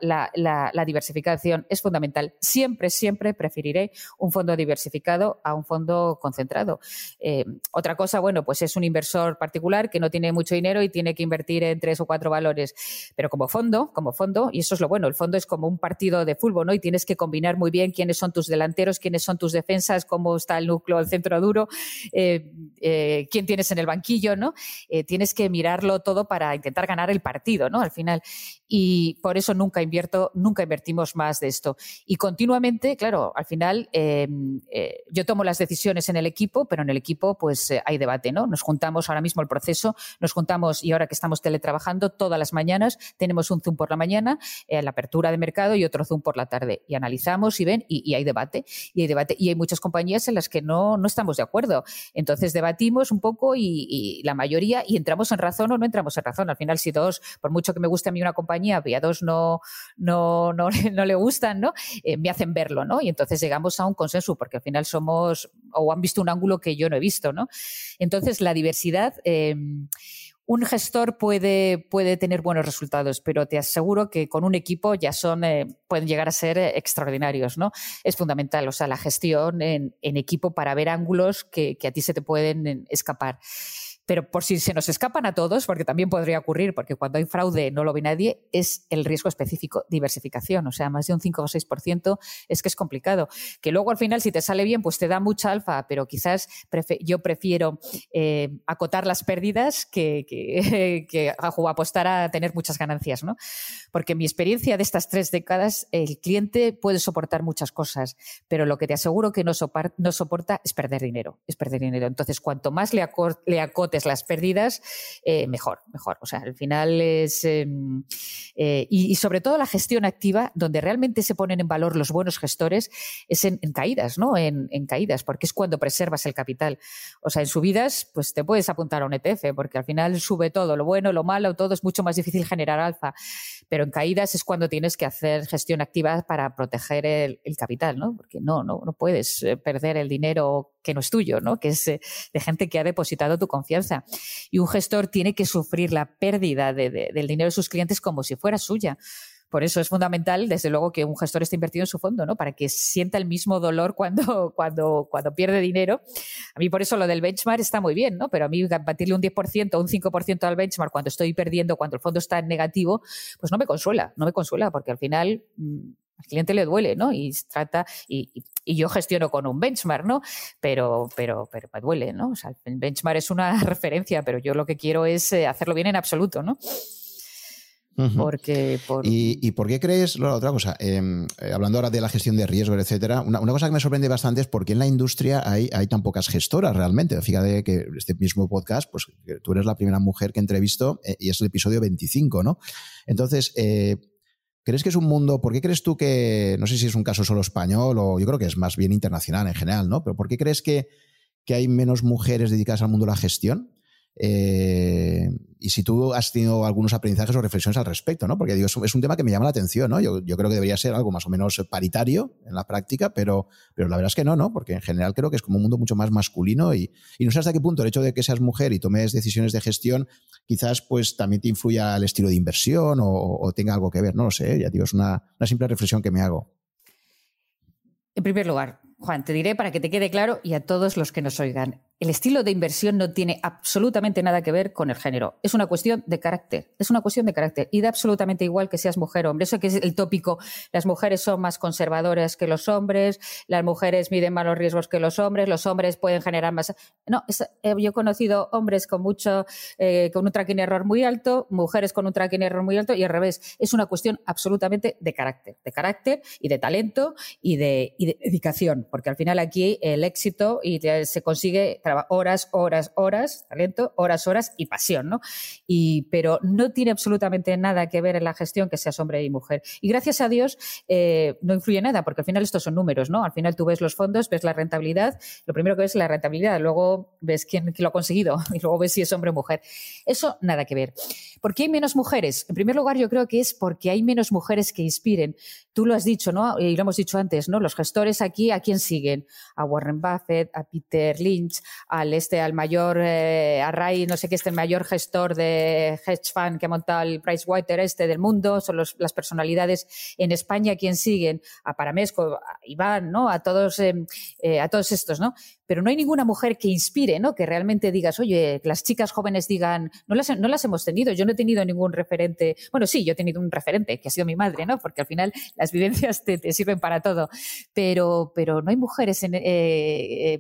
diversificación es fundamental. Siempre, siempre preferiré un fondo diversificado a un fondo concentrado. Eh, otra cosa, bueno, pues es un inversor particular que no tiene mucho dinero y tiene que invertir en tres o cuatro valores. Pero como fondo, como fondo, y eso es lo bueno, el fondo es como un partido de fútbol, ¿no? Y tienes que combinar muy bien quiénes son tus delanteros, quiénes son tus defensas, cómo está el núcleo, el centro duro, eh, eh, quién tienes en el banquillo, ¿no? tienes que mirarlo todo para intentar ganar el partido, ¿no? Al final y por eso nunca invierto, nunca invertimos más de esto. Y continuamente, claro, al final eh, yo tomo las decisiones en el equipo, pero en el equipo pues eh, hay debate, ¿no? Nos juntamos ahora mismo el proceso, nos juntamos y ahora que estamos teletrabajando todas las mañanas, tenemos un Zoom por la mañana, eh, la apertura de mercado y otro Zoom por la tarde. Y analizamos y ven, y, hay debate, y hay debate. Y hay muchas compañías en las que no, no estamos de acuerdo. Entonces debatimos un poco y, la mayoría, y entramos en razón o no entramos en razón. Al final, si dos, por mucho que me guste a mí una compañía, y a dos no, no, no, no le gustan, ¿no? Eh, me hacen verlo, ¿no? Y entonces llegamos a un consenso, porque al final somos, o han visto un ángulo que yo no he visto, ¿no? Entonces, la diversidad. Em, un gestor puede, puede, tener buenos resultados, pero te aseguro que con un equipo ya son, eh, pueden llegar a ser extraordinarios, ¿no? Es fundamental, o sea, la gestión en, equipo para ver ángulos que, que, a ti se te pueden escapar. Pero por si se nos escapan a todos, porque también podría ocurrir, porque cuando hay fraude no lo ve nadie, es el riesgo específico, diversificación. O sea, más de un 5 o 6% es que es complicado. Que luego al final, si te sale bien, pues te da mucha alfa, pero quizás yo prefiero eh, acotar las pérdidas que, que, apostar a tener muchas ganancias, ¿no? Porque mi experiencia de estas tres décadas, el cliente puede soportar muchas cosas, pero lo que te aseguro que no, no soporta es perder dinero. Es perder dinero. Entonces, cuanto más le, le las pérdidas, eh, mejor, mejor. O sea, al final es. Em, eh, y, sobre todo la gestión activa, donde realmente se ponen en valor los buenos gestores, es en, caídas, ¿no? En, caídas, porque es cuando preservas el capital. O sea, en subidas, pues te puedes apuntar a un ETF, porque al final sube todo, lo bueno, lo malo, todo es mucho más difícil generar alfa. Pero en caídas es cuando tienes que hacer gestión activa para proteger el, el capital, ¿no? Porque no, no, no puedes eh, perder el dinero que no es tuyo, ¿no? Que es eh, de gente que ha depositado tu confianza. Y un gestor tiene que sufrir la pérdida del dinero de sus clientes como si fuera suya. Por eso es fundamental, desde luego, que un gestor esté invertido en su fondo, ¿no? Para que sienta el mismo dolor cuando, cuando, cuando pierde dinero. A mí por eso lo del benchmark está muy bien, ¿no? Pero a mí batirle un 10% o un 5% al benchmark cuando estoy perdiendo, cuando el fondo está en negativo, pues no me consuela, no me consuela, porque al final mm, al cliente le duele, ¿no? Y trata, y, yo gestiono con un benchmark, ¿no? Pero, pero, pero me duele, ¿no? O sea, el benchmark es una referencia, pero yo lo que quiero es eh, hacerlo bien en absoluto, ¿no? Porque, ¿Y, por qué crees, la otra cosa, em, eh, hablando ahora de la gestión de riesgos, etcétera, una, cosa que me sorprende bastante es por qué en la industria hay, hay tan pocas gestoras realmente. Fíjate que este mismo podcast, pues tú eres la primera mujer que entrevisto eh, y es el episodio 25, ¿no? Entonces, eh, ¿crees que es un mundo, por qué crees tú que, no sé si es un caso solo español o yo creo que es más bien internacional en general, ¿no? Pero ¿por qué crees que, que hay menos mujeres dedicadas al mundo de la gestión? Eh, y si tú has tenido algunos aprendizajes o reflexiones al respecto, ¿no? Porque es un tema que me llama la atención, ¿no? Yo, creo que debería ser algo más o menos paritario en la práctica, pero, la verdad es que no, ¿no? Porque en general creo que es como un mundo mucho más masculino y, no sé hasta qué punto el hecho de que seas mujer y tomes decisiones de gestión quizás pues también te influya el estilo de inversión o, tenga algo que ver, no lo sé, ya digo, es una simple reflexión que me hago. En primer lugar, Juan, te diré para que te quede claro y a todos los que nos oigan, el estilo de inversión no tiene absolutamente nada que ver con el género. Es una cuestión de carácter. Es una cuestión de carácter. Y da absolutamente igual que seas mujer o hombre. Eso que es el tópico. Las mujeres son más conservadoras que los hombres. Las mujeres miden más los riesgos que los hombres. Los hombres pueden generar más. No, eh, yo he conocido hombres con mucho, eh, con un tracking error muy alto, mujeres con un tracking error muy alto y al revés. Es una cuestión absolutamente de carácter. De carácter y de talento y de, y de dedicación. Porque al final aquí el éxito y se consigue horas, horas, horas, talento, horas, horas y pasión, ¿no? Y, pero no tiene absolutamente nada que ver en la gestión que seas hombre y mujer. Y gracias a Dios eh, no influye nada, porque al final estos son números, ¿no? Al final tú ves los fondos, ves la rentabilidad, lo primero que ves es la rentabilidad, luego ves quién, quién lo ha conseguido y luego ves si es hombre o mujer. Eso nada que ver. ¿Por qué hay menos mujeres? En primer lugar, yo creo que es porque hay menos mujeres que inspiren. Tú lo has dicho, ¿no? Y lo hemos dicho antes, ¿no? Los gestores aquí, ¿a quién siguen? A Warren Buffett, a Peter Lynch, al este, al mayor, eh, a Ray, no sé qué es el mayor gestor de hedge fund que ha montado el Pricewater este del mundo, son las personalidades en España, ¿a quién siguen? A Paramesco, a Iván, ¿no? A todos, eh, eh, a todos estos, ¿no? pero no hay ninguna mujer que inspire, ¿no? Que realmente digas, oye, las chicas jóvenes digan, no las, no las hemos tenido, yo no he tenido ningún referente. Bueno, sí, yo he tenido un referente, que ha sido mi madre, ¿no? Porque al final las vivencias te, sirven para todo. Pero, pero no hay mujeres en, eh,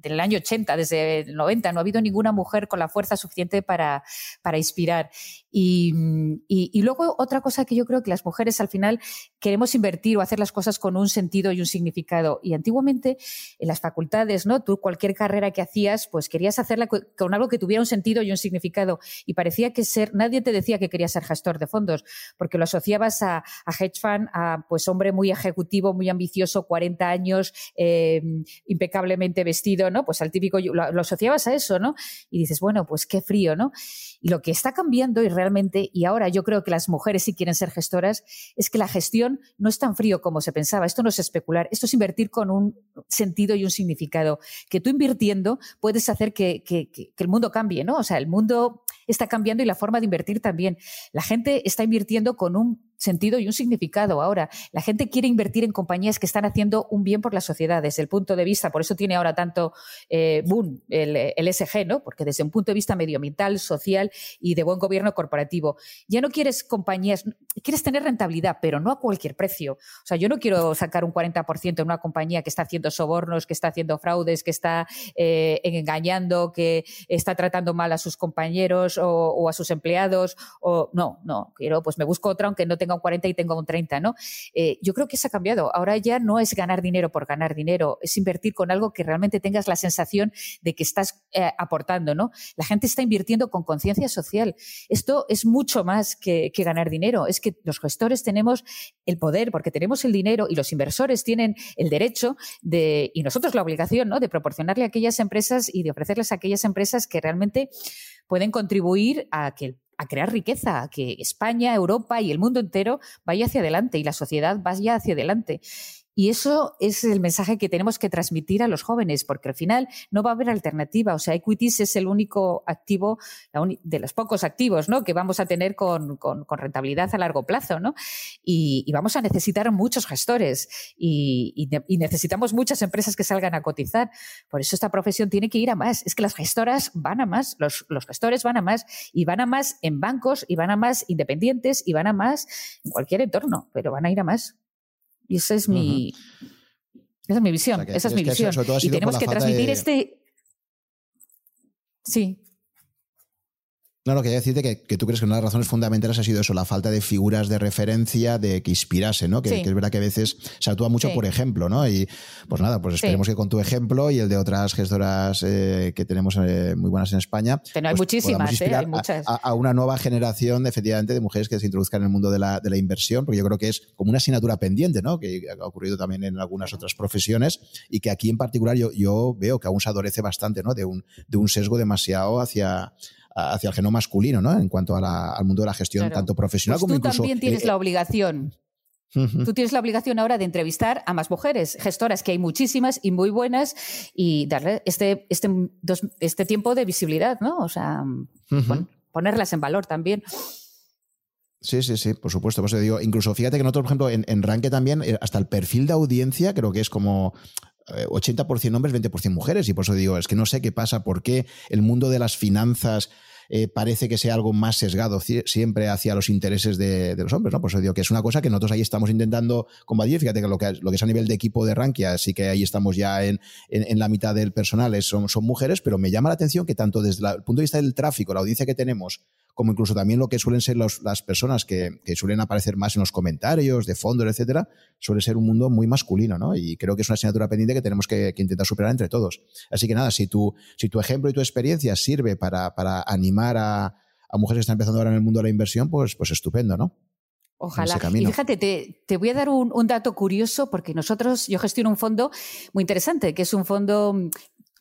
del año 80, desde el 90, no ha habido ninguna mujer con la fuerza suficiente para, para inspirar. Y, luego otra cosa que yo creo que las mujeres al final queremos invertir o hacer las cosas con un sentido y un significado. Y antiguamente en las facultades, ¿no? Tú cualquier carrera que hacías, pues querías hacerla con algo que tuviera un sentido y un significado. Y parecía que ser, nadie te decía que querías ser gestor de fondos, porque lo asociabas a, hedge fund, a pues hombre muy ejecutivo, muy ambicioso, 40 años, eh, impecablemente vestido, ¿no? Pues al típico, lo, lo asociabas a eso, ¿no? Y dices, bueno, pues qué frío, ¿no? Y lo que está cambiando y realmente, y ahora yo creo que las mujeres sí quieren ser gestoras, es que la gestión no es tan frío como se pensaba. Esto no es especular, esto es invertir con un sentido y un significado. Que tú invirtiendo puedes hacer que, que el mundo cambie, ¿no? O sea, el mundo está cambiando y la forma de invertir también. La gente está invirtiendo con un sentido y un significado ahora. La gente quiere invertir en compañías que están haciendo un bien por la sociedad desde el punto de vista, por eso tiene ahora tanto eh, boom el, el, SG, ¿no? Porque desde un punto de vista medioambiental, social y de buen gobierno corporativo. Ya no quieres compañías, quieres tener rentabilidad, pero no a cualquier precio. O sea, yo no quiero sacar un 40% en una compañía que está haciendo sobornos, que está haciendo fraudes, que está eh, engañando, que está tratando mal a sus compañeros o, a sus empleados. O no, no, quiero, pues me busco otra aunque no tenga tenga un 40 y tenga un 30, ¿no? Eh, yo creo que se ha cambiado. Ahora ya no es ganar dinero por ganar dinero, es invertir con algo que realmente tengas la sensación de que estás eh, aportando, ¿no? La gente está invirtiendo con conciencia social. Esto es mucho más que, ganar dinero. Es que los gestores tenemos el poder porque tenemos el dinero y los inversores tienen el derecho de, y nosotros la obligación, ¿no? De proporcionarle a aquellas empresas y de ofrecerles a aquellas empresas que realmente pueden contribuir a que a crear riqueza, a que España, Europa y el mundo entero vaya hacia adelante y la sociedad vaya hacia adelante. Y eso es el mensaje que tenemos que transmitir a los jóvenes, porque al final no va a haber alternativa. O sea, Equities es el único activo, de los pocos activos, ¿no? Que vamos a tener con, rentabilidad a largo plazo, ¿no? Y, vamos a necesitar muchos gestores y, necesitamos muchas empresas que salgan a cotizar. Por eso esta profesión tiene que ir a más. Es que las gestoras van a más, los, los gestores van a más y van a más en bancos y van a más independientes y van a más en cualquier entorno, pero van a ir a más. Y esa es mi, esa es mi visión. esa es mi visión. y tenemos que transmitir este. Sí. No, lo que quería decirte que, que tú crees que una de las razones fundamentales ha sido eso, la falta de figuras de referencia de que inspirase, ¿no? Que, es verdad que a veces se actúa mucho por ejemplo, ¿no? Y pues nada, pues esperemos que con tu ejemplo y el de otras gestoras eh, que tenemos eh, muy buenas en España. Pero hay pues muchísimas, ¿eh? hay muchas. A, una nueva generación, efectivamente, de mujeres que se introduzcan en el mundo de la, de la, inversión, porque yo creo que es como una asignatura pendiente, ¿no? Que ha ocurrido también en algunas otras profesiones y que aquí en particular yo, yo veo que aún se adolece bastante, ¿no? De un, de un sesgo demasiado hacia hacia el género masculino, ¿no? En cuanto al mundo de la gestión, tanto profesional pues como tú también tienes la obligación. Tú tienes la obligación ahora de entrevistar a más mujeres, gestoras, que hay muchísimas y muy buenas, y darle este, este, este tiempo de visibilidad, ¿no? O sea, ponerlas en valor también. Sí, sí, sí, por supuesto. Pues digo, incluso fíjate que nosotros, por ejemplo, en, en Ranke también, eh, hasta el perfil de audiencia creo que es como 80% eh, hombres, 20% mujeres. Y por eso digo, es que no sé qué pasa, por qué el mundo de las finanzas eh, parece que sea algo más sesgado siempre hacia los intereses de, los hombres, ¿no? Por eso digo que es una cosa que nosotros ahí estamos intentando combatir. Fíjate que lo que, es a nivel de equipo de Rankia, sí que ahí estamos ya en, en, la mitad del personal, son, son mujeres, pero me llama la atención que tanto desde el punto de vista del tráfico, la audiencia que tenemos, como incluso también lo que suelen ser las personas que, suelen aparecer más en los comentarios de fondo, etcétera, suele ser un mundo muy masculino, ¿no? Y creo que es una asignatura pendiente que tenemos que, intentar superar entre todos. Así que nada, si tu, si tu ejemplo y tu experiencia sirve para, animar a, mujeres que están empezando ahora en el mundo de la inversión, pues, pues estupendo, ¿no? Ojalá. Y fíjate, te, te, voy a dar un, un, dato curioso porque nosotros, yo gestiono un fondo muy interesante, que es un fondo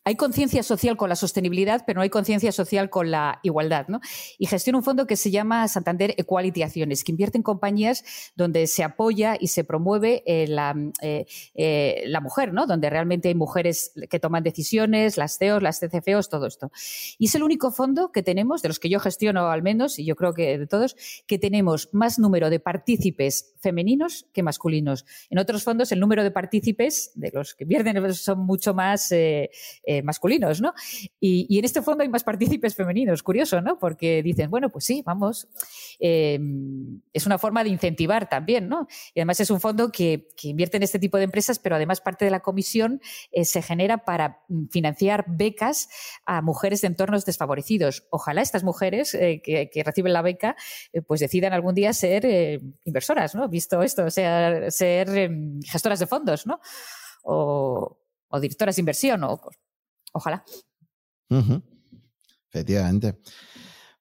hay conciencia social con la sostenibilidad, pero no hay conciencia social con la igualdad. ¿no? Y gestiona un fondo que se llama Santander Equality Acciones, que invierte en compañías donde se apoya y se promueve eh, la, eh, eh, la, mujer, ¿no? donde realmente hay mujeres que toman decisiones, las CEOs, las CCFOs, todo esto. Y es el único fondo que tenemos, de los que yo gestiono al menos, y yo creo que de todos, que tenemos más número de partícipes femeninos que masculinos. En otros fondos el número de partícipes, de los que invierten, son mucho más eh, masculinos, ¿no? Y, en este fondo hay más partícipes femeninos, curioso, ¿no? Porque dicen, bueno, pues sí, vamos, em, es una forma de incentivar también, ¿no? Y además es un fondo que, invierte en este tipo de empresas, pero además parte de la comisión eh, se genera para financiar becas a mujeres de entornos desfavorecidos. Ojalá estas mujeres eh, que, reciben la beca, pues decidan algún día ser inversoras, ¿no? Visto esto, o sea, ser em, gestoras de fondos, ¿no? O, o directoras de inversión, o Ojalá. Efectivamente.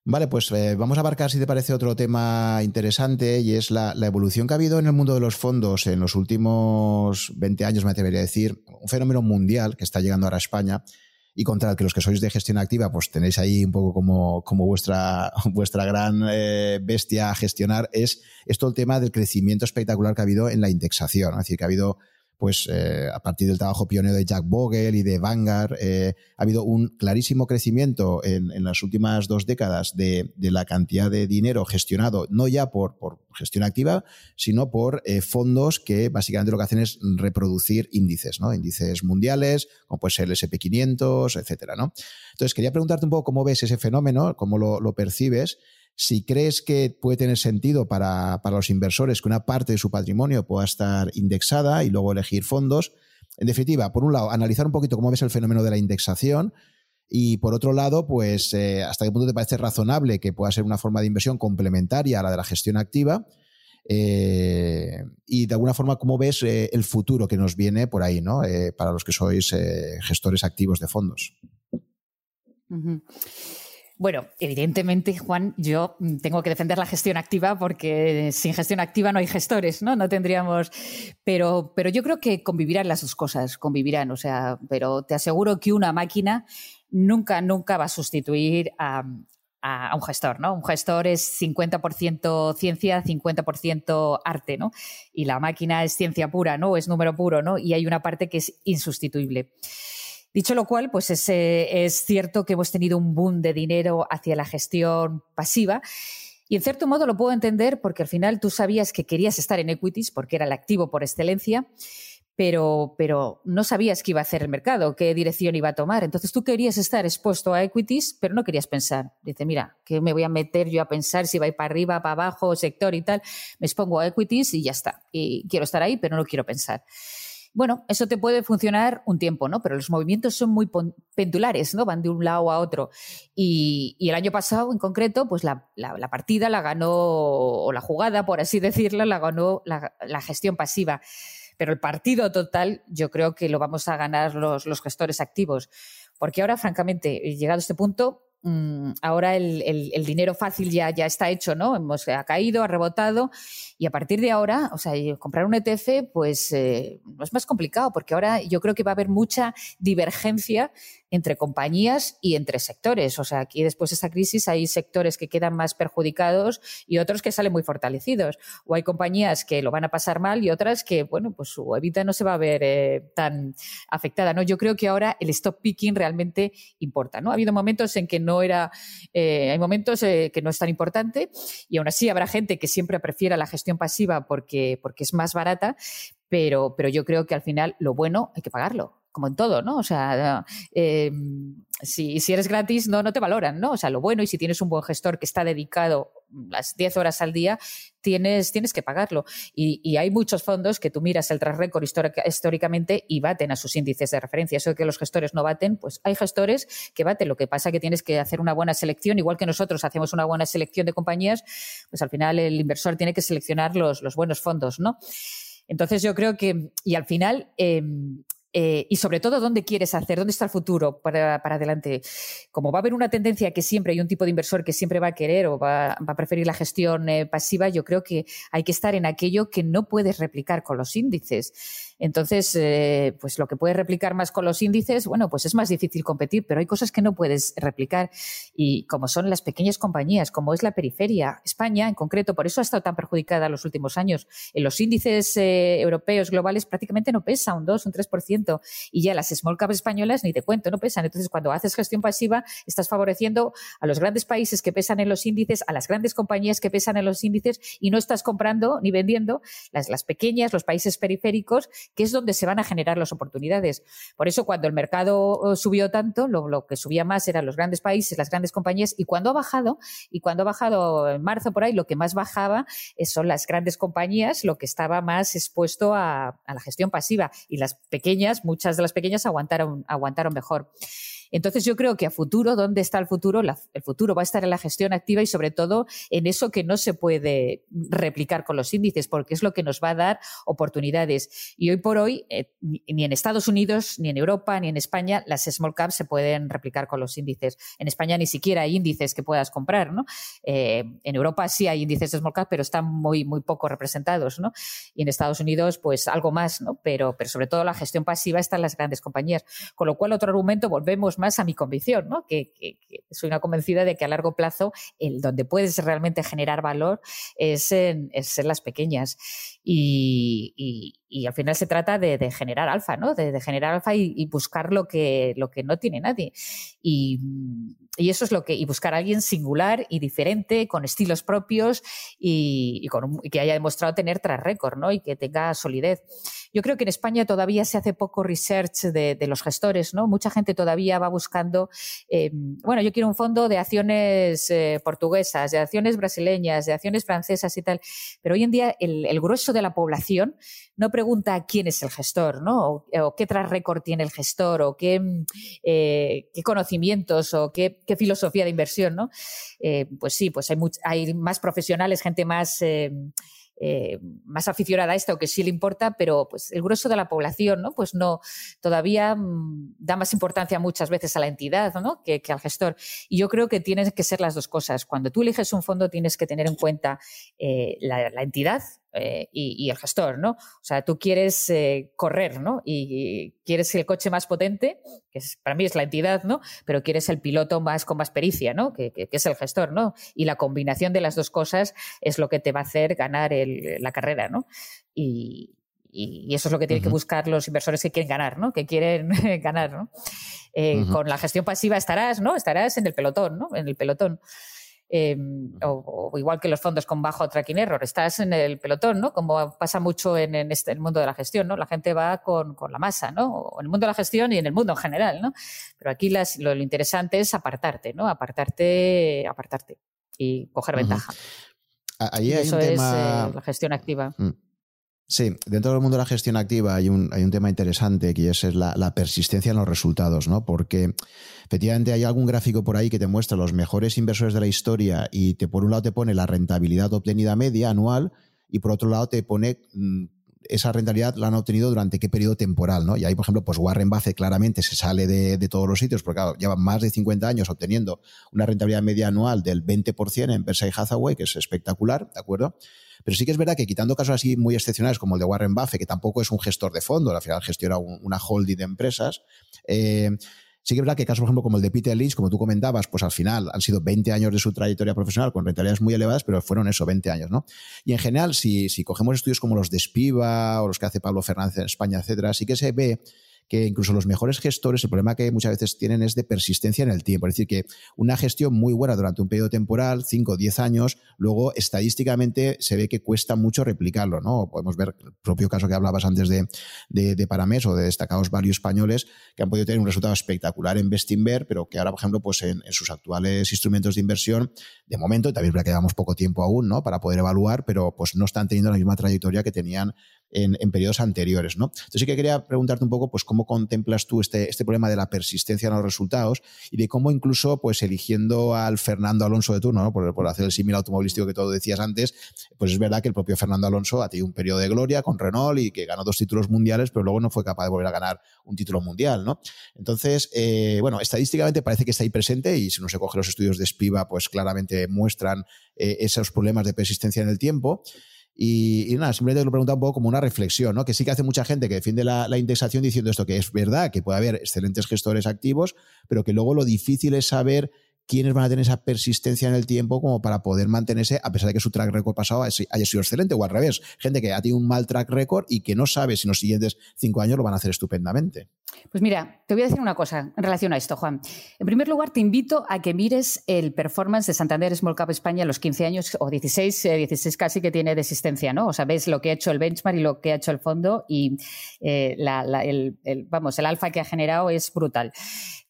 Vale, pues eh, vamos a abarcar, si te parece, otro tema interesante y es la, evolución que ha habido en el mundo de los fondos en los últimos 20 años, me atrevería a decir, un fenómeno mundial que está llegando ahora a España y contra el que los que sois de gestión activa, pues tenéis ahí un poco como, vuestra, vuestra gran eh, bestia a gestionar, es esto el tema del crecimiento espectacular que ha habido en la indexación. Es decir, que ha habido pues eh, a partir del trabajo pionero de Jack Bogle y de Vanguard, eh, ha habido un clarísimo crecimiento en, las últimas dos décadas de, la cantidad de dinero gestionado, no ya por, gestión activa, sino por eh, fondos que básicamente lo que hacen es reproducir índices, ¿no? Índices mundiales, como puede ser el SP500, etcétera, ¿no? Entonces, quería preguntarte un poco cómo ves ese fenómeno, cómo lo, lo percibes si crees que puede tener sentido para, los inversores que una parte de su patrimonio pueda estar indexada y luego elegir fondos. En definitiva, por un lado, analizar un poquito cómo ves el fenómeno de la indexación y por otro lado, pues eh, hasta qué punto te parece razonable que pueda ser una forma de inversión complementaria a la de la gestión activa. Eh, y de alguna forma, ¿cómo ves eh, el futuro que nos viene por ahí, ¿no? para los que sois gestores activos de fondos. Bueno, evidentemente, Juan, yo tengo que defender la gestión activa porque sin gestión activa no hay gestores, ¿no? No tendríamos. Pero, pero yo creo que convivirán las dos cosas, convivirán. O sea, pero te aseguro que una máquina nunca, nunca va a sustituir a, un gestor, ¿no? Un gestor es 50% ciencia, 50% arte, ¿no? Y la máquina es ciencia pura, ¿no? Es número puro, ¿no? Y hay una parte que es insustituible. Dicho lo cual, pues es, cierto que hemos tenido un boom de dinero hacia la gestión pasiva. Y en cierto modo lo puedo entender porque al final tú sabías que querías estar en equities porque era el activo por excelencia, pero, pero no sabías qué iba a hacer el mercado, qué dirección iba a tomar. Entonces tú querías estar expuesto a equities, pero no querías pensar. Dice, mira, ¿qué me voy a meter yo a pensar si va a ir para arriba, para abajo, sector y tal? Me expongo a equities y ya está. Y quiero estar ahí, pero no quiero pensar. Bueno, eso te puede funcionar un tiempo, ¿no? Pero los movimientos son muy pendulares, ¿no? Van de un lado a otro. Y, el año pasado, en concreto, pues la, partida la ganó, o la jugada, por así decirlo, la ganó la, gestión pasiva. Pero el partido total, yo creo que lo vamos a ganar los, los gestores activos. Porque ahora, francamente, llegado a este punto, Mm, ahora el, dinero fácil ya, ya está hecho, ¿no? Hemos, ha caído, ha rebotado y a partir de ahora, o sea, comprar un ETF, pues eh, es más complicado porque ahora yo creo que va a haber mucha divergencia entre compañías y entre sectores. O sea, aquí después de esta crisis hay sectores que quedan más perjudicados y otros que salen muy fortalecidos. O hay compañías que lo van a pasar mal y otras que, bueno, pues su evita no se va a ver eh, tan afectada. ¿no? Yo creo que ahora el stop picking realmente importa. ¿no? Ha habido momentos en que no era, eh, hay momentos eh, que no es tan importante y aún así habrá gente que siempre prefiera la gestión pasiva porque, porque es más barata, pero, pero yo creo que al final lo bueno hay que pagarlo como en todo, ¿no? O sea, eh, si, eres gratis, no, no te valoran, ¿no? O sea, lo bueno, y si tienes un buen gestor que está dedicado las 10 horas al día, tienes, que pagarlo. Y, hay muchos fondos que tú miras el track record históricamente y baten a sus índices de referencia. Eso de que los gestores no baten, pues hay gestores que baten. Lo que pasa es que tienes que hacer una buena selección, igual que nosotros hacemos una buena selección de compañías, pues al final el inversor tiene que seleccionar los, los buenos fondos, ¿no? Entonces yo creo que, y al final, em, eh, y sobre todo dónde quieres hacer, dónde está el futuro para, adelante. Como va a haber una tendencia que siempre hay un tipo de inversor que siempre va a querer o va, a preferir la gestión eh, pasiva, yo creo que hay que estar en aquello que no puedes replicar con los índices. Entonces, eh, pues lo que puedes replicar más con los índices, bueno, pues es más difícil competir, pero hay cosas que no puedes replicar y como son las pequeñas compañías, como es la periferia, España en concreto, por eso ha estado tan perjudicada en los últimos años. En los índices eh, europeos globales prácticamente no pesa un 2, un 3% y ya las small caps españolas ni te cuento, no pesan. Entonces, cuando haces gestión pasiva, estás favoreciendo a los grandes países que pesan en los índices, a las grandes compañías que pesan en los índices y no estás comprando ni vendiendo las, las pequeñas, los países periféricos que es donde se van a generar las oportunidades. Por eso, cuando el mercado eh, subió tanto, lo, que subía más eran los grandes países, las grandes compañías, y cuando ha bajado, y cuando ha bajado en marzo por ahí, lo que más bajaba eh, son las grandes compañías, lo que estaba más expuesto a, a la gestión pasiva. Y las pequeñas, muchas de las pequeñas aguantaron, aguantaron mejor. Entonces yo creo que a futuro, ¿dónde está el futuro? el futuro va a estar en la gestión activa y sobre todo en eso que no se puede replicar con los índices, porque es lo que nos va a dar oportunidades. Y hoy por hoy, eh, ni en Estados Unidos, ni en Europa, ni en España, las small caps se pueden replicar con los índices. En España ni siquiera hay índices que puedas comprar, ¿no? Eh, en Europa sí hay índices de small caps, pero están muy, muy poco representados, ¿no? Y en Estados Unidos, pues algo más, ¿no? Pero, pero sobre todo la gestión pasiva está en las grandes compañías. Con lo cual, otro argumento, volvemos más a mi convicción, ¿no? Que, soy una convencida de que a largo plazo el donde puedes realmente generar valor es en, las pequeñas. Y, al final se trata de, generar alfa, ¿no? De, generar alfa y, buscar lo que, lo que no tiene nadie. Y, eso es lo que, y buscar a alguien singular y diferente, con estilos propios y, con, que haya demostrado tener tras récord, ¿no? Y que tenga solidez. Yo creo que en España todavía se hace poco research de, los gestores, ¿no? Mucha gente todavía va buscando, eh, bueno, yo quiero un fondo de acciones eh, portuguesas, de acciones brasileñas, de acciones francesas y tal. Pero hoy en día el, grueso de la población no pregunta quién es el gestor, ¿no? O, qué tras récord tiene el gestor, o qué, eh, qué conocimientos, o qué, filosofía de inversión, ¿no? pues sí, pues hay, más profesionales, gente más eh, más aficionada a esto que sí le importa, pero pues el grueso de la población, ¿no? Pues no, todavía mm, da más importancia muchas veces a la entidad, ¿no? Que, al gestor. Y yo creo que tienen que ser las dos cosas. Cuando tú eliges un fondo tienes que tener en cuenta eh, la entidad, eh, y, el gestor, ¿no? O sea, tú quieres eh, correr, ¿no? Y, quieres el coche más potente, que para mí es la entidad, ¿no? Pero quieres el piloto más con más pericia, ¿no? Que, es el gestor, ¿no? Y la combinación de las dos cosas es lo que te va a hacer ganar la carrera, ¿no? Y, eso es lo que tienen que buscar los inversores que quieren ganar, ¿no? Que quieren ganar, ¿no? Eh, con la gestión pasiva estarás, ¿no? Estarás en el pelotón, ¿no? En el pelotón. Em, o, igual que los fondos con bajo tracking error, estás en el pelotón, ¿no? Como pasa mucho en, este, el mundo de la gestión, ¿no? La gente va con, la masa, ¿no? O en el mundo de la gestión y en el mundo en general, ¿no? Pero aquí lo, interesante es apartarte, ¿no? Apartarte, apartarte y coger ventaja. Ahí hay eso es eh, la gestión activa. Mm. Sí, dentro del mundo de la gestión activa hay un, hay un tema interesante que es, la, la, persistencia en los resultados, ¿no? Porque efectivamente hay algún gráfico por ahí que te muestra los mejores inversores de la historia y te por un lado te pone la rentabilidad obtenida media anual y por otro lado te pone mm, esa rentabilidad la han obtenido durante qué periodo temporal, ¿no? Y ahí, por ejemplo, pues Warren Buffett claramente se sale de, de todos los sitios, porque claro, lleva más de 50 años obteniendo una rentabilidad media anual del 20% en Berkshire Hathaway, que es espectacular, ¿de acuerdo? Pero sí que es verdad que quitando casos así muy excepcionales como el de Warren Buffett, que tampoco es un gestor de fondo, al final gestiona una holding de empresas, eh, Sí que es verdad que casos, por ejemplo, como el de Peter Lynch, como tú comentabas, pues al final han sido 20 años de su trayectoria profesional con rentabilidades muy elevadas, pero fueron eso, 20 años, ¿no? Y en general, si, si cogemos estudios como los de Spiva o los que hace Pablo Fernández en España, etcétera, sí que se ve que incluso los mejores gestores, el problema que muchas veces tienen es de persistencia en el tiempo. Es decir, que una gestión muy buena durante un periodo temporal, 5 o 10 años, luego estadísticamente se ve que cuesta mucho replicarlo, ¿no? Podemos ver el propio caso que hablabas antes de, de, Paramés o de destacados varios españoles que han podido tener un resultado espectacular en Bestinver, pero que ahora, por ejemplo, pues en, sus actuales instrumentos de inversión, de momento, también que llevamos poco tiempo aún, ¿no? Para poder evaluar, pero pues no están teniendo la misma trayectoria que tenían en, en, periodos anteriores. ¿no? Entonces sí que quería preguntarte un poco pues, cómo contemplas tú este, este problema de la persistencia en los resultados y de cómo incluso pues, eligiendo al Fernando Alonso de turno, ¿no? por, hacer el símil automovilístico que tú decías antes, pues es verdad que el propio Fernando Alonso ha tenido un periodo de gloria con Renault y que ganó dos títulos mundiales, pero luego no fue capaz de volver a ganar un título mundial. ¿no? Entonces, eh, bueno, estadísticamente parece que está ahí presente y si uno se coge los estudios de Spiva, pues claramente muestran eh, esos problemas de persistencia en el tiempo. Y, nada, simplemente lo pregunta un poco como una reflexión, ¿no? Que sí que hace mucha gente que defiende la, la, indexación diciendo esto, que es verdad que puede haber excelentes gestores activos, pero que luego lo difícil es saber quiénes van a tener esa persistencia en el tiempo como para poder mantenerse, a pesar de que su track record pasado haya sido excelente, o al revés, gente que ha tenido un mal track record y que no sabe si en los siguientes cinco años lo van a hacer estupendamente. Pues mira, te voy a decir una cosa en relación a esto, Juan. En primer lugar, te invito a que mires el performance de Santander Small Cap España en los 15 años o 16, 16 eh, casi que tiene de existencia, ¿no? O sea, ves lo que ha hecho el benchmark y lo que ha hecho el fondo y eh, vamos, el alfa que ha generado es brutal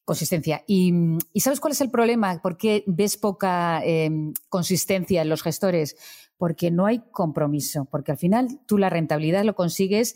consistencia. Y, ¿sabes cuál es el problema? ¿Por qué ves poca em, consistencia en los gestores? Porque no hay compromiso, porque al final tú la rentabilidad lo consigues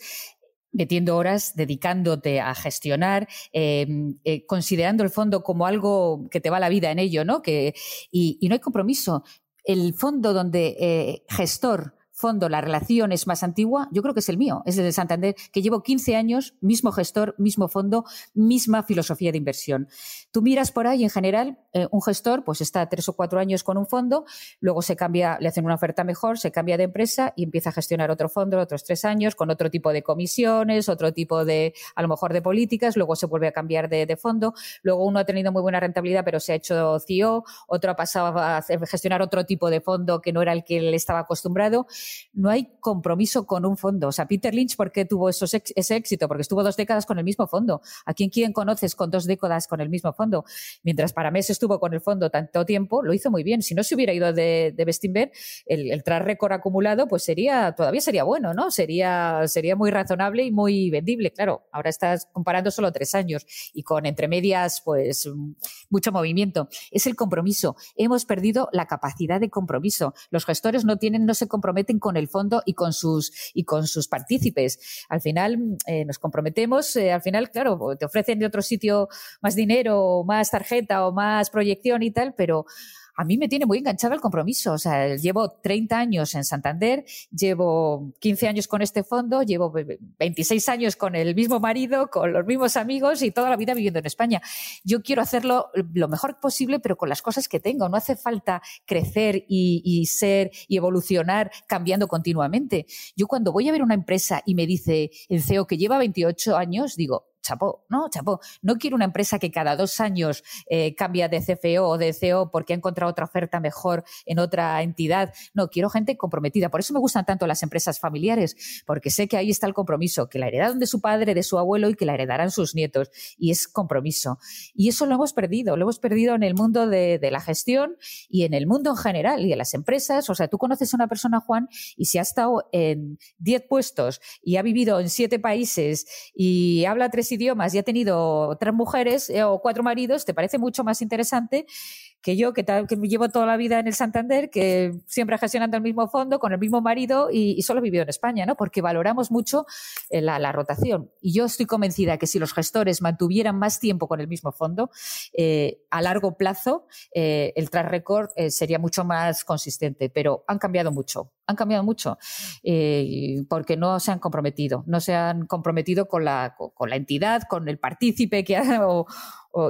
metiendo horas, dedicándote a gestionar, em, eh, considerando el fondo como algo que te va la vida en ello, ¿no? Que, y, no hay compromiso. El fondo donde eh, gestor fondo la relación es más antigua, yo creo que es el mío, es el de Santander, que llevo 15 años, mismo gestor, mismo fondo, misma filosofía de inversión. Tú miras por ahí, en general, eh, un gestor pues está tres o cuatro años con un fondo, luego se cambia, le hacen una oferta mejor, se cambia de empresa y empieza a gestionar otro fondo otros tres años con otro tipo de comisiones, otro tipo de, a lo mejor, de políticas, luego se vuelve a cambiar de, de fondo, luego uno ha tenido muy buena rentabilidad pero se ha hecho CEO, otro ha pasado a gestionar otro tipo de fondo que no era el que él estaba acostumbrado no hay compromiso con un fondo. O sea, Peter Lynch, ¿por qué tuvo ese éxito? Porque estuvo dos décadas con el mismo fondo. ¿A quién, quién conoces con dos décadas con el mismo fondo? Mientras para Mes estuvo con el fondo tanto tiempo, lo hizo muy bien. Si no se hubiera ido de, de el, el track record acumulado, pues sería, todavía sería bueno, ¿no? Sería, sería muy razonable y muy vendible. Claro, ahora estás comparando solo tres años y con entre medias, pues mucho movimiento. Es el compromiso. Hemos perdido la capacidad de compromiso. Los gestores no tienen, no se comprometen con el fondo y con sus, y con sus partícipes. Al final eh, nos comprometemos, eh, al final, claro, te ofrecen de otro sitio más dinero, más tarjeta o más proyección y tal, pero a mí me tiene muy enganchado el compromiso. O sea, llevo 30 años en Santander, llevo 15 años con este fondo, llevo 26 años con el mismo marido, con los mismos amigos y toda la vida viviendo en España. Yo quiero hacerlo lo mejor posible, pero con las cosas que tengo. No hace falta crecer y, y ser y evolucionar cambiando continuamente. Yo cuando voy a ver una empresa y me dice el CEO que lleva 28 años, digo, chapó, ¿no? Chapó. No quiero una empresa que cada dos años eh, cambia de CFO o de CEO porque ha encontrado otra oferta mejor en otra entidad. No, quiero gente comprometida. Por eso me gustan tanto las empresas familiares, porque sé que ahí está el compromiso, que la heredaron de su padre, de su abuelo y que la heredarán sus nietos. Y es compromiso. Y eso lo hemos perdido. Lo hemos perdido en el mundo de, de la gestión y en el mundo en general y en las empresas. O sea, tú conoces a una persona, Juan, y si ha estado en 10 puestos y ha vivido en siete países y habla tres idiomas y ha tenido tres mujeres eh, o cuatro maridos, te parece mucho más interesante que yo, que, que llevo toda la vida en el Santander, que siempre gestionando el mismo fondo, con el mismo marido y, solo he vivido en España, ¿no? Porque valoramos mucho eh, la, rotación. Y yo estoy convencida que si los gestores mantuvieran más tiempo con el mismo fondo, eh, a largo plazo eh, el track record sería mucho más consistente. Pero han cambiado mucho, han cambiado mucho porque no se han comprometido, no se han comprometido con la, con la entidad, con el partícipe que ha,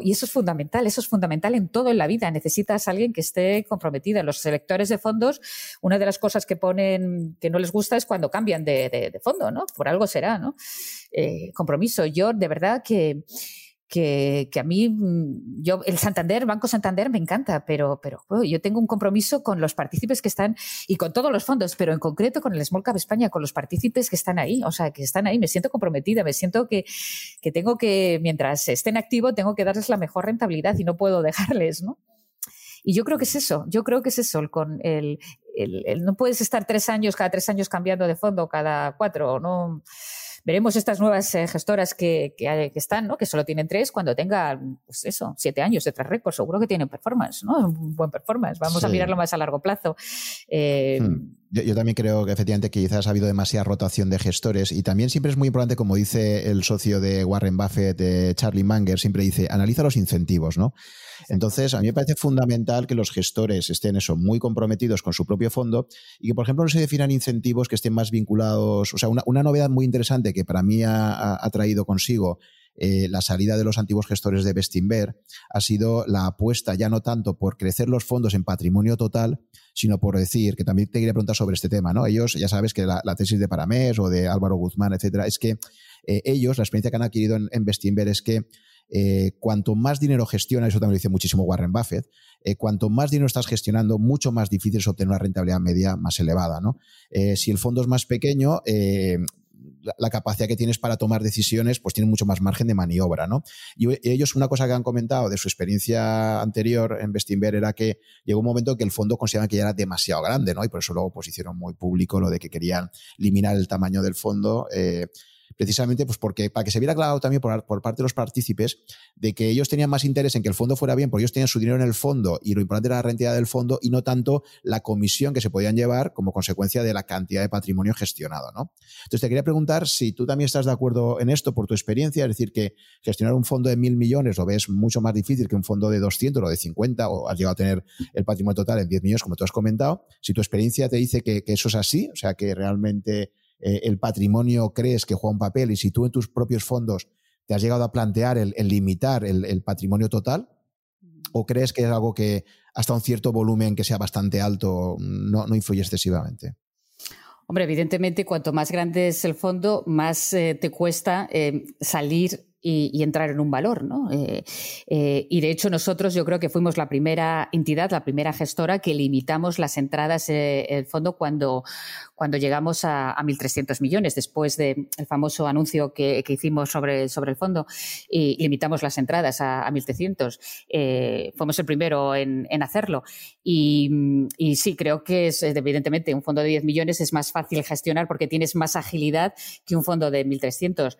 y eso es fundamental, eso es fundamental en todo en la vida. Necesitas a alguien que esté comprometido. Los selectores de fondos, una de las cosas que ponen que no les gusta es cuando cambian de, fondo, ¿no? Por algo será, ¿no? Eh, compromiso. Yo, de verdad que que, a mí, mm, yo, el Santander, Banco Santander me encanta, pero, pero yo tengo un compromiso con los partícipes que están, y con todos los fondos, pero en concreto con el Small Cap España, con los partícipes que están ahí, o sea, que están ahí, me siento comprometida, me siento que, que tengo que, mientras estén activos, tengo que darles la mejor rentabilidad y no puedo dejarles, ¿no? Y yo creo que es eso, yo creo que es eso, con el, el, no puedes estar tres años, cada tres años cambiando de fondo, cada cuatro, ¿no? Veremos estas nuevas eh, gestoras que, que, están, ¿no? que solo tienen tres, cuando tengan, pues eso, siete años de track record, seguro que tienen performance, ¿no? Un buen performance. Vamos a mirarlo más a largo plazo. Eh, hmm. Yo, también creo que efectivamente quizás ha habido demasiada rotación de gestores y también siempre es muy importante, como dice el socio de Warren Buffett, de Charlie Munger, siempre dice, analiza los incentivos, ¿no? Entonces, a mí me parece fundamental que los gestores estén eso, muy comprometidos con su propio fondo y que, por ejemplo, no se definan incentivos que estén más vinculados. O sea, una, novedad muy interesante que para mí ha, traído consigo eh, la salida de los antiguos gestores de Bestinver ha sido la apuesta ya no tanto por crecer los fondos en patrimonio total, sino por decir, que también te quería preguntar sobre este tema, ¿no? Ellos, ya sabes que la, tesis de Paramés o de Álvaro Guzmán, etcétera, es que eh, ellos, la experiencia que han adquirido en, en es que eh, cuanto más dinero gestiona, eso también lo dice muchísimo Warren Buffett, cuanto más dinero estás gestionando, mucho más difícil es obtener una rentabilidad media más elevada. ¿no? Si el fondo es más pequeño, la, capacidad que tienes para tomar decisiones, pues tiene mucho más margen de maniobra, ¿no? Y ellos, una cosa que han comentado de su experiencia anterior en Bestinver era que llegó un momento que el fondo consideraban que ya era demasiado grande, ¿no? Y por eso luego pues hicieron muy público lo de que querían eliminar el tamaño del fondo precisamente pues porque para que se viera claro también por, parte de los partícipes de que ellos tenían más interés en que el fondo fuera bien, porque ellos tenían su dinero en el fondo y lo importante era la rentabilidad del fondo y no tanto la comisión que se podían llevar como consecuencia de la cantidad de patrimonio gestionado. ¿no? Entonces te quería preguntar si tú también estás de acuerdo en esto por tu experiencia, es decir, que gestionar un fondo de mil millones lo ves mucho más difícil que un fondo de 200 o de 50 o has llegado a tener el patrimonio total en 10 millones, como tú has comentado. Si tu experiencia te dice que eso es así, o sea, que realmente eh, el patrimonio crees que juega un papel y si tú en tus propios fondos te has llegado a plantear el, limitar el, patrimonio total, o crees que es algo que hasta un cierto volumen que sea bastante alto no, influye excesivamente? Hombre, evidentemente, cuanto más grande es el fondo, más eh, te cuesta eh, salir y, entrar en un valor. ¿no? Eh, eh, y de hecho nosotros yo creo que fuimos la primera entidad, la primera gestora que limitamos las entradas eh, el fondo cuando, cuando llegamos a, a 1.300 millones, después del famoso anuncio que, que, hicimos sobre, sobre el fondo, y limitamos las entradas a, a 1.300. fuimos el primero en, hacerlo. Y, y, sí, creo que es evidentemente un fondo de 10 millones es más fácil gestionar porque tienes más agilidad que un fondo de 1.300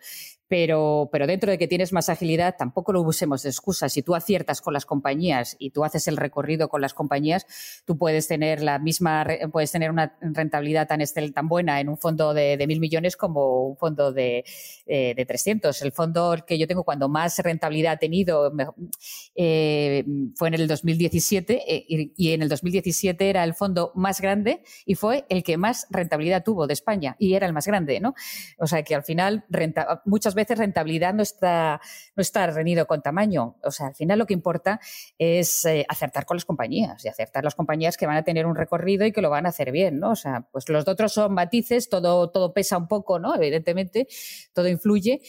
pero, pero dentro de que tienes más agilidad, tampoco lo usemos de excusa. Si tú aciertas con las compañías y tú haces el recorrido con las compañías, tú puedes tener la misma, puedes tener una rentabilidad tan, tan buena en un fondo de, mil millones como un fondo de, eh, de 300. El fondo que yo tengo cuando más rentabilidad ha tenido eh, fue en el 2017 eh, y, en el 2017 era el fondo más grande y fue el que más rentabilidad tuvo de España y era el más grande, ¿no? O sea que al final muchas veces veces rentabilidad no está, no está reñido con tamaño. O sea, al final lo que importa es eh, acertar con las compañías y acertar las compañías que van a tener un recorrido y que lo van a hacer bien, ¿no? O sea, pues los otros son matices, todo, todo pesa un poco, ¿no? Evidentemente, todo influye,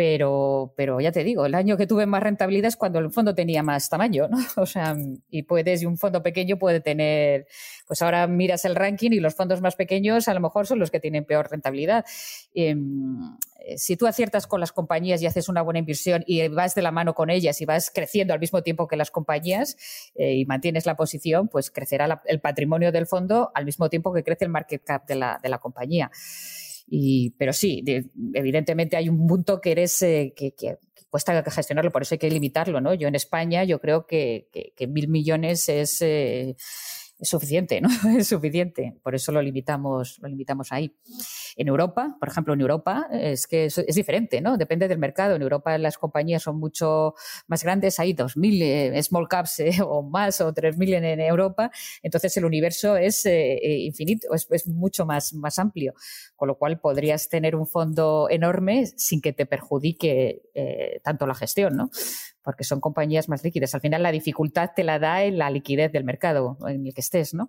pero, pero ya te digo, el año que tuve más rentabilidad es cuando el fondo tenía más tamaño, ¿no? O sea, y puedes, y un fondo pequeño puede tener, pues ahora miras el ranking y los fondos más pequeños a lo mejor son los que tienen peor rentabilidad. Em, eh, si tú aciertas con las compañías y haces una buena inversión y vas de la mano con ellas y vas creciendo al mismo tiempo que las compañías eh, y mantienes la posición, pues crecerá el patrimonio del fondo al mismo tiempo que crece el market cap de la, de la compañía. Y, pero sí, evidentemente hay un punto que eres, eh, que, cuesta gestionarlo, por eso hay que limitarlo, ¿no? Yo en España yo creo que, mil millones es, eh, es suficiente, ¿no? es suficiente. Por eso lo limitamos, lo limitamos ahí. En Europa, por ejemplo, en Europa es que es, diferente, ¿no? Depende del mercado. En Europa las compañías son mucho más grandes, hay 2.000 eh, small caps eh, o más o 3.000 en, en, Europa. Entonces el universo es eh, infinito, es, es, mucho más, más amplio. Con lo cual podrías tener un fondo enorme sin que te perjudique tanto la gestión, ¿no? Porque son compañías más líquidas. Al final la dificultad te la da en la liquidez del mercado en el que estés, ¿no?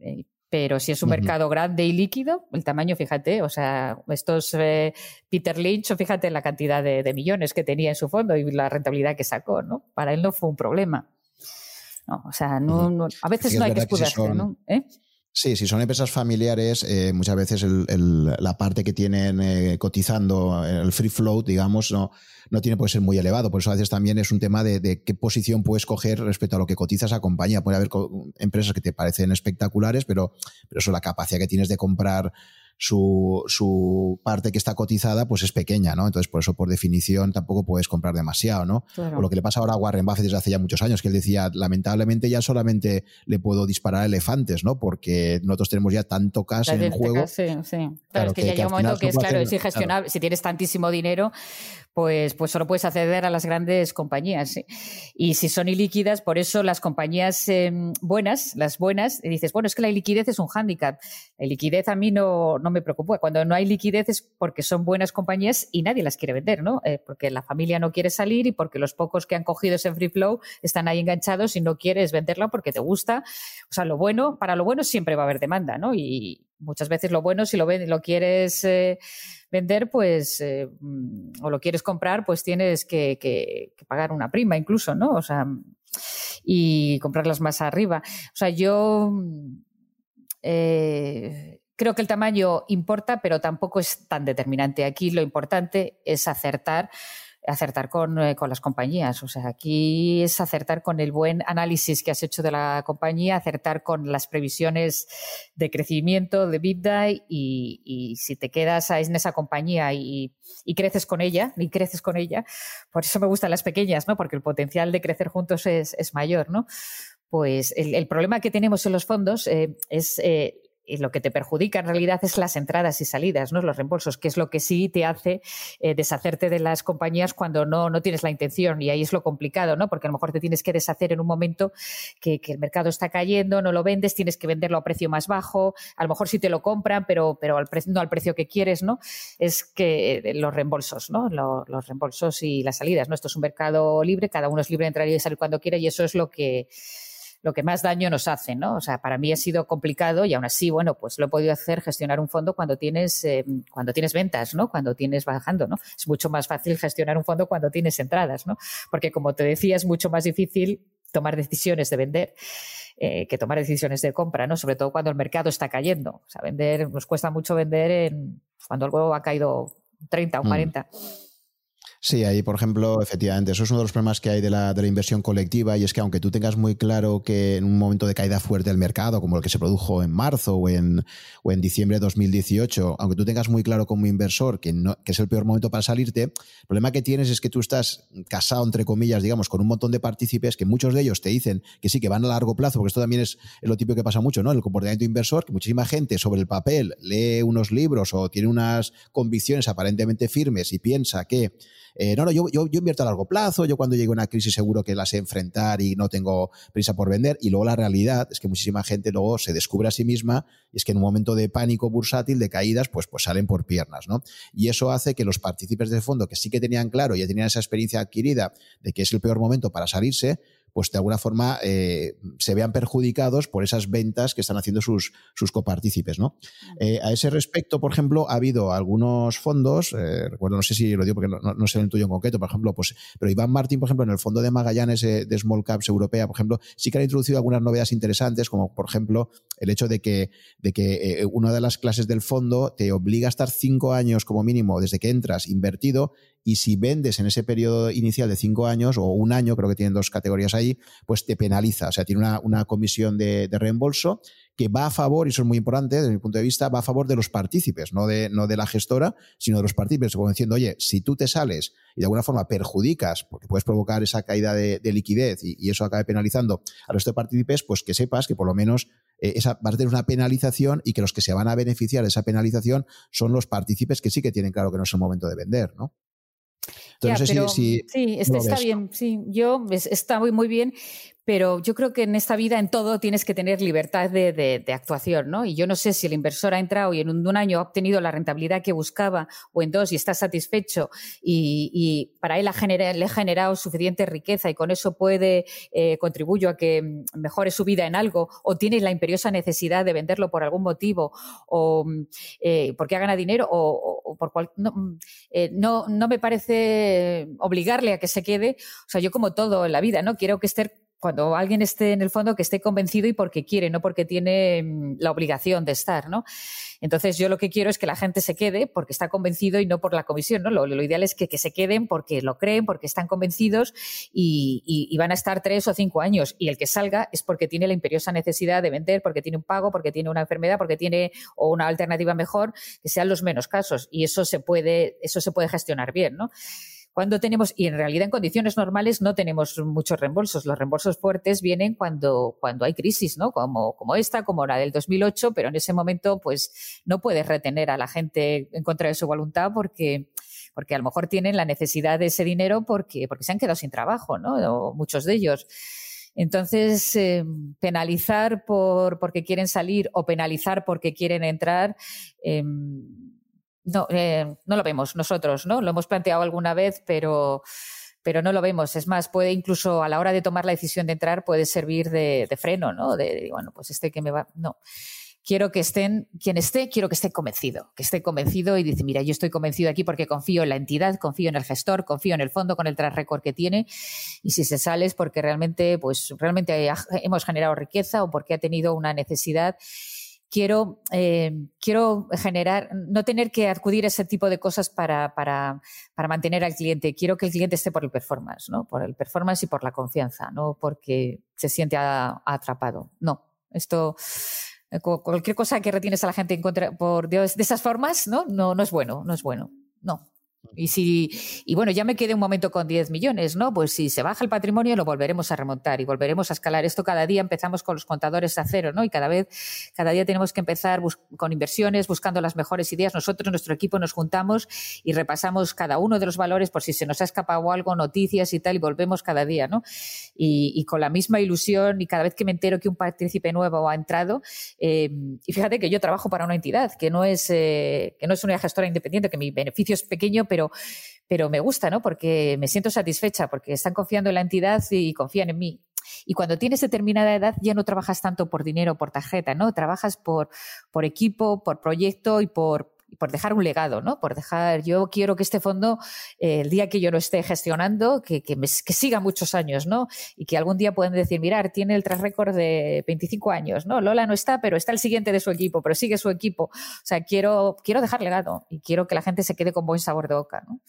Eh, pero si es un mercado grande y líquido, el tamaño, fíjate, o sea, estos eh, Peter Lynch, fíjate la cantidad de, millones que tenía en su fondo y la rentabilidad que sacó, ¿no? Para él no fue un problema. o sea, no, a veces no hay que escudarse, ¿no? ¿Eh? Sí, si son empresas familiares, eh, muchas veces la parte que tienen eh, cotizando, el free float, digamos, no, no tiene por ser muy elevado. Por eso a veces también es un tema de, qué posición puedes coger respecto a lo que cotizas a compañía. Puede haber empresas que te parecen espectaculares, pero, pero eso, la capacidad que tienes de comprar su, su, parte que está cotizada pues es pequeña, ¿no? Entonces, por eso, por definición, tampoco puedes comprar demasiado, ¿no? O lo que le pasa ahora a Warren Buffett desde hace ya muchos años, que él decía, lamentablemente ya solamente le puedo disparar elefantes, ¿no? Porque nosotros tenemos ya tanto cash en el juego. Sí, sí. Claro, es que, ya llega un momento que es, claro, es ingestionable. Si tienes tantísimo dinero, pues, pues solo puedes acceder a las grandes compañías. Y si son ilíquidas, por eso las compañías em, buenas, las buenas, dices, bueno, es que la liquidez es un hándicap. La liquidez a mí no, no, me preocupa. Cuando no hay liquidez es porque son buenas compañías y nadie las quiere vender, ¿no? Eh, porque la familia no quiere salir y porque los pocos que han cogido ese free flow están ahí enganchados y no quieres venderla porque te gusta. O sea, lo bueno, para lo bueno siempre va a haber demanda, ¿no? Y muchas veces lo bueno, si lo, quieres... Eh, vender, pues, eh, o lo quieres comprar, pues tienes que, pagar una prima incluso, ¿no? O sea, y comprarlas más arriba. O sea, yo eh, creo que el tamaño importa, pero tampoco es tan determinante. Aquí lo importante es acertar acertar eh, con, las compañías. O sea, aquí es acertar con el buen análisis que has hecho de la compañía, acertar con las previsiones de crecimiento, de vida y, si te quedas en esa compañía y, creces con ella, y creces con ella, por eso me gustan las pequeñas, ¿no? Porque el potencial de crecer juntos es, mayor, ¿no? Pues el, problema que tenemos en los fondos eh, es eh, y lo que te perjudica en realidad es las entradas y salidas, ¿no? los reembolsos, que es lo que sí te hace eh, deshacerte de las compañías cuando no, no tienes la intención. Y ahí es lo complicado, ¿no? porque a lo mejor te tienes que deshacer en un momento que, el mercado está cayendo, no lo vendes, tienes que venderlo a precio más bajo, a lo mejor sí te lo compran, pero, pero al no al precio que quieres, ¿no? Es que eh, los reembolsos, ¿no? Los, los reembolsos y las salidas, ¿no? Esto es un mercado libre, cada uno es libre de entrar y salir cuando quiera y eso es lo que lo que más daño nos hace, ¿no? O sea, para mí ha sido complicado y aún así, bueno, pues lo he podido hacer gestionar un fondo cuando tienes, eh, cuando tienes ventas, ¿no? Cuando tienes bajando, ¿no? Es mucho más fácil gestionar un fondo cuando tienes entradas, ¿no? Porque como te decía, es mucho más difícil tomar decisiones de vender. Eh, que tomar decisiones de compra, ¿no? Sobre todo cuando el mercado está cayendo. O sea, vender, nos cuesta mucho vender en, cuando algo ha caído 30 o 40. Sí, ahí, por ejemplo, efectivamente, eso es uno de los problemas que hay de la, de la, inversión colectiva y es que aunque tú tengas muy claro que en un momento de caída fuerte del mercado, como el que se produjo en marzo o en, o en diciembre de 2018, aunque tú tengas muy claro como inversor que, no, que es el peor momento para salirte, el problema que tienes es que tú estás casado, entre comillas, digamos, con un montón de partícipes que muchos de ellos te dicen que sí, que van a largo plazo, porque esto también es, lo típico que pasa mucho, ¿no? El comportamiento inversor, que muchísima gente sobre el papel lee unos libros o tiene unas convicciones aparentemente firmes y piensa que eh, no, no, yo, yo, invierto a largo plazo, yo cuando llegue una crisis seguro que la sé enfrentar y no tengo prisa por vender. Y luego la realidad es que muchísima gente luego se descubre a sí misma y es que en un momento de pánico bursátil, de caídas, pues, pues salen por piernas, ¿no? Y eso hace que los partícipes del fondo que sí que tenían claro, ya tenían esa experiencia adquirida de que es el peor momento para salirse, pues de alguna forma eh, se vean perjudicados por esas ventas que están haciendo sus, sus copartícipes. ¿no? Eh, a ese respecto, por ejemplo, ha habido algunos fondos, eh, recuerdo, no sé si lo digo porque no, sé el tuyo en concreto, por ejemplo, pues, pero Iván Martín, por ejemplo, en el fondo de Magallanes de Small Caps Europea, por ejemplo, sí que han introducido algunas novedades interesantes, como por ejemplo el hecho de que, de que una de las clases del fondo te obliga a estar cinco años como mínimo desde que entras invertido y si vendes en ese periodo inicial de cinco años o un año, creo que tienen dos categorías ahí, pues te penaliza. O sea, tiene una, comisión de, reembolso que va a favor, y eso es muy importante desde mi punto de vista, va a favor de los partícipes, no de, la gestora, sino de los partícipes, como diciendo, oye, si tú te sales y de alguna forma perjudicas, porque puedes provocar esa caída de, liquidez y, eso acabe penalizando a los partícipes, pues que sepas que por lo menos eh, esa, va a tener una penalización y que los que se van a beneficiar de esa penalización son los partícipes que sí que tienen claro que no es el momento de vender, ¿no? Entonces, sí, este está bien, sí, yo está muy, muy bien, pero yo creo que en esta vida, en todo, tienes que tener libertad de, actuación, ¿no? Y yo no sé si el inversor ha entrado y en un, año ha obtenido la rentabilidad que buscaba o en dos y está satisfecho y, para él le ha generado suficiente riqueza y con eso puede eh, contribuir a que mejore su vida en algo o tiene la imperiosa necesidad de venderlo por algún motivo o eh, porque gana dinero o, por cual, eh, no, no me parece obligarle a que se quede. O sea, yo como todo en la vida, ¿no? Quiero que esté cuando alguien esté en el fondo que esté convencido y porque quiere, no porque tiene mm, la obligación de estar, ¿no? Entonces yo lo que quiero es que la gente se quede porque está convencido y no por la comisión, ¿no? Lo, ideal es que, se queden porque lo creen, porque están convencidos y, van a estar tres o cinco años. Y el que salga es porque tiene la imperiosa necesidad de vender, porque tiene un pago, porque tiene una enfermedad, porque tiene o una alternativa mejor, que sean los menos casos. Y eso se puede, eso se puede gestionar bien, ¿no? Cuando tenemos, y en realidad en condiciones normales no tenemos muchos reembolsos. Los reembolsos fuertes vienen cuando, cuando hay crisis, ¿no? Como, como esta, como la del 2008, pero en ese momento, pues, no puedes retener a la gente en contra de su voluntad porque, porque a lo mejor tienen la necesidad de ese dinero porque, porque se han quedado sin trabajo, ¿no? muchos de ellos. Entonces, eh, penalizar por, porque quieren salir o penalizar porque quieren entrar, eh, no, eh, no lo vemos nosotros, ¿no? Lo hemos planteado alguna vez, pero, pero no lo vemos. Es más, puede incluso a la hora de tomar la decisión de entrar, puede servir de, freno, ¿no? De, bueno, pues este que me va. No. Quiero que estén, quien esté, quiero que esté convencido, que esté convencido y dice, mira, yo estoy convencido aquí porque confío en la entidad, confío en el gestor, confío en el fondo con el track record que tiene y si se sale es porque realmente, pues realmente hemos generado riqueza o porque ha tenido una necesidad quiero, eh, quiero generar, no tener que acudir a ese tipo de cosas para, para, para, mantener al cliente. Quiero que el cliente esté por el performance, ¿no? Por el performance y por la confianza, no porque se siente atrapado. No, esto eh, cualquier cosa que retienes a la gente en contra, por de esas formas, ¿no? No, no es bueno, no es bueno. No. Y si, y bueno, ya me quedé un momento con 10 millones, ¿no? Pues si se baja el patrimonio, lo volveremos a remontar y volveremos a escalar. Esto cada día empezamos con los contadores a cero, ¿no? Y cada vez, cada día tenemos que empezar con inversiones, buscando las mejores ideas. Nosotros, nuestro equipo, nos juntamos y repasamos cada uno de los valores por si se nos ha escapado algo, noticias y tal, y volvemos cada día, ¿no? Y, con la misma ilusión y cada vez que me entero que un partícipe nuevo ha entrado, eh, y fíjate que yo trabajo para una entidad que no es, eh, que no es una gestora independiente, que mi beneficio es pequeño, pero, pero me gusta, ¿no? Porque me siento satisfecha, porque están confiando en la entidad y confían en mí. Y cuando tienes determinada edad ya no trabajas tanto por dinero, por tarjeta, ¿no? Trabajas por, por equipo, por proyecto y por, por dejar un legado, ¿no? Por dejar, yo quiero que este fondo, eh, el día que yo lo esté gestionando, que, que, siga muchos años, ¿no? Y que algún día puedan decir, mirar, tiene el tras récord de 25 años, ¿no? Lola no está, pero está el siguiente de su equipo, pero sigue su equipo. O sea, quiero, quiero dejar legado y quiero que la gente se quede con buen sabor de boca, ¿no?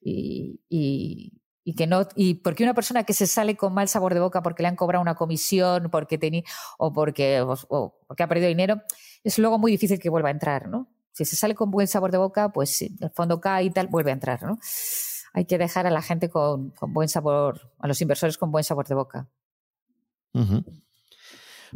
Y, y, que no y porque una persona que se sale con mal sabor de boca porque le han cobrado una comisión porque tenía o porque o porque ha perdido dinero es luego muy difícil que vuelva a entrar no si se sale con buen sabor de boca, pues el fondo cae y tal, vuelve a entrar, ¿no? Hay que dejar a la gente con, buen sabor, a los inversores con buen sabor de boca.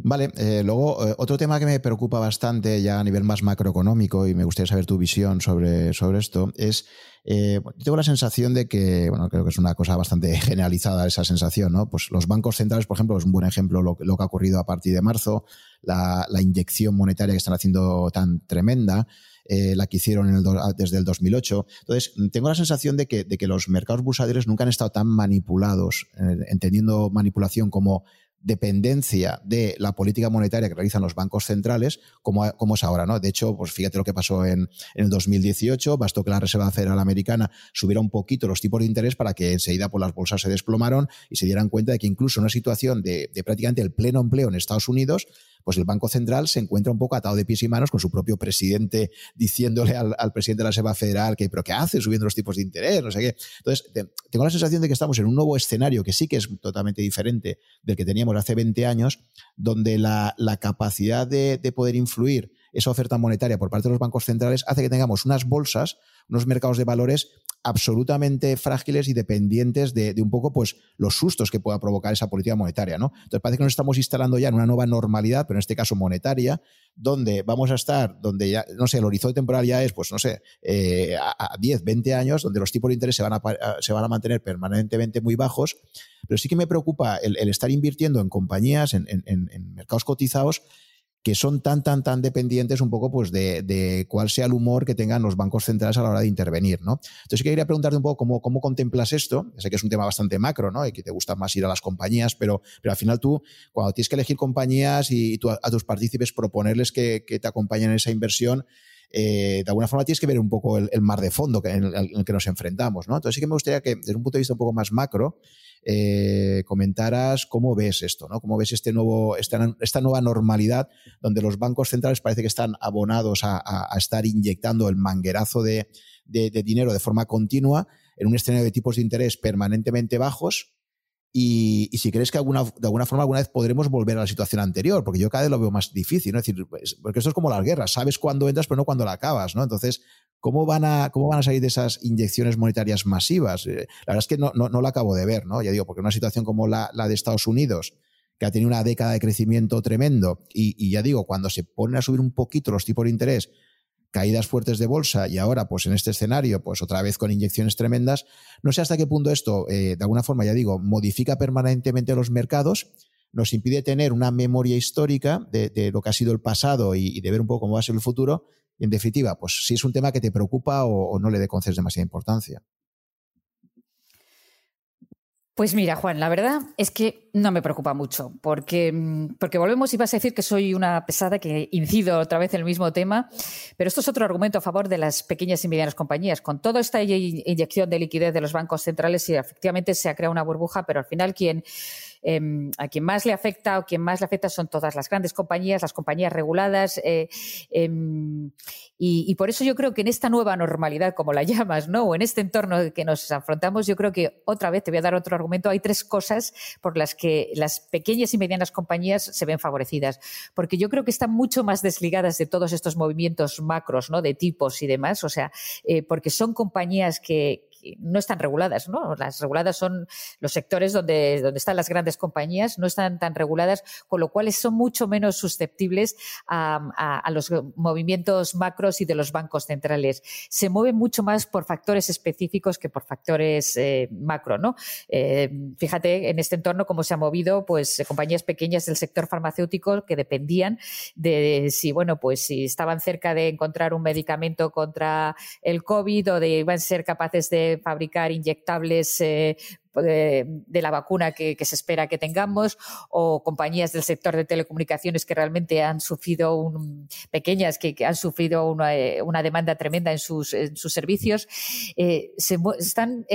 Vale, eh, luego eh, otro tema que me preocupa bastante ya a nivel más macroeconómico y me gustaría saber tu visión sobre, sobre esto es, eh, tengo la sensación de que, bueno, creo que es una cosa bastante generalizada esa sensación, ¿no? Pues los bancos centrales, por ejemplo, es un buen ejemplo lo, lo que ha ocurrido a partir de marzo, la, la, inyección monetaria que están haciendo tan tremenda. Eh, la que hicieron desde el 2008. Entonces, tengo la sensación de que, los mercados bursátiles nunca han estado tan manipulados, entendiendo manipulación como dependencia de la política monetaria que realizan los bancos centrales como, es ahora. De hecho, pues fíjate lo que pasó en, el 2018, bastó que la Reserva Federal Americana subiera un poquito los tipos de interés para que enseguida por pues, las bolsas se desplomaron y se dieran cuenta de que incluso en una situación de, de prácticamente el pleno empleo en Estados Unidos, pues el Banco Central se encuentra un poco atado de pies y manos con su propio presidente diciéndole al, presidente de la Reserva Federal que, pero ¿qué hace subiendo los tipos de interés? No sé qué. Entonces, tengo la sensación de que estamos en un nuevo escenario que sí que es totalmente diferente del que teníamos hace 20 años, donde la, capacidad de, de poder influir esa oferta monetaria por parte de los bancos centrales hace que tengamos unas bolsas, unos mercados de valores absolutamente frágiles y dependientes de, un poco pues, los sustos que pueda provocar esa política monetaria. ¿no? Entonces parece que nos estamos instalando ya en una nueva normalidad, pero en este caso monetaria, donde vamos a estar, donde ya, no sé, el horizonte temporal ya es, pues no sé, eh, a, 10, 20 años, donde los tipos de interés se van a, se van a mantener permanentemente muy bajos. Pero sí que me preocupa el, estar invirtiendo en compañías, en, en mercados cotizados, que son tan, tan, tan dependientes un poco pues de, de, cuál sea el humor que tengan los bancos centrales a la hora de intervenir, ¿no? Entonces, quería preguntarte un poco cómo, cómo contemplas esto. Sé que es un tema bastante macro, ¿no? Y que te gusta más ir a las compañías, pero, pero al final tú, cuando tienes que elegir compañías y, a, tus partícipes proponerles que, que te acompañen en esa inversión, eh, de alguna forma tienes que ver un poco el, mar de fondo en el, en el, que nos enfrentamos, ¿no? Entonces sí que me gustaría que, desde un punto de vista un poco más macro, eh, comentaras cómo ves esto, ¿no? Cómo ves este nuevo, esta, esta, nueva normalidad donde los bancos centrales parece que están abonados a, estar inyectando el manguerazo de, dinero de forma continua en un escenario de tipos de interés permanentemente bajos. Y, si crees que alguna, de alguna forma alguna vez podremos volver a la situación anterior, porque yo cada vez lo veo más difícil, ¿no? Es decir, pues, porque esto es como las guerras, sabes cuándo entras, pero no cuándo la acabas, ¿no? Entonces, ¿Cómo van, a, ¿Cómo van a salir de esas inyecciones monetarias masivas? Eh, la verdad es que no, no, no, la acabo de ver, ¿no? Ya digo, porque una situación como la, la de Estados Unidos, que ha tenido una década de crecimiento tremendo, y, ya digo, cuando se ponen a subir un poquito los tipos de interés, caídas fuertes de bolsa y ahora, pues en este escenario, pues otra vez con inyecciones tremendas, no sé hasta qué punto esto, eh, de alguna forma, ya digo, modifica permanentemente los mercados, nos impide tener una memoria histórica de, lo que ha sido el pasado y, y de ver un poco cómo va a ser el futuro, en definitiva, pues si es un tema que te preocupa o, no le concedes demasiada importancia. Pues mira, Juan, la verdad es que no me preocupa mucho, porque, porque volvemos y vas a decir que soy una pesada que incido otra vez en el mismo tema, pero esto es otro argumento a favor de las pequeñas y medianas compañías. Con toda esta inyección de liquidez de los bancos centrales, sí, efectivamente se ha creado una burbuja, pero al final quien Em, a quien más le afecta o quien más le afecta son todas las grandes compañías, las compañías reguladas. Eh, em, y, por eso yo creo que en esta nueva normalidad, como la llamas, ¿no? o en este entorno que nos afrontamos, yo creo que otra vez te voy a dar otro argumento. Hay tres cosas por las que las pequeñas y medianas compañías se ven favorecidas. Porque yo creo que están mucho más desligadas de todos estos movimientos macros, ¿no? de tipos y demás. O sea, eh, porque son compañías que, no están reguladas, ¿no? Las reguladas son los sectores donde, donde están las grandes compañías, no están tan reguladas, con lo cual son mucho menos susceptibles a, los movimientos macros y de los bancos centrales. Se mueven mucho más por factores específicos que por factores eh, macro, ¿no? Eh, fíjate en este entorno cómo se ha movido, pues, compañías pequeñas del sector farmacéutico que dependían de si, bueno, pues si estaban cerca de encontrar un medicamento contra el COVID o de iban a ser capaces de fabricar inyectables eh, de, la vacuna que, se espera que tengamos, o compañías del sector de telecomunicaciones que realmente han sufrido, un, pequeñas que, han sufrido una, eh, demanda tremenda en sus, servicios, eh, están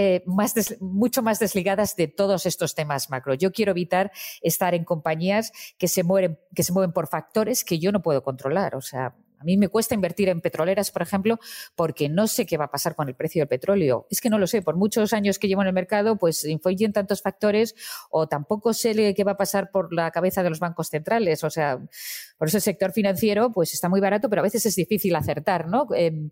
mucho más desligadas de todos estos temas macro. Yo quiero evitar estar en compañías que se, que se mueven por factores que yo no puedo controlar. O sea, a mí me cuesta invertir en petroleras, por ejemplo, porque no sé qué va a pasar con el precio del petróleo. Es que no lo sé. Por muchos años que llevo en el mercado, pues influyen tantos factores o tampoco sé qué va a pasar por la cabeza de los bancos centrales. O sea, por eso el sector financiero pues está muy barato, pero a veces es difícil acertar, ¿no? Em,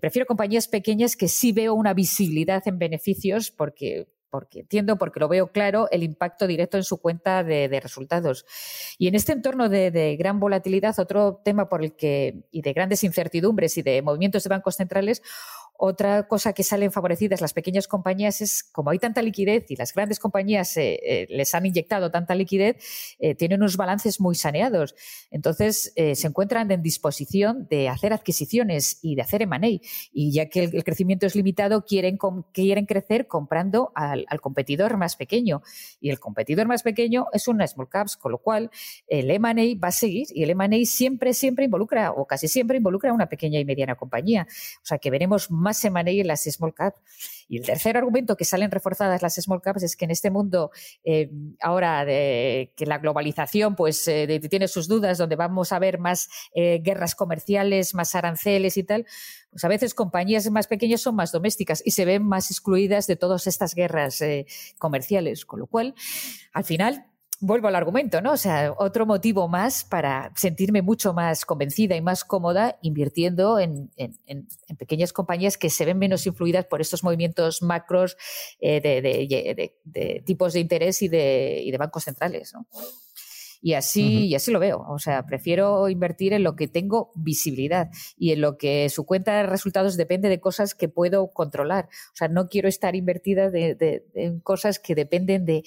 prefiero compañías pequeñas que sí veo una visibilidad en beneficios porque porque entiendo, porque lo veo claro, el impacto directo en su cuenta de, resultados. Y en este entorno de, gran volatilidad, otro tema por el que, y de grandes incertidumbres y de movimientos de bancos centrales, otra cosa que salen favorecidas las pequeñas compañías es, como hay tanta liquidez y las grandes compañías eh, eh, les han inyectado tanta liquidez, eh, tienen unos balances muy saneados. Entonces, se encuentran en disposición de hacer adquisiciones y de hacer M&A. Y ya que el, crecimiento es limitado, quieren, quieren crecer comprando al, competidor más pequeño. Y el competidor más pequeño es una small caps, con lo cual el M&A va a seguir y el M&A siempre, siempre involucra, o casi siempre involucra a una pequeña y mediana compañía. O sea, que veremos más se en las small caps. Y el tercer argumento que salen reforzadas las small caps es que en este mundo eh, ahora que la globalización pues eh, tiene sus dudas, donde vamos a ver más eh, guerras comerciales, más aranceles y tal, pues a veces compañías más pequeñas son más domésticas y se ven más excluidas de todas estas guerras comerciales, con lo cual al final vuelvo al argumento, ¿no? O sea, otro motivo más para sentirme mucho más convencida y más cómoda invirtiendo en, pequeñas compañías que se ven menos influidas por estos movimientos macros eh, de, tipos de interés y de, bancos centrales, ¿no? Y así, y así lo veo. O sea, prefiero invertir en lo que tengo visibilidad y en lo que su cuenta de resultados depende de cosas que puedo controlar. O sea, no quiero estar invertida en cosas que dependen de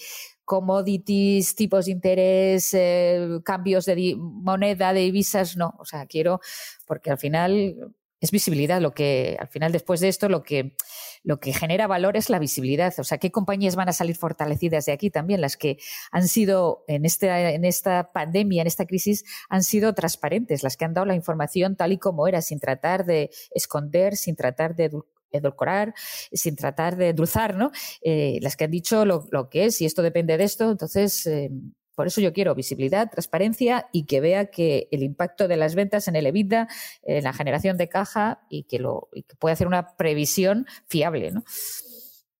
commodities, tipos de interés, eh, cambios de moneda, de divisas, no. O sea, quiero, porque al final es visibilidad lo que, al final después de esto, lo que, lo que genera valor es la visibilidad. O sea, ¿qué compañías van a salir fortalecidas de aquí también? Las que han sido en esta, en esta pandemia, en esta crisis, han sido transparentes, las que han dado la información tal y como era, sin tratar de esconder, sin tratar de edulcorar, sin tratar de endulzar, ¿no? Eh, las que han dicho lo, que es y esto depende de esto. Entonces, eh, por eso yo quiero visibilidad, transparencia y que vea que el impacto de las ventas en el EBITDA, en la generación de caja y que, lo, y que pueda hacer una previsión fiable, ¿no?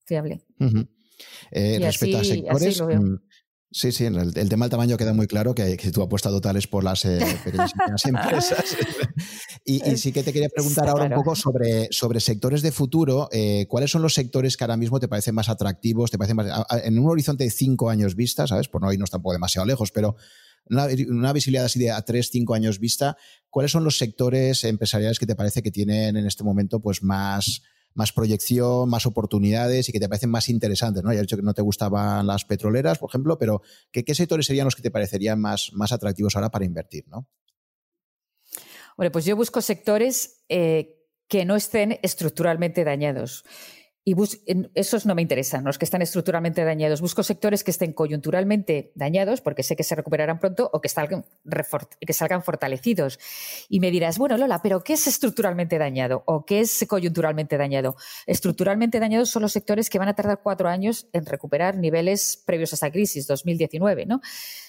Fiable. Eh, respecto a sectores, mm, Sí, sí, el, tema del tamaño queda muy claro que, que tu apuesta total es por las eh, pequeñas empresas. y, sí que te quería preguntar ahora un poco sobre, sobre sectores de futuro. Eh, ¿Cuáles son los sectores que ahora mismo te parecen más atractivos? ¿Te parecen más, en un horizonte de cinco años vista, ¿sabes? Por no irnos tampoco demasiado lejos, pero una, una, visibilidad así de a tres, cinco años vista, ¿cuáles son los sectores empresariales que te parece que tienen en este momento pues más más proyección, más oportunidades y que te parecen más interesantes, ¿no? Ya he dicho que no te gustaban las petroleras, por ejemplo, pero ¿qué, sectores serían los que te parecerían más, más atractivos ahora para invertir, ¿no? Bueno, pues yo busco sectores eh, que no estén estructuralmente dañados. Y esos no me interesan, los que están estructuralmente dañados. Busco sectores que estén coyunturalmente dañados, porque sé que se recuperarán pronto, o que salgan, que salgan fortalecidos. Y me dirás, bueno, Lola, ¿pero qué es estructuralmente dañado? ¿O qué es coyunturalmente dañado? Estructuralmente dañados son los sectores que van a tardar cuatro años en recuperar niveles previos a esta crisis, 2019, ¿no?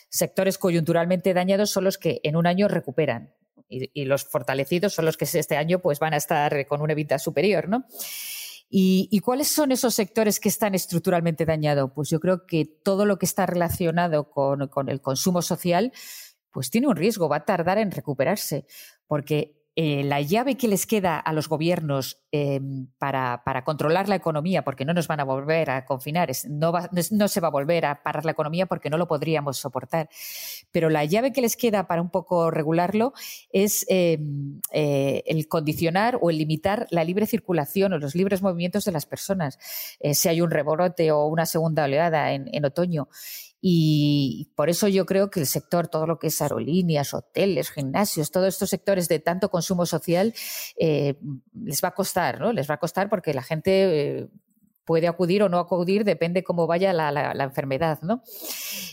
Sectores coyunturalmente dañados son los que en un año recuperan. Y, los fortalecidos son los que este año pues, van a estar con una evita superior, ¿no? ¿Y, cuáles son esos sectores que están estructuralmente dañados? Pues yo creo que todo lo que está relacionado con, con el consumo social, pues tiene un riesgo, va a tardar en recuperarse, porque eh, la llave que les queda a los gobiernos em, para, controlar la economía, porque no nos van a volver a confinar, no, se va a volver a parar la economía porque no lo podríamos soportar. Pero la llave que les queda para un poco regularlo es em, eh, el condicionar o el limitar la libre circulación o los libres movimientos de las personas, eh, si hay un rebrote o una segunda oleada en otoño. Y por eso yo creo que el sector, todo lo que es aerolíneas, hoteles, gimnasios, todos estos sectores de tanto consumo social, eh, les va a costar, ¿no? Les va a costar porque la gente eh, puede acudir o no acudir, depende cómo vaya la, enfermedad. ¿no?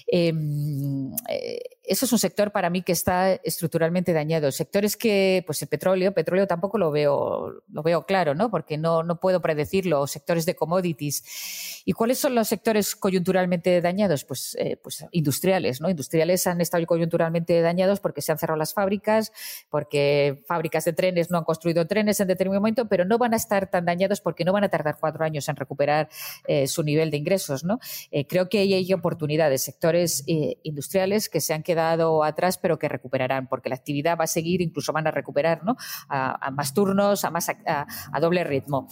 Em, eh, eso es un sector para mí que está estructuralmente dañado. Sectores que, pues el petróleo, petróleo tampoco lo veo, lo veo claro, ¿no? Porque no, no puedo predecirlo. Sectores de commodities. ¿Y cuáles son los sectores coyunturalmente dañados? Pues, eh, pues industriales, ¿no? Industriales han estado coyunturalmente dañados porque se han cerrado las fábricas, porque fábricas de trenes no han construido trenes en determinado momento, pero no van a estar tan dañados porque no van a tardar cuatro años en recuperar eh, su nivel de ingresos. ¿no? Eh, creo que hay oportunidades, sectores industriales que se han quedado atrás, pero que recuperarán, porque la actividad va a seguir, incluso van a recuperar ¿no? a, más turnos, a, más a, doble ritmo.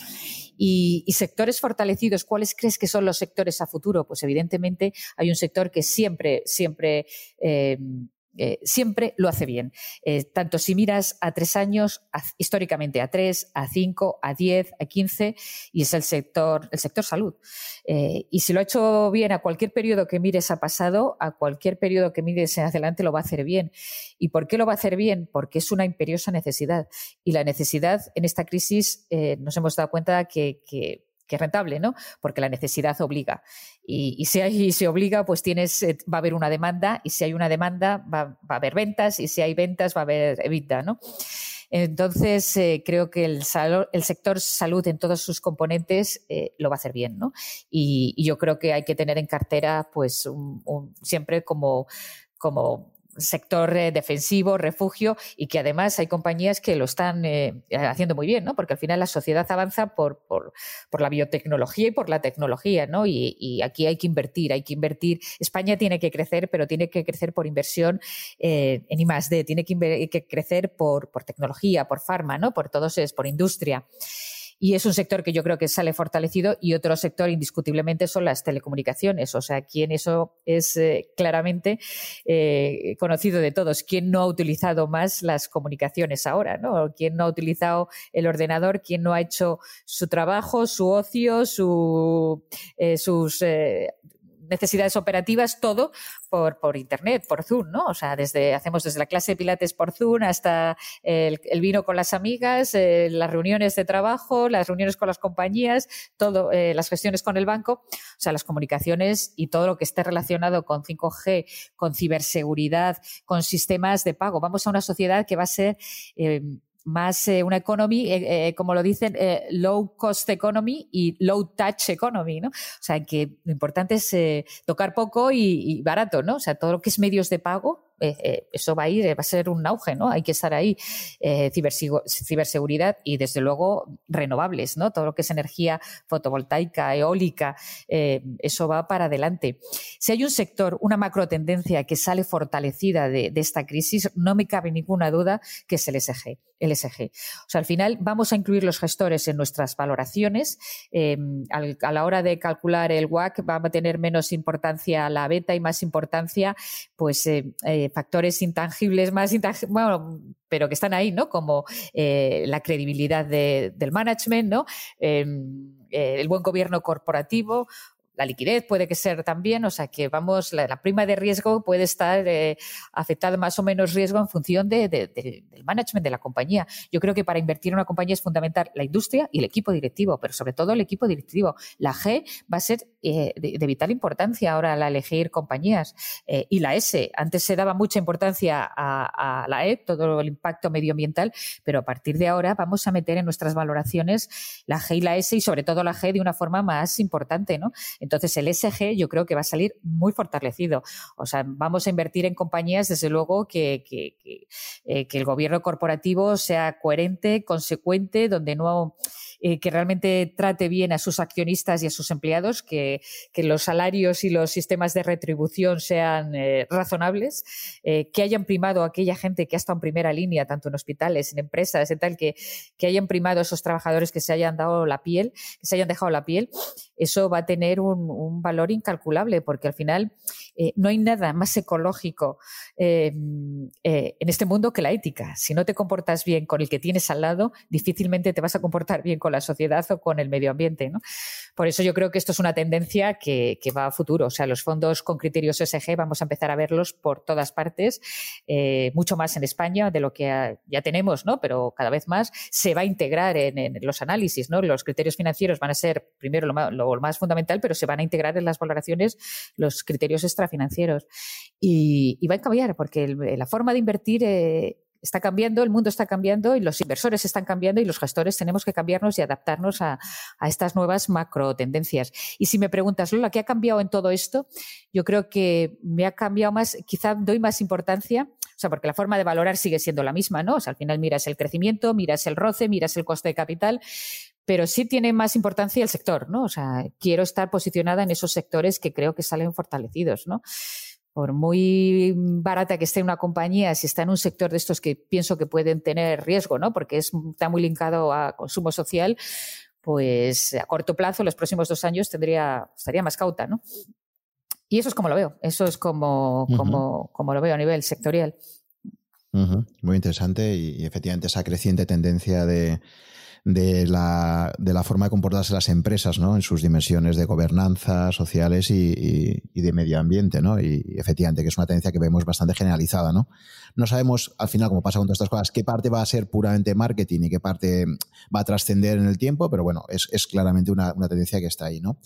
Y, sectores fortalecidos, ¿cuáles crees que son los sectores a futuro? Pues evidentemente hay un sector que siempre, siempre eh, siempre lo hace bien. Eh, tanto si miras a tres años, históricamente a tres, a cinco, a diez, a quince, y es el sector, el sector salud. Eh, y si lo ha hecho bien a cualquier periodo que mires a pasado, a cualquier periodo que mires en adelante lo va a hacer bien. ¿Y por qué lo va a hacer bien? Porque es una imperiosa necesidad. Y la necesidad en esta crisis nos hemos dado cuenta que es rentable, ¿no? Porque la necesidad obliga. Y, si hay, se obliga, pues tienes, eh, va a haber una demanda, y si hay una demanda, va, a haber ventas, y si hay ventas, va a haber evita, ¿no? Entonces, eh, creo que el, el, sector salud en todos sus componentes eh, lo va a hacer bien, ¿no? Y, yo creo que hay que tener en cartera, pues, siempre como, como sector eh, defensivo, refugio, y que además hay compañías que lo están eh, haciendo muy bien, ¿no? Porque al final la sociedad avanza por, por, la biotecnología y por la tecnología, ¿no? Y, aquí hay que invertir, hay que invertir. España tiene que crecer, pero tiene que crecer por inversión eh, en I+.D., tiene que, crecer por, tecnología, por farma, ¿no? Por todos es, por industria y es un sector que yo creo que sale fortalecido y otro sector indiscutiblemente son las telecomunicaciones. O sea, quien eso es eh, claramente eh, conocido de todos. ¿Quién no ha utilizado más las comunicaciones ahora? ¿no? ¿Quién no ha utilizado el ordenador? ¿Quién no ha hecho su trabajo, su ocio, su, eh, sus necesidades operativas, todo por, por, Internet, por Zoom, ¿no? O sea, desde, hacemos desde la clase de Pilates por Zoom hasta el, vino con las amigas, eh, las reuniones de trabajo, las reuniones con las compañías, todo, eh, las gestiones con el banco, o sea, las comunicaciones y todo lo que esté relacionado con 5G, con ciberseguridad, con sistemas de pago. Vamos a una sociedad que va a ser eh, más eh, una economy, eh, eh, como lo dicen, low cost economy y low touch economy, ¿no? O sea, que lo importante es tocar poco y, y, barato, ¿no? O sea, todo lo que es medios de pago, eh, eh, eso va a ir, va a ser un auge, ¿no? Hay que estar ahí. Eh, ciberseguridad y, desde luego, renovables, ¿no? Todo lo que es energía fotovoltaica, eólica, eso va para adelante. Si hay un sector, una macro tendencia que sale fortalecida de, esta crisis, no me cabe ninguna duda que es el SG. El SG. O sea, al final vamos a incluir los gestores en nuestras valoraciones. a la hora de calcular el WAC va a tener menos importancia la beta y más importancia, pues, factores intangibles más intangibles, bueno, pero que están ahí, ¿no? Como eh, la credibilidad del management, ¿no? Em, eh, el buen gobierno corporativo la liquidez puede que ser también, o sea que vamos, la, prima de riesgo puede estar eh, afectada más o menos riesgo en función de, del management de la compañía. Yo creo que para invertir en una compañía es fundamental la industria y el equipo directivo, pero sobre todo el equipo directivo. La G va a ser eh, de, vital importancia ahora al elegir compañías. Eh, y la S, antes se daba mucha importancia a, a, la E, todo el impacto medioambiental, pero a partir de ahora vamos a meter en nuestras valoraciones la G y la S y sobre todo la G de una forma más importante, ¿no? Entonces, el SG yo creo que va a salir muy fortalecido. O sea, vamos a invertir en compañías, desde luego, que, que, que, eh, que el gobierno corporativo sea coherente, consecuente, donde no eh, que realmente trate bien a sus accionistas y a sus empleados, que, que los salarios y los sistemas de retribución sean eh, razonables, eh, que hayan primado a aquella gente que ha estado en primera línea, tanto en hospitales, en empresas, en tal, que, que hayan primado a esos trabajadores que se hayan dado la piel, que se hayan dejado la piel, eso va a tener un, un valor incalculable, porque al final no hay nada más ecológico en este mundo que la ética. Si no te comportas bien con el que tienes al lado, difícilmente te vas a comportar bien con la sociedad o con el medio ambiente. Por eso yo creo que esto es una tendencia que, va a futuro. O sea, los fondos con criterios SG vamos a empezar a verlos por todas partes, eh, mucho más en España de lo que ya tenemos, ¿no? pero cada vez más se va a integrar en, los análisis. ¿no? Los criterios financieros van a ser primero lo más, fundamental, pero se van a integrar en las valoraciones los criterios extrafinancieros. Y, va a cambiar, porque la forma de invertir eh, está cambiando, el mundo está cambiando y los inversores están cambiando y los gestores tenemos que cambiarnos y adaptarnos a, estas nuevas macro tendencias. Y si me preguntas, Lola, ¿qué ha cambiado en todo esto? Yo creo que me ha cambiado más, quizá doy más importancia o sea, porque la forma de valorar sigue siendo la misma, ¿no? O sea, al final miras el crecimiento, miras el roce, miras el coste de capital, pero sí tiene más importancia el sector, ¿no? O sea, quiero estar posicionada en esos sectores que creo que salen fortalecidos, ¿no? por muy barata que esté una compañía, si está en un sector de estos que pienso que pueden tener riesgo, ¿no? Porque está muy linkado a consumo social, pues a corto plazo, los próximos dos años, tendría, estaría más cauta, ¿no? Y eso es como lo veo, eso es como, como, como lo veo a nivel sectorial. Muy interesante y, efectivamente esa creciente tendencia de, de la, de la forma de comportarse las empresas, ¿no? En sus dimensiones de gobernanza, sociales y, de medio ambiente, ¿no? Y, efectivamente que es una tendencia que vemos bastante generalizada, ¿no? No sabemos, al final, como pasa con todas estas cosas, qué parte va a ser puramente marketing y qué parte va a trascender en el tiempo, pero bueno, es, claramente una, tendencia que está ahí, ¿no?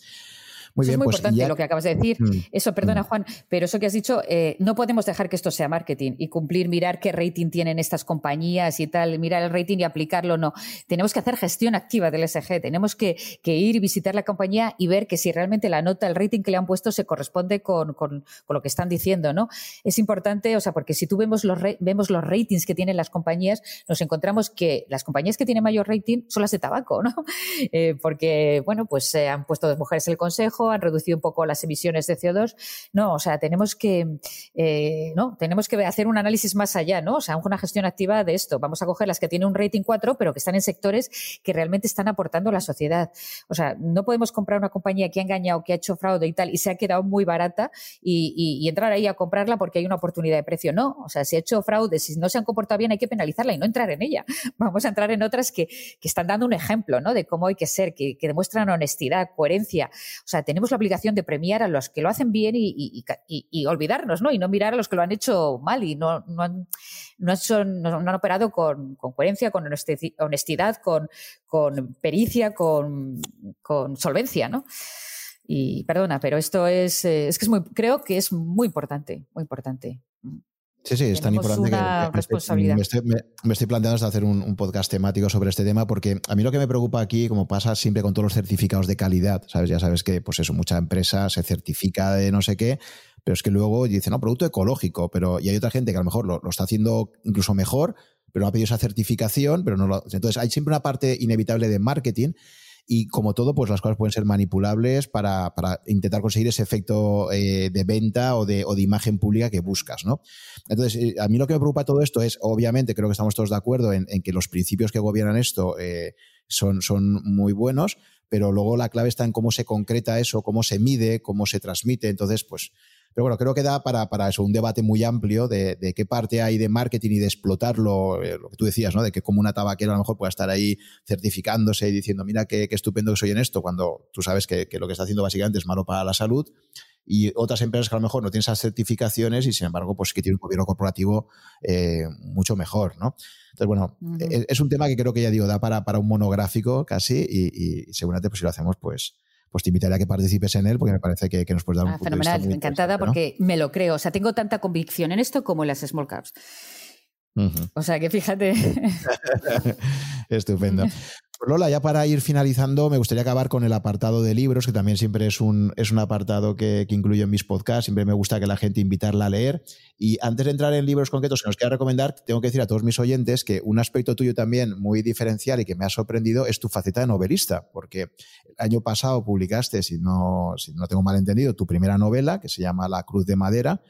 Muy eso es muy pues importante lo que acabas de decir. Mm, eso, perdona, mm. Juan, pero eso que has dicho, eh, no podemos dejar que esto sea marketing y cumplir, mirar qué rating tienen estas compañías y tal, mirar el rating y aplicarlo, no. Tenemos que hacer gestión activa del SG, tenemos que, ir y visitar la compañía y ver que si realmente la nota, el rating que le han puesto se corresponde con, lo que están diciendo, ¿no? Es importante, o sea, porque si tú vemos los, vemos los ratings que tienen las compañías, nos encontramos que las compañías que tienen mayor rating son las de tabaco, ¿no? Eh, porque, bueno, pues se han puesto dos mujeres en el consejo, han reducido un poco las emisiones de CO2. No, o sea, tenemos que, eh, no, tenemos que hacer un análisis más allá, ¿no? O sea, una gestión activa de esto. Vamos a coger las que tienen un rating 4, pero que están en sectores que realmente están aportando a la sociedad. O sea, no podemos comprar una compañía que ha engañado, que ha hecho fraude y tal, y se ha quedado muy barata y, entrar ahí a comprarla porque hay una oportunidad de precio. No, o sea, si ha hecho fraude, si no se han comportado bien, hay que penalizarla y no entrar en ella. Vamos a entrar en otras que, que están dando un ejemplo, ¿no? De cómo hay que ser, que, que demuestran honestidad, coherencia. O sea, tenemos la obligación de premiar a los que lo hacen bien y, olvidarnos, ¿no? Y no mirar a los que lo han hecho mal y no, no, han, no, han operado con, coherencia, con honestidad, con, con pericia, con, con solvencia, ¿no? Y perdona, pero esto es, eh, es que es muy, creo que es muy importante, muy importante. Sí, sí, es tan importante que, me, estoy, planteando hacer un, podcast temático sobre este tema porque a mí lo que me preocupa aquí, como pasa siempre con todos los certificados de calidad, ¿sabes? Ya sabes que, pues eso, mucha empresa se certifica de no sé qué, pero es que luego dice, no, producto ecológico, pero y hay otra gente que a lo mejor lo, lo está haciendo incluso mejor, pero no ha pedido esa certificación, pero no lo... Entonces hay siempre una parte inevitable de marketing y como todo, pues las cosas pueden ser manipulables para, para intentar conseguir ese efecto eh, de venta o de, o de, imagen pública que buscas, ¿no? Entonces, eh, a mí lo que me preocupa todo esto es, obviamente, creo que estamos todos de acuerdo en, que los principios que gobiernan esto eh, son, son muy buenos, pero luego la clave está en cómo se concreta eso, cómo se mide, cómo se transmite. Entonces, pues pero bueno, creo que da para, para eso un debate muy amplio de, de, qué parte hay de marketing y de explotarlo, eh, lo que tú decías, ¿no? De que como una tabaquera a lo mejor pueda estar ahí certificándose y diciendo, mira qué, qué estupendo que soy en esto, cuando tú sabes que, que, lo que está haciendo básicamente es malo para la salud. Y otras empresas que a lo mejor no tienen esas certificaciones y sin embargo, pues que tienen un gobierno corporativo eh, mucho mejor, ¿no? Entonces, bueno, e, es, un tema que creo que ya digo, da para, para un monográfico casi y, y seguramente pues si lo hacemos, pues pues te invitaría a que participes en él porque me parece que, nos puedes dar un ah, punto Fenomenal, de vista encantada porque me lo creo. O sea, tengo tanta convicción en esto como en las small caps. O sea que fíjate. Estupendo. Lola, ya para ir finalizando, me gustaría acabar con el apartado de libros, que también siempre es un, es un apartado que, que, incluyo en mis podcasts. Siempre me gusta que la gente invitarla a leer. Y antes de entrar en libros concretos que nos quiera recomendar, tengo que decir a todos mis oyentes que un aspecto tuyo también muy diferencial y que me ha sorprendido es tu faceta de novelista, porque el año pasado publicaste, si no, si no tengo mal entendido, tu primera novela, que se llama La Cruz de Madera.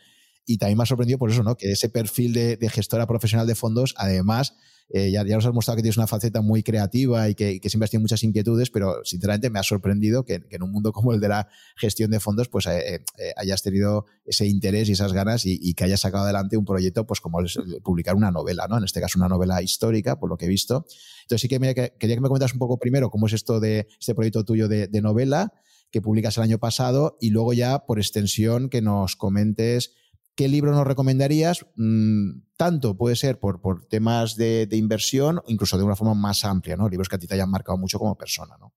Y también me ha sorprendido por eso, ¿no? Que ese perfil de gestora profesional de fondos, además, eh, ya, nos has mostrado que tienes una faceta muy creativa y que, siempre has tenido muchas inquietudes, pero sinceramente me ha sorprendido que, en un mundo como el de la gestión de fondos, pues eh, eh, hayas tenido ese interés y esas ganas y, que hayas sacado adelante un proyecto, pues como es publicar una novela, ¿no? En este caso una novela histórica, por lo que he visto. Entonces sí que quería que me cuentas un poco primero cómo es esto de este proyecto tuyo de, de novela que publicas el año pasado y luego ya por extensión que nos comentes ¿Qué libro nos recomendarías? Mm, tanto puede ser por, por temas de, inversión, incluso de una forma más amplia, ¿no? Libros que a ti te hayan marcado mucho como persona, ¿no?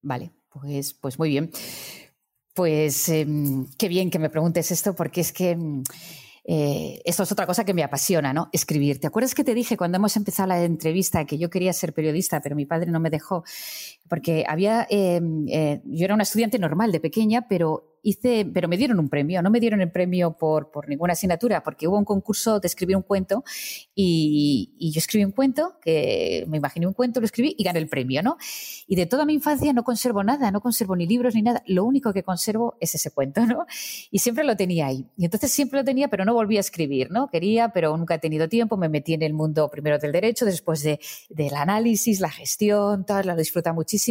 Vale, pues, pues muy bien. Pues em, qué bien que me preguntes esto, porque es que em, eh, esto es otra cosa que me apasiona, ¿no? Escribir. ¿Te acuerdas que te dije cuando hemos empezado la entrevista que yo quería ser periodista, pero mi padre no me dejó? Porque había, em, eh, yo era una estudiante normal de pequeña, pero hice, pero me dieron un premio, no me dieron el premio por, por ninguna asignatura, porque hubo un concurso de escribir un cuento y, y, yo escribí un cuento, que me imaginé un cuento, lo escribí y gané el premio, ¿no? Y de toda mi infancia no conservo nada, no conservo ni libros ni nada, lo único que conservo es ese cuento, ¿no? Y siempre lo tenía ahí. Y entonces siempre lo tenía, pero no volví a escribir, ¿no? Quería, pero nunca he tenido tiempo, me metí en el mundo primero del derecho, después de, del análisis, la gestión, tal, lo disfruta muchísimo,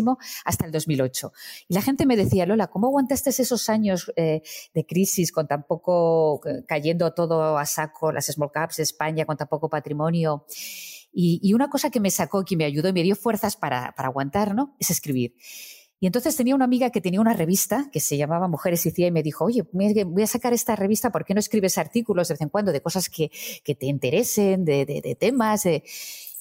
hasta el 2008. Y la gente me decía, Lola, ¿cómo aguantaste esos años eh, de crisis, con tan poco, eh, cayendo todo a saco, las small caps España, con tan poco patrimonio. Y, una cosa que me sacó, que me ayudó y me dio fuerzas para, para aguantar, ¿no? Es escribir. Y entonces tenía una amiga que tenía una revista que se llamaba Mujeres y CIA y me dijo, oye, voy a sacar esta revista, ¿por qué no escribes artículos de vez en cuando de cosas que, que te interesen, de, de, de temas?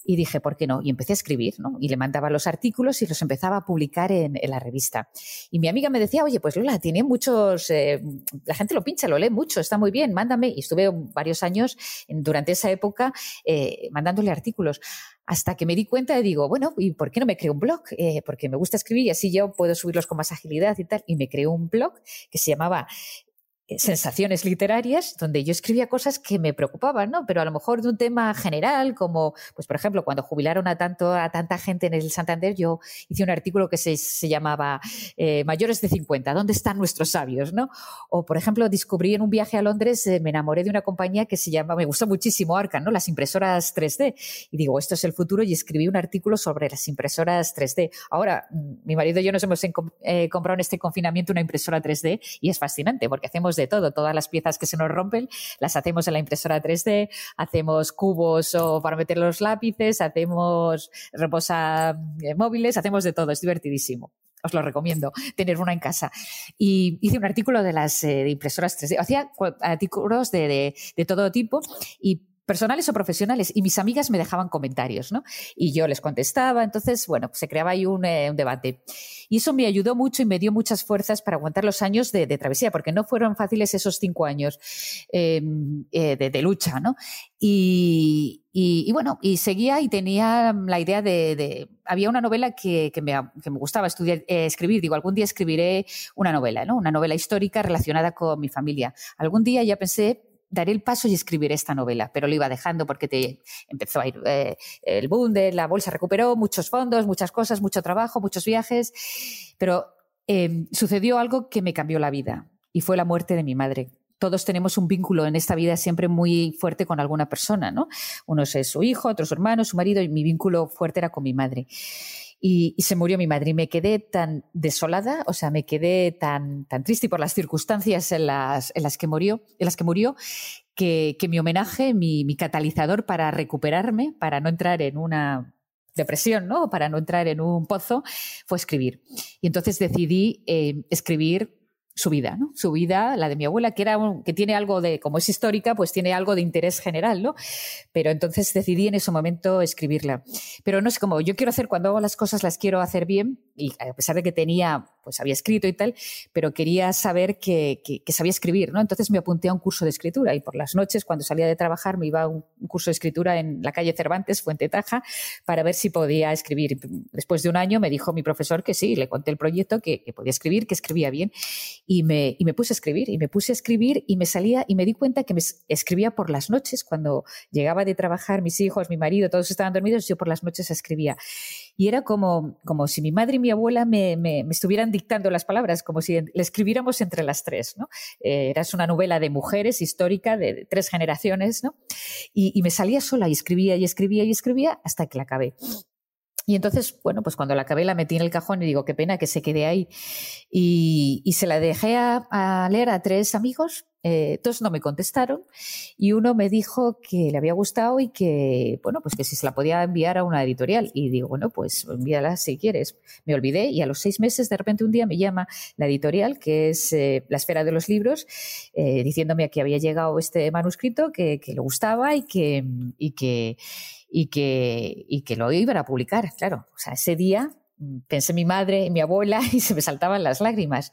Y dije, ¿por qué no? Y empecé a escribir, ¿no? Y le mandaba los artículos y los empezaba a publicar en, la revista. Y mi amiga me decía, oye, pues Lola, tiene muchos, eh, la gente lo pincha, lo lee mucho, está muy bien, mándame. Y estuve varios años durante esa época eh, mandándole artículos hasta que me di cuenta y digo, bueno, ¿y por qué no me creo un blog? Eh, porque me gusta escribir y así yo puedo subirlos con más agilidad y tal. Y me creé un blog que se llamaba sensaciones literarias donde yo escribía cosas que me preocupaban, ¿no? Pero a lo mejor de un tema general, como, pues por ejemplo, cuando jubilaron a, tanto, a tanta gente en el Santander, yo hice un artículo que se, se llamaba eh, Mayores de 50, ¿dónde están nuestros sabios, ¿no? O, por ejemplo, descubrí en un viaje a Londres, eh, me enamoré de una compañía que se llama, me gustó muchísimo Arcan, ¿no? Las impresoras 3D. Y digo, esto es el futuro y escribí un artículo sobre las impresoras 3D. Ahora, mm, mi marido y yo nos hemos eh, comprado en este confinamiento una impresora 3D y es fascinante porque hacemos de todo. Todas las piezas que se nos rompen las hacemos en la impresora 3D, hacemos cubos o para meter los lápices, hacemos reposa eh, móviles, hacemos de todo. Es divertidísimo os lo recomiendo, tener una en casa. Y hice un artículo de las eh, impresoras 3D. Hacía artículos de, de, todo tipo y personales o profesionales, y mis amigas me dejaban comentarios, ¿no? Y yo les contestaba, entonces, bueno, se creaba ahí un, eh, debate. Y eso me ayudó mucho y me dio muchas fuerzas para aguantar los años de, travesía, porque no fueron fáciles esos cinco años em, eh, de, lucha, ¿no? Y, bueno, y seguía y tenía la idea de... había una novela que, me, gustaba estudiar, eh, escribir. Digo, algún día escribiré una novela, ¿no? Una novela histórica relacionada con mi familia. Algún día ya pensé daré el paso y escribiré esta novela, pero lo iba dejando porque te empezó a ir eh, el boom la bolsa recuperó, muchos fondos, muchas cosas, mucho trabajo, muchos viajes, pero em, sucedió algo que me cambió la vida y fue la muerte de mi madre. Todos tenemos un vínculo en esta vida siempre muy fuerte con alguna persona, ¿no? Uno es su hijo, otro su hermano, su marido, y mi vínculo fuerte era con mi madre y, se murió mi madre y me quedé tan desolada, o sea, me quedé tan, tan triste por las circunstancias en las, en las que murió, en las que murió, que, mi homenaje, mi, catalizador para recuperarme, para no entrar en una depresión, ¿no? Para no entrar en un pozo, fue escribir. Y entonces decidí eh, escribir su vida, ¿no? Su vida, la de mi abuela, que era que tiene algo de, como es histórica, pues tiene algo de interés general, ¿no? Pero entonces decidí en ese momento escribirla. Pero no es como yo quiero hacer cuando hago las cosas las quiero hacer bien y a pesar de que tenía, pues había escrito y tal, pero quería saber que, sabía escribir, ¿no? Entonces me apunté a un curso de escritura y por las noches cuando salía de trabajar me iba a un, curso de escritura en la calle Cervantes, Fuente Taja, para ver si podía escribir. Después de un año me dijo mi profesor que sí, le conté el proyecto, que, que podía escribir, que escribía bien y me, y me puse a escribir y me puse a escribir y me salía y me di cuenta que me escribía por las noches cuando llegaba de trabajar mis hijos, mi marido, todos estaban dormidos, yo por las noches escribía. Y era como, como si mi madre y mi abuela me, me, estuvieran dictando las palabras, como si le escribiéramos entre las tres. ¿no? Eh, era una novela de mujeres histórica de, tres generaciones ¿no? y, y me salía sola y escribía y escribía y escribía hasta que la acabé. Y entonces, bueno, pues cuando la acabé la metí en el cajón y digo, qué pena que se quede ahí. Y, se la dejé a, leer a tres amigos, eh, todos no me contestaron y uno me dijo que le había gustado y que, bueno, pues que si se la podía enviar a una editorial. Y digo, bueno, pues envíala si quieres. Me olvidé y a los seis meses, de repente un día me llama la editorial, que es eh, La Esfera de los Libros, eh, diciéndome que había llegado este manuscrito, que, le gustaba y. Y que y que, y que lo iban a publicar, claro. O sea, ese día mm, pensé en mi madre y mi abuela y se me saltaban las lágrimas.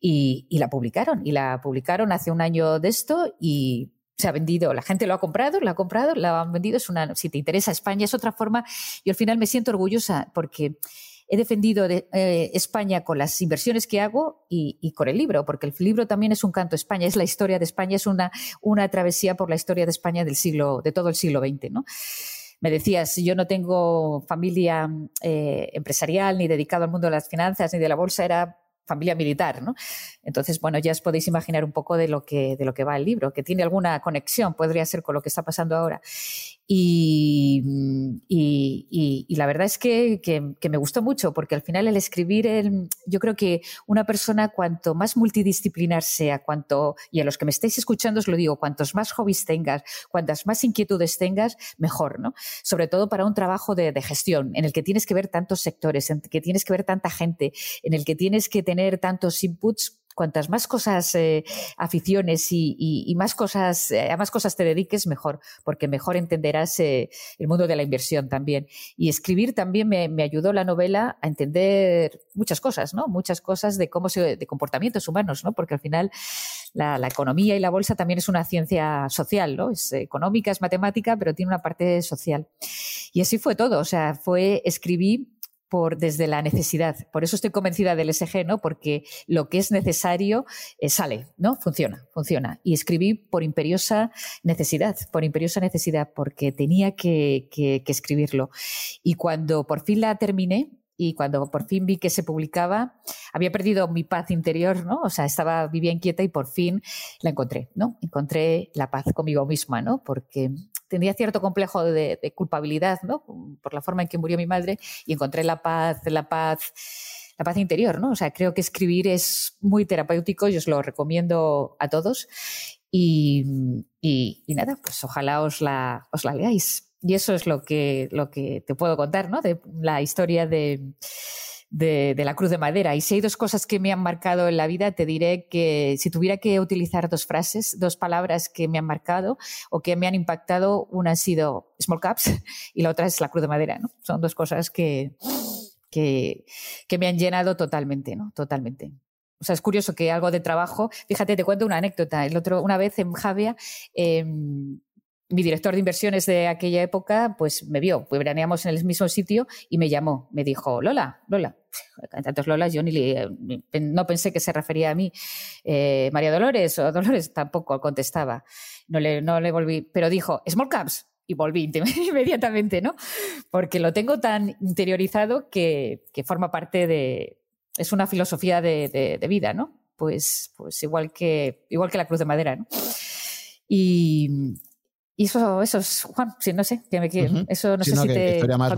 Y, y, la publicaron, y la publicaron hace un año de esto y se ha vendido, la gente lo ha comprado, lo ha comprado, la han vendido, es una, si te interesa España es otra forma. Y al final me siento orgullosa porque he defendido de, eh, España con las inversiones que hago y, con el libro, porque el libro también es un canto a España, es la historia de España, es una, una travesía por la historia de España del siglo, de todo el siglo XX, ¿no? Me decías, yo no tengo familia eh, empresarial ni dedicado al mundo de las finanzas ni de la bolsa, era familia militar, ¿no? Entonces, bueno, ya os podéis imaginar un poco de lo que, de lo que va el libro, que tiene alguna conexión, podría ser con lo que está pasando ahora. Y, y, la verdad es que, que, me gustó mucho, porque al final el escribir, el, yo creo que una persona cuanto más multidisciplinar sea, cuanto, y a los que me estáis escuchando os lo digo, cuantos más hobbies tengas, cuantas más inquietudes tengas, mejor, ¿no? Sobre todo para un trabajo de, de gestión, en el que tienes que ver tantos sectores, en el que tienes que ver tanta gente, en el que tienes que tener tantos inputs cuantas más cosas, eh, aficiones y, más cosas, a más cosas te dediques, mejor, porque mejor entenderás el mundo de la inversión también. Y escribir también me, ayudó la novela a entender muchas cosas, ¿no? Muchas cosas de cómo se, de comportamientos humanos, ¿no? Porque al final la, la economía y la bolsa también es una ciencia social, ¿no? Es económica, es matemática, pero tiene una parte social. Y así fue todo, o sea, fue escribir por, desde la necesidad. Por eso estoy convencida del SG, ¿no? Porque lo que es necesario eh, sale, ¿no? Funciona, funciona. Y escribí por imperiosa necesidad, por imperiosa necesidad, porque tenía que, que, que escribirlo. Y cuando por fin la terminé, y cuando por fin vi que se publicaba, había perdido mi paz interior, ¿no? O sea, estaba, vivía inquieta y por fin la encontré, ¿no? Encontré la paz conmigo misma, ¿no? Porque tenía cierto complejo de, culpabilidad, ¿no? Por la forma en que murió mi madre y encontré la paz, la paz, la paz interior, ¿no? O sea, creo que escribir es muy terapéutico y os lo recomiendo a todos. Y, y, nada, pues ojalá os la, os la leáis. Y eso es lo que, lo que te puedo contar, ¿no? De la historia de, de, la cruz de madera. Y si hay dos cosas que me han marcado en la vida, te diré que si tuviera que utilizar dos frases, dos palabras que me han marcado o que me han impactado, una ha sido small caps y la otra es la cruz de madera, ¿no? Son dos cosas que, que, que me han llenado totalmente, ¿no? Totalmente. O sea, es curioso que algo de trabajo, fíjate, te cuento una anécdota. El otro, una vez en Javia, em, mi director de inversiones de aquella época, pues me vio, pues veraneamos en el mismo sitio y me llamó. Me dijo, Lola, Lola. Tantos Lolas, yo ni no pensé que se refería a mí. Eh, María Dolores o Dolores tampoco contestaba. No le, no le volví, pero dijo, Small Caps. Y volví inmediatamente, ¿no? Porque lo tengo tan interiorizado que, que forma parte de. Es una filosofía de, de, vida, ¿no? Pues, pues igual, que, igual que la cruz de madera, ¿no? Y, y eso, eso es, Juan, sí, no sé, que me, eso no sé si te más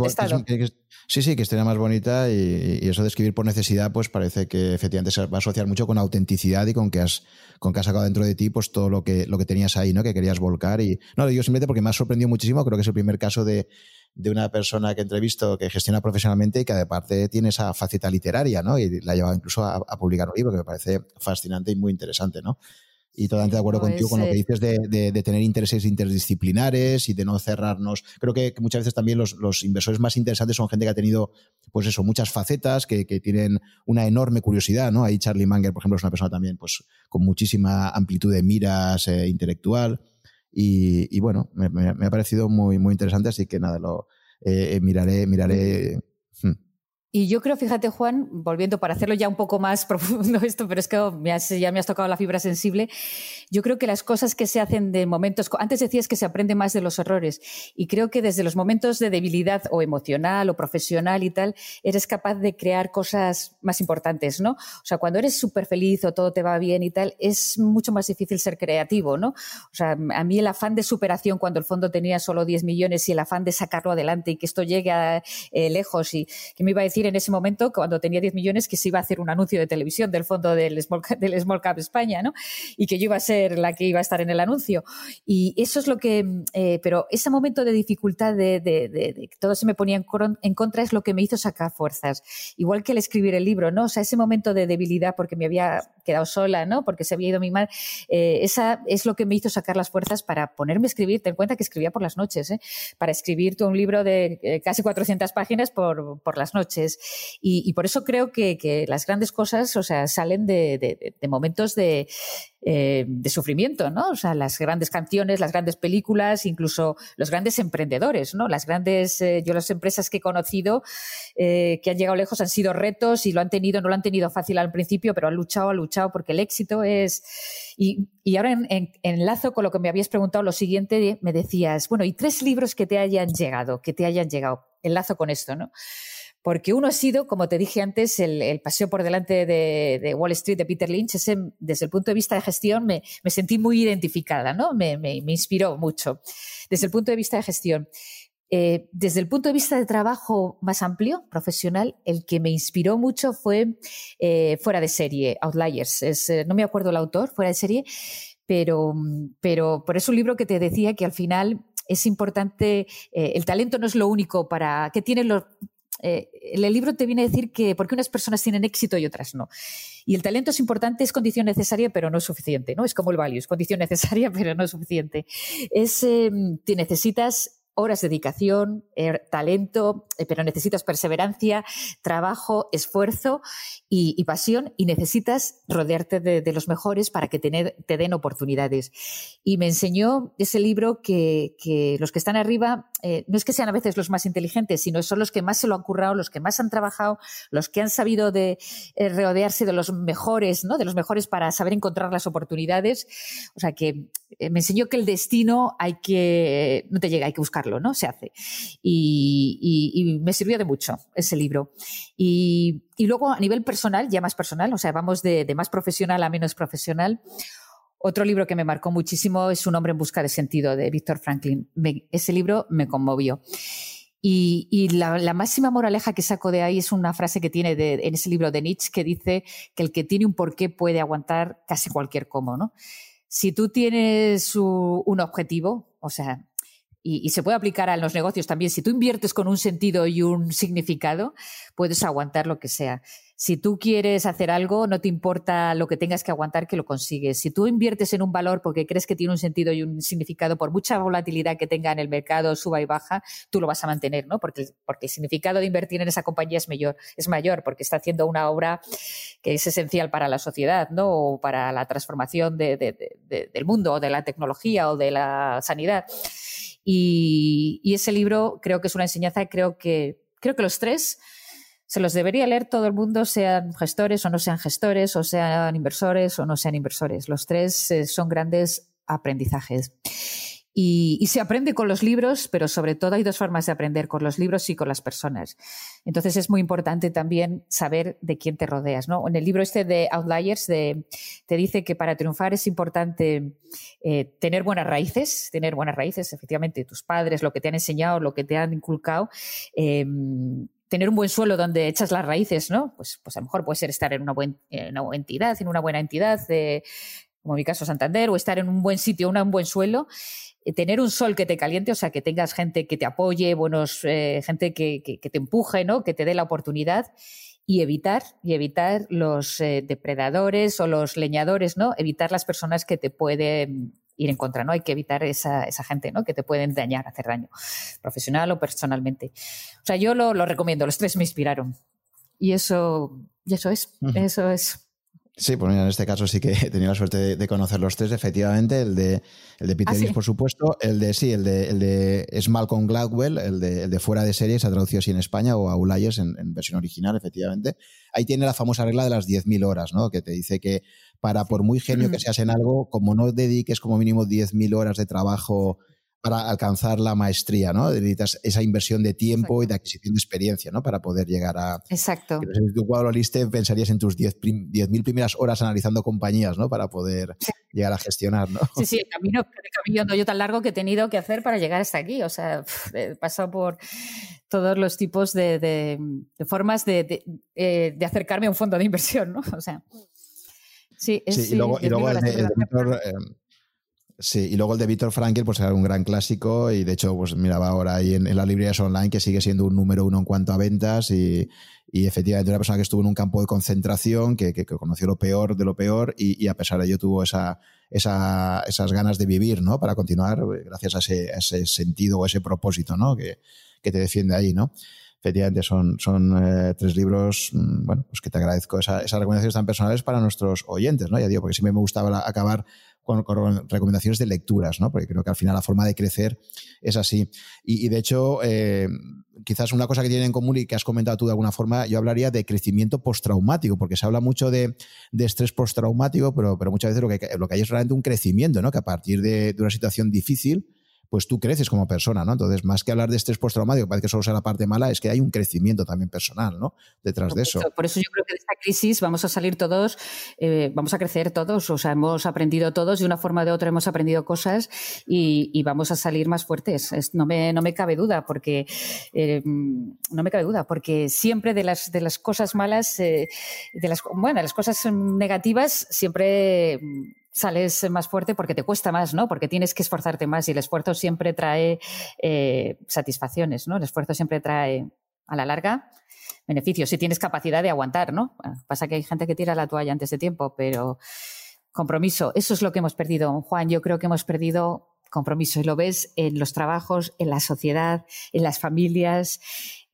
sí, sí, que historia más bonita y, eso de escribir por necesidad, pues parece que efectivamente se va a asociar mucho con autenticidad y con que has, con que has sacado dentro de ti pues todo lo que, lo que tenías ahí, ¿no? Que querías volcar. Y no lo digo simplemente porque me ha sorprendido muchísimo, creo que es el primer caso de, de una persona que he entrevisto que gestiona profesionalmente y que aparte tiene esa faceta literaria, ¿no? Y la ha llevado incluso a, a publicar un libro que me parece fascinante y muy interesante, ¿no? Y totalmente de acuerdo contigo con lo que dices de, de, tener intereses interdisciplinares y de no cerrarnos. Creo que, muchas veces también los, los, inversores más interesantes son gente que ha tenido, pues eso, muchas facetas, que, que, tienen una enorme curiosidad, ¿no? Ahí Charlie Manger, por ejemplo, es una persona también, pues, con muchísima amplitud de miras eh, intelectual. Y, y bueno, me, me, ha parecido muy, muy interesante, así que nada, lo eh, miraré, miraré. Y yo creo, fíjate, Juan, volviendo para hacerlo ya un poco más profundo esto, pero es que ya me has tocado la fibra sensible, yo creo que las cosas que se hacen de momentos, antes decías que se aprende más de los errores, y creo que desde los momentos de debilidad o emocional o profesional y tal, eres capaz de crear cosas más importantes, ¿no? O sea, cuando eres súper feliz o todo te va bien y tal, es mucho más difícil ser creativo, ¿no? O sea, a mí el afán de superación cuando el fondo tenía solo 10 millones y el afán de sacarlo adelante y que esto llegue a, eh, lejos y que me iba a decir en ese momento, cuando tenía 10 millones, que se iba a hacer un anuncio de televisión del fondo del Small, del Small Cap España, ¿no? Y que yo iba a ser la que iba a estar en el anuncio. Y eso es lo que, eh, pero ese momento de dificultad, de, de, todo se me ponía en, contra, es lo que me hizo sacar fuerzas. Igual que el escribir el libro, ¿no? O sea, ese momento de debilidad porque me había quedado sola, ¿no? Porque se había ido mi madre, eh, esa es lo que me hizo sacar las fuerzas para ponerme a escribir. Ten en cuenta que escribía por las noches, ¿eh? Para escribir un libro de casi 400 páginas por las noches. Y, por eso creo que, las grandes cosas, o sea, salen de, momentos de, eh, de sufrimiento, ¿no? O sea, las grandes canciones, las grandes películas, incluso los grandes emprendedores, ¿no? Las grandes, eh, yo las empresas que he conocido eh, que han llegado lejos han sido retos y lo han tenido, no lo han tenido fácil al principio, pero han luchado, han luchado porque el éxito es... Y, y ahora en, enlazo con lo que me habías preguntado, lo siguiente, me decías, bueno, y tres libros que te hayan llegado, que te hayan llegado. Enlazo con esto, ¿no? Porque uno ha sido, como te dije antes, el, paseo por delante de, Wall Street de Peter Lynch. Desde el punto de vista de gestión me, sentí muy identificada, ¿no? Me, inspiró mucho. Desde el punto de vista de gestión. Eh, desde el punto de vista de trabajo más amplio, profesional, el que me inspiró mucho fue eh, Fuera de serie, Outliers. Eh, no me acuerdo el autor, Fuera de serie, pero, pero por eso un libro que te decía que al final es importante, el talento no es lo único para, que tiene los, eh, el libro te viene a decir que por qué unas personas tienen éxito y otras no. Y el talento es importante, es condición necesaria, pero no es suficiente, ¿no? Es como el value, es condición necesaria, pero no es suficiente. Es, em, te necesitas horas de dedicación, er, talento, eh, pero necesitas perseverancia, trabajo, esfuerzo y, pasión y necesitas rodearte de, los mejores para que te, den oportunidades. Y me enseñó ese libro que, los que están arriba eh, no es que sean a veces los más inteligentes, sino son los que más se lo han currado, los que más han trabajado, los que han sabido de eh, rodearse de los mejores, ¿no? De los mejores para saber encontrar las oportunidades. O sea que me enseñó que el destino hay que, no te llega, hay que buscarlo, ¿no? Se hace. Y, me sirvió de mucho ese libro. Y, luego a nivel personal, ya más personal, o sea, vamos de, más profesional a menos profesional. Otro libro que me marcó muchísimo es Un hombre en busca de sentido de Víctor Franklin. ese libro me conmovió. Y, la, máxima moraleja que saco de ahí es una frase que tiene en ese libro de Nietzsche que dice que el que tiene un porqué puede aguantar casi cualquier cómo, ¿no? Si tú tienes un objetivo, o sea, y, se puede aplicar a los negocios también, si tú inviertes con un sentido y un significado, puedes aguantar lo que sea. Si tú quieres hacer algo, no te importa lo que tengas que aguantar que lo consigues. Si tú inviertes en un valor porque crees que tiene un sentido y un significado, por mucha volatilidad que tenga en el mercado, suba y baja, tú lo vas a mantener, ¿no? Porque, el significado de invertir en esa compañía es mayor, es mayor, porque está haciendo una obra que es esencial para la sociedad, ¿no? O para la transformación del mundo, o de la tecnología, o de la sanidad. Y, y, ese libro creo que es una enseñanza, creo que, creo que los tres se los debería leer todo el mundo, sean gestores o no sean gestores, o sean inversores o no sean inversores. Los tres eh, son grandes aprendizajes. Y, se aprende con los libros, pero sobre todo hay dos formas de aprender, con los libros y con las personas. Entonces es muy importante también saber de quién te rodeas. ¿no? En el libro este de Outliers te dice que para triunfar es importante eh, tener buenas raíces, tener buenas raíces, efectivamente, tus padres, lo que te han enseñado, lo que te han inculcado. Em, tener un buen suelo donde echas las raíces, ¿no? Pues, pues a lo mejor puede ser estar en una, buena entidad, en una buena entidad, como en mi caso Santander, o estar en un buen sitio, un buen suelo, eh, tener un sol que te caliente, o sea, que tengas gente que te apoye, buenos, eh, gente que, te empuje, ¿no? Que te dé la oportunidad y evitar, y evitar los eh, depredadores o los leñadores, ¿no? Evitar las personas que te pueden ir en contra, ¿no? Hay que evitar esa, esa gente, ¿no? Que te pueden dañar, hacer daño, profesional o personalmente. O sea, yo lo, lo recomiendo, los tres me inspiraron. Y eso, y eso es, eso es. Sí, pues mira, en este caso sí que he tenido la suerte de, conocer los tres, efectivamente, el de, el de Peter ¿Ah, por supuesto, el de sí, el de, el de es Malcolm Gladwell, el de, el de Fuera de Series, se ha traducido así en España, o Aulayers en, en versión original, efectivamente. Ahí tiene la famosa regla de las 10.000 horas, ¿no? Que te dice que para, por muy genio que seas en algo, como no dediques como mínimo 10.000 horas de trabajo para alcanzar la maestría, ¿no? Necesitas esa inversión de tiempo y de adquisición de experiencia, ¿no? Para poder llegar a... Exacto. Si tu cuadro liste, pensarías en tus 10.000 primeras horas analizando compañías, ¿no? Para poder llegar a gestionar, ¿no? Sí, sí, el camino, el camino yo tan largo que he tenido que hacer para llegar hasta aquí. O sea, he pasado por todos los tipos de, formas de, eh, de, acercarme a un fondo de inversión, ¿no? O sea... Sí, es, y luego, y luego el, de, Sí, y luego el de Víctor Frankel, pues era un gran clásico y de hecho, pues miraba ahora ahí en, las librerías online que sigue siendo un número uno en cuanto a ventas y, y efectivamente una persona que estuvo en un campo de concentración, que, que, conoció lo peor de lo peor y, a pesar de ello tuvo esa, esa, esas ganas de vivir, ¿no? Para continuar eh, gracias a ese, ese sentido o ese propósito, ¿no? Que, que te defiende ahí, ¿no? Efectivamente son, son eh, tres libros, mm, bueno, pues que te agradezco esa, esas recomendaciones tan personales para nuestros oyentes, ¿no? Ya digo, porque siempre me gustaba acabar con, recomendaciones de lecturas, ¿no? Porque creo que al final la forma de crecer es así. Y, de hecho, eh, quizás una cosa que tienen en común y que has comentado tú de alguna forma, yo hablaría de crecimiento postraumático, porque se habla mucho de, de estrés postraumático, pero, pero muchas veces lo que, lo que hay es realmente un crecimiento, ¿no? Que a partir de, de una situación difícil, pues tú creces como persona, ¿no? Entonces, más que hablar de estrés postraumático, parece que solo sea la parte mala, es que hay un crecimiento también personal, ¿no? Detrás de eso. Por eso yo creo que de esta crisis vamos a salir todos, eh, vamos a crecer todos, o sea, hemos aprendido todos, de una forma o de otra hemos aprendido cosas y, vamos a salir más fuertes. no, me, no me cabe duda, porque eh, no me cabe duda, porque siempre de las, de las cosas malas, eh, de las, bueno, de las cosas negativas, siempre sales más fuerte porque te cuesta más, ¿no? Porque tienes que esforzarte más y el esfuerzo siempre trae eh, satisfacciones, ¿no? El esfuerzo siempre trae a la larga, beneficios, si tienes capacidad de aguantar, ¿no? pasa que hay gente que tira la toalla antes de tiempo, pero compromiso, eso es lo que hemos perdido, Juan. Yo creo que hemos perdido compromiso y lo ves en los trabajos, en la sociedad, en las familias,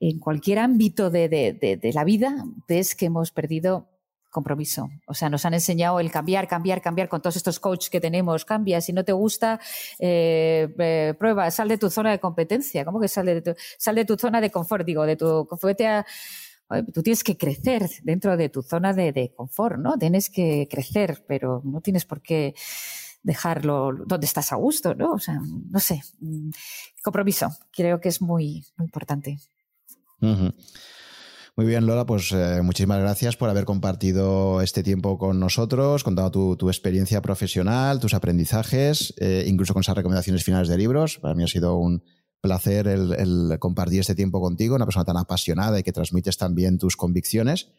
en cualquier ámbito de, de la vida, ves que hemos perdido compromiso. O sea, nos han enseñado el cambiar, cambiar, cambiar con todos estos coaches que tenemos. Cambia, si no te gusta, eh, eh, prueba, sal de tu zona de competencia. ¿Cómo que sal de tu, sal de tu zona de confort? Digo, de tu confort tú tienes que crecer dentro de tu zona de, confort, ¿no? Tienes que crecer, pero no tienes por qué dejarlo donde estás a gusto, ¿no? O sea, no sé. Mm, compromiso, creo que es muy, muy importante. Muy bien, Lola, pues eh, muchísimas gracias por haber compartido este tiempo con nosotros, contado tu, experiencia profesional, tus aprendizajes, eh, incluso con esas recomendaciones finales de libros. Para mí ha sido un placer el, compartir este tiempo contigo, una persona tan apasionada y que transmites también tus convicciones.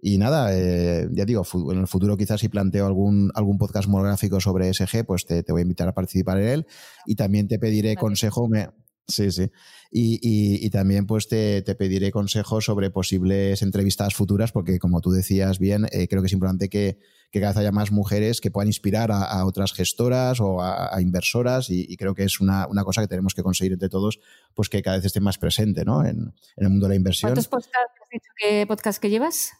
Y nada, eh, ya digo, en el futuro quizás si planteo algún, algún podcast monográfico sobre SG, pues te, te, voy a invitar a participar en él y también te pediré consejo. Me, Sí, sí. Y, también pues te, pediré consejos sobre posibles entrevistas futuras, porque como tú decías bien, eh, creo que es importante que, cada vez haya más mujeres que puedan inspirar a, otras gestoras o a, inversoras y, creo que es una, cosa que tenemos que conseguir entre todos, pues que cada vez esté más presente ¿no? en, el mundo de la inversión. ¿Cuántos podcasts has dicho que, podcast que llevas?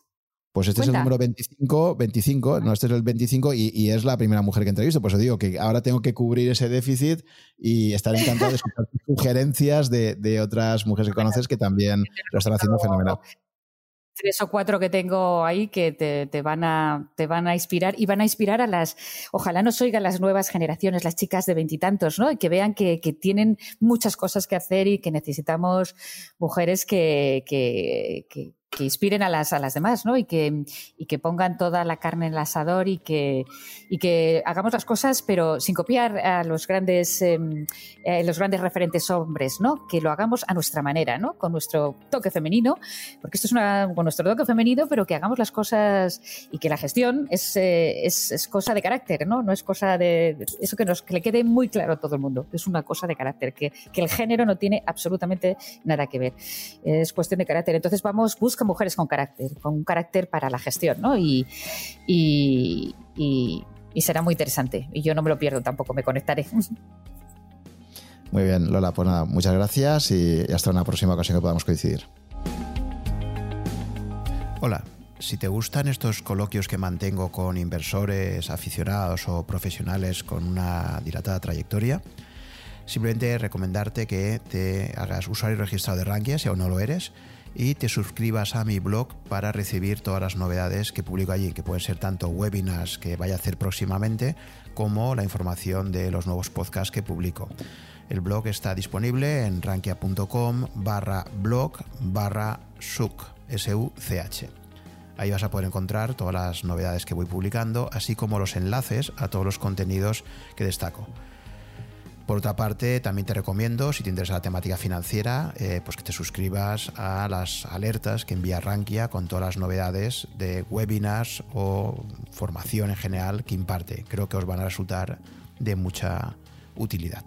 Pues este es el número 25, 25, no, este es el 25 y, es la primera mujer que entrevisto. Pues os digo que ahora tengo que cubrir ese déficit y estar encantado de escuchar sugerencias de, otras mujeres que conoces que también lo están haciendo fenomenal tres o cuatro que tengo ahí que te, van a, te van a inspirar y van a inspirar a las, ojalá nos oigan las nuevas generaciones, las chicas de veintitantos, ¿no? Y que vean que, tienen muchas cosas que hacer y que necesitamos mujeres que, que, que inspiren a las, a las demás, ¿no? Y que, y que pongan toda la carne en el asador y que, y que hagamos las cosas, pero sin copiar a los grandes, em, eh, los grandes referentes hombres, ¿no? Que lo hagamos a nuestra manera, ¿no? Con nuestro toque femenino, porque esto es una, con nuestro toque femenino, pero que hagamos las cosas y que la gestión es, eh, es, es, cosa de carácter, ¿no? No es cosa de, eso que nos que le quede muy claro a todo el mundo, es una cosa de carácter, que, que el género no tiene absolutamente nada que ver. Es cuestión de carácter. Entonces vamos, busca mujeres con carácter, con un carácter para la gestión, ¿no? Y, y, será muy interesante. Y yo no me lo pierdo tampoco, me conectaré. Muy bien, Lola, pues nada, muchas gracias y hasta una próxima ocasión que podamos coincidir. Hola, si te gustan estos coloquios que mantengo con inversores, aficionados o profesionales con una dilatada trayectoria, simplemente recomendarte que te hagas usuario registrado de Rankia si aún no lo eres y te suscribas a mi blog para recibir todas las novedades que publico allí, que pueden ser tanto webinars que vaya a hacer próximamente como la información de los nuevos podcasts que publico. El blog está disponible en rankia.com barra blog barra such. Ahí vas a poder encontrar todas las novedades que voy publicando, así como los enlaces a todos los contenidos que destaco. Por otra parte, también te recomiendo, si te interesa la temática financiera, eh, pues que te suscribas a las alertas que envía Rankia con todas las novedades de webinars o formación en general que imparte. Creo que os van a resultar de mucha utilidad.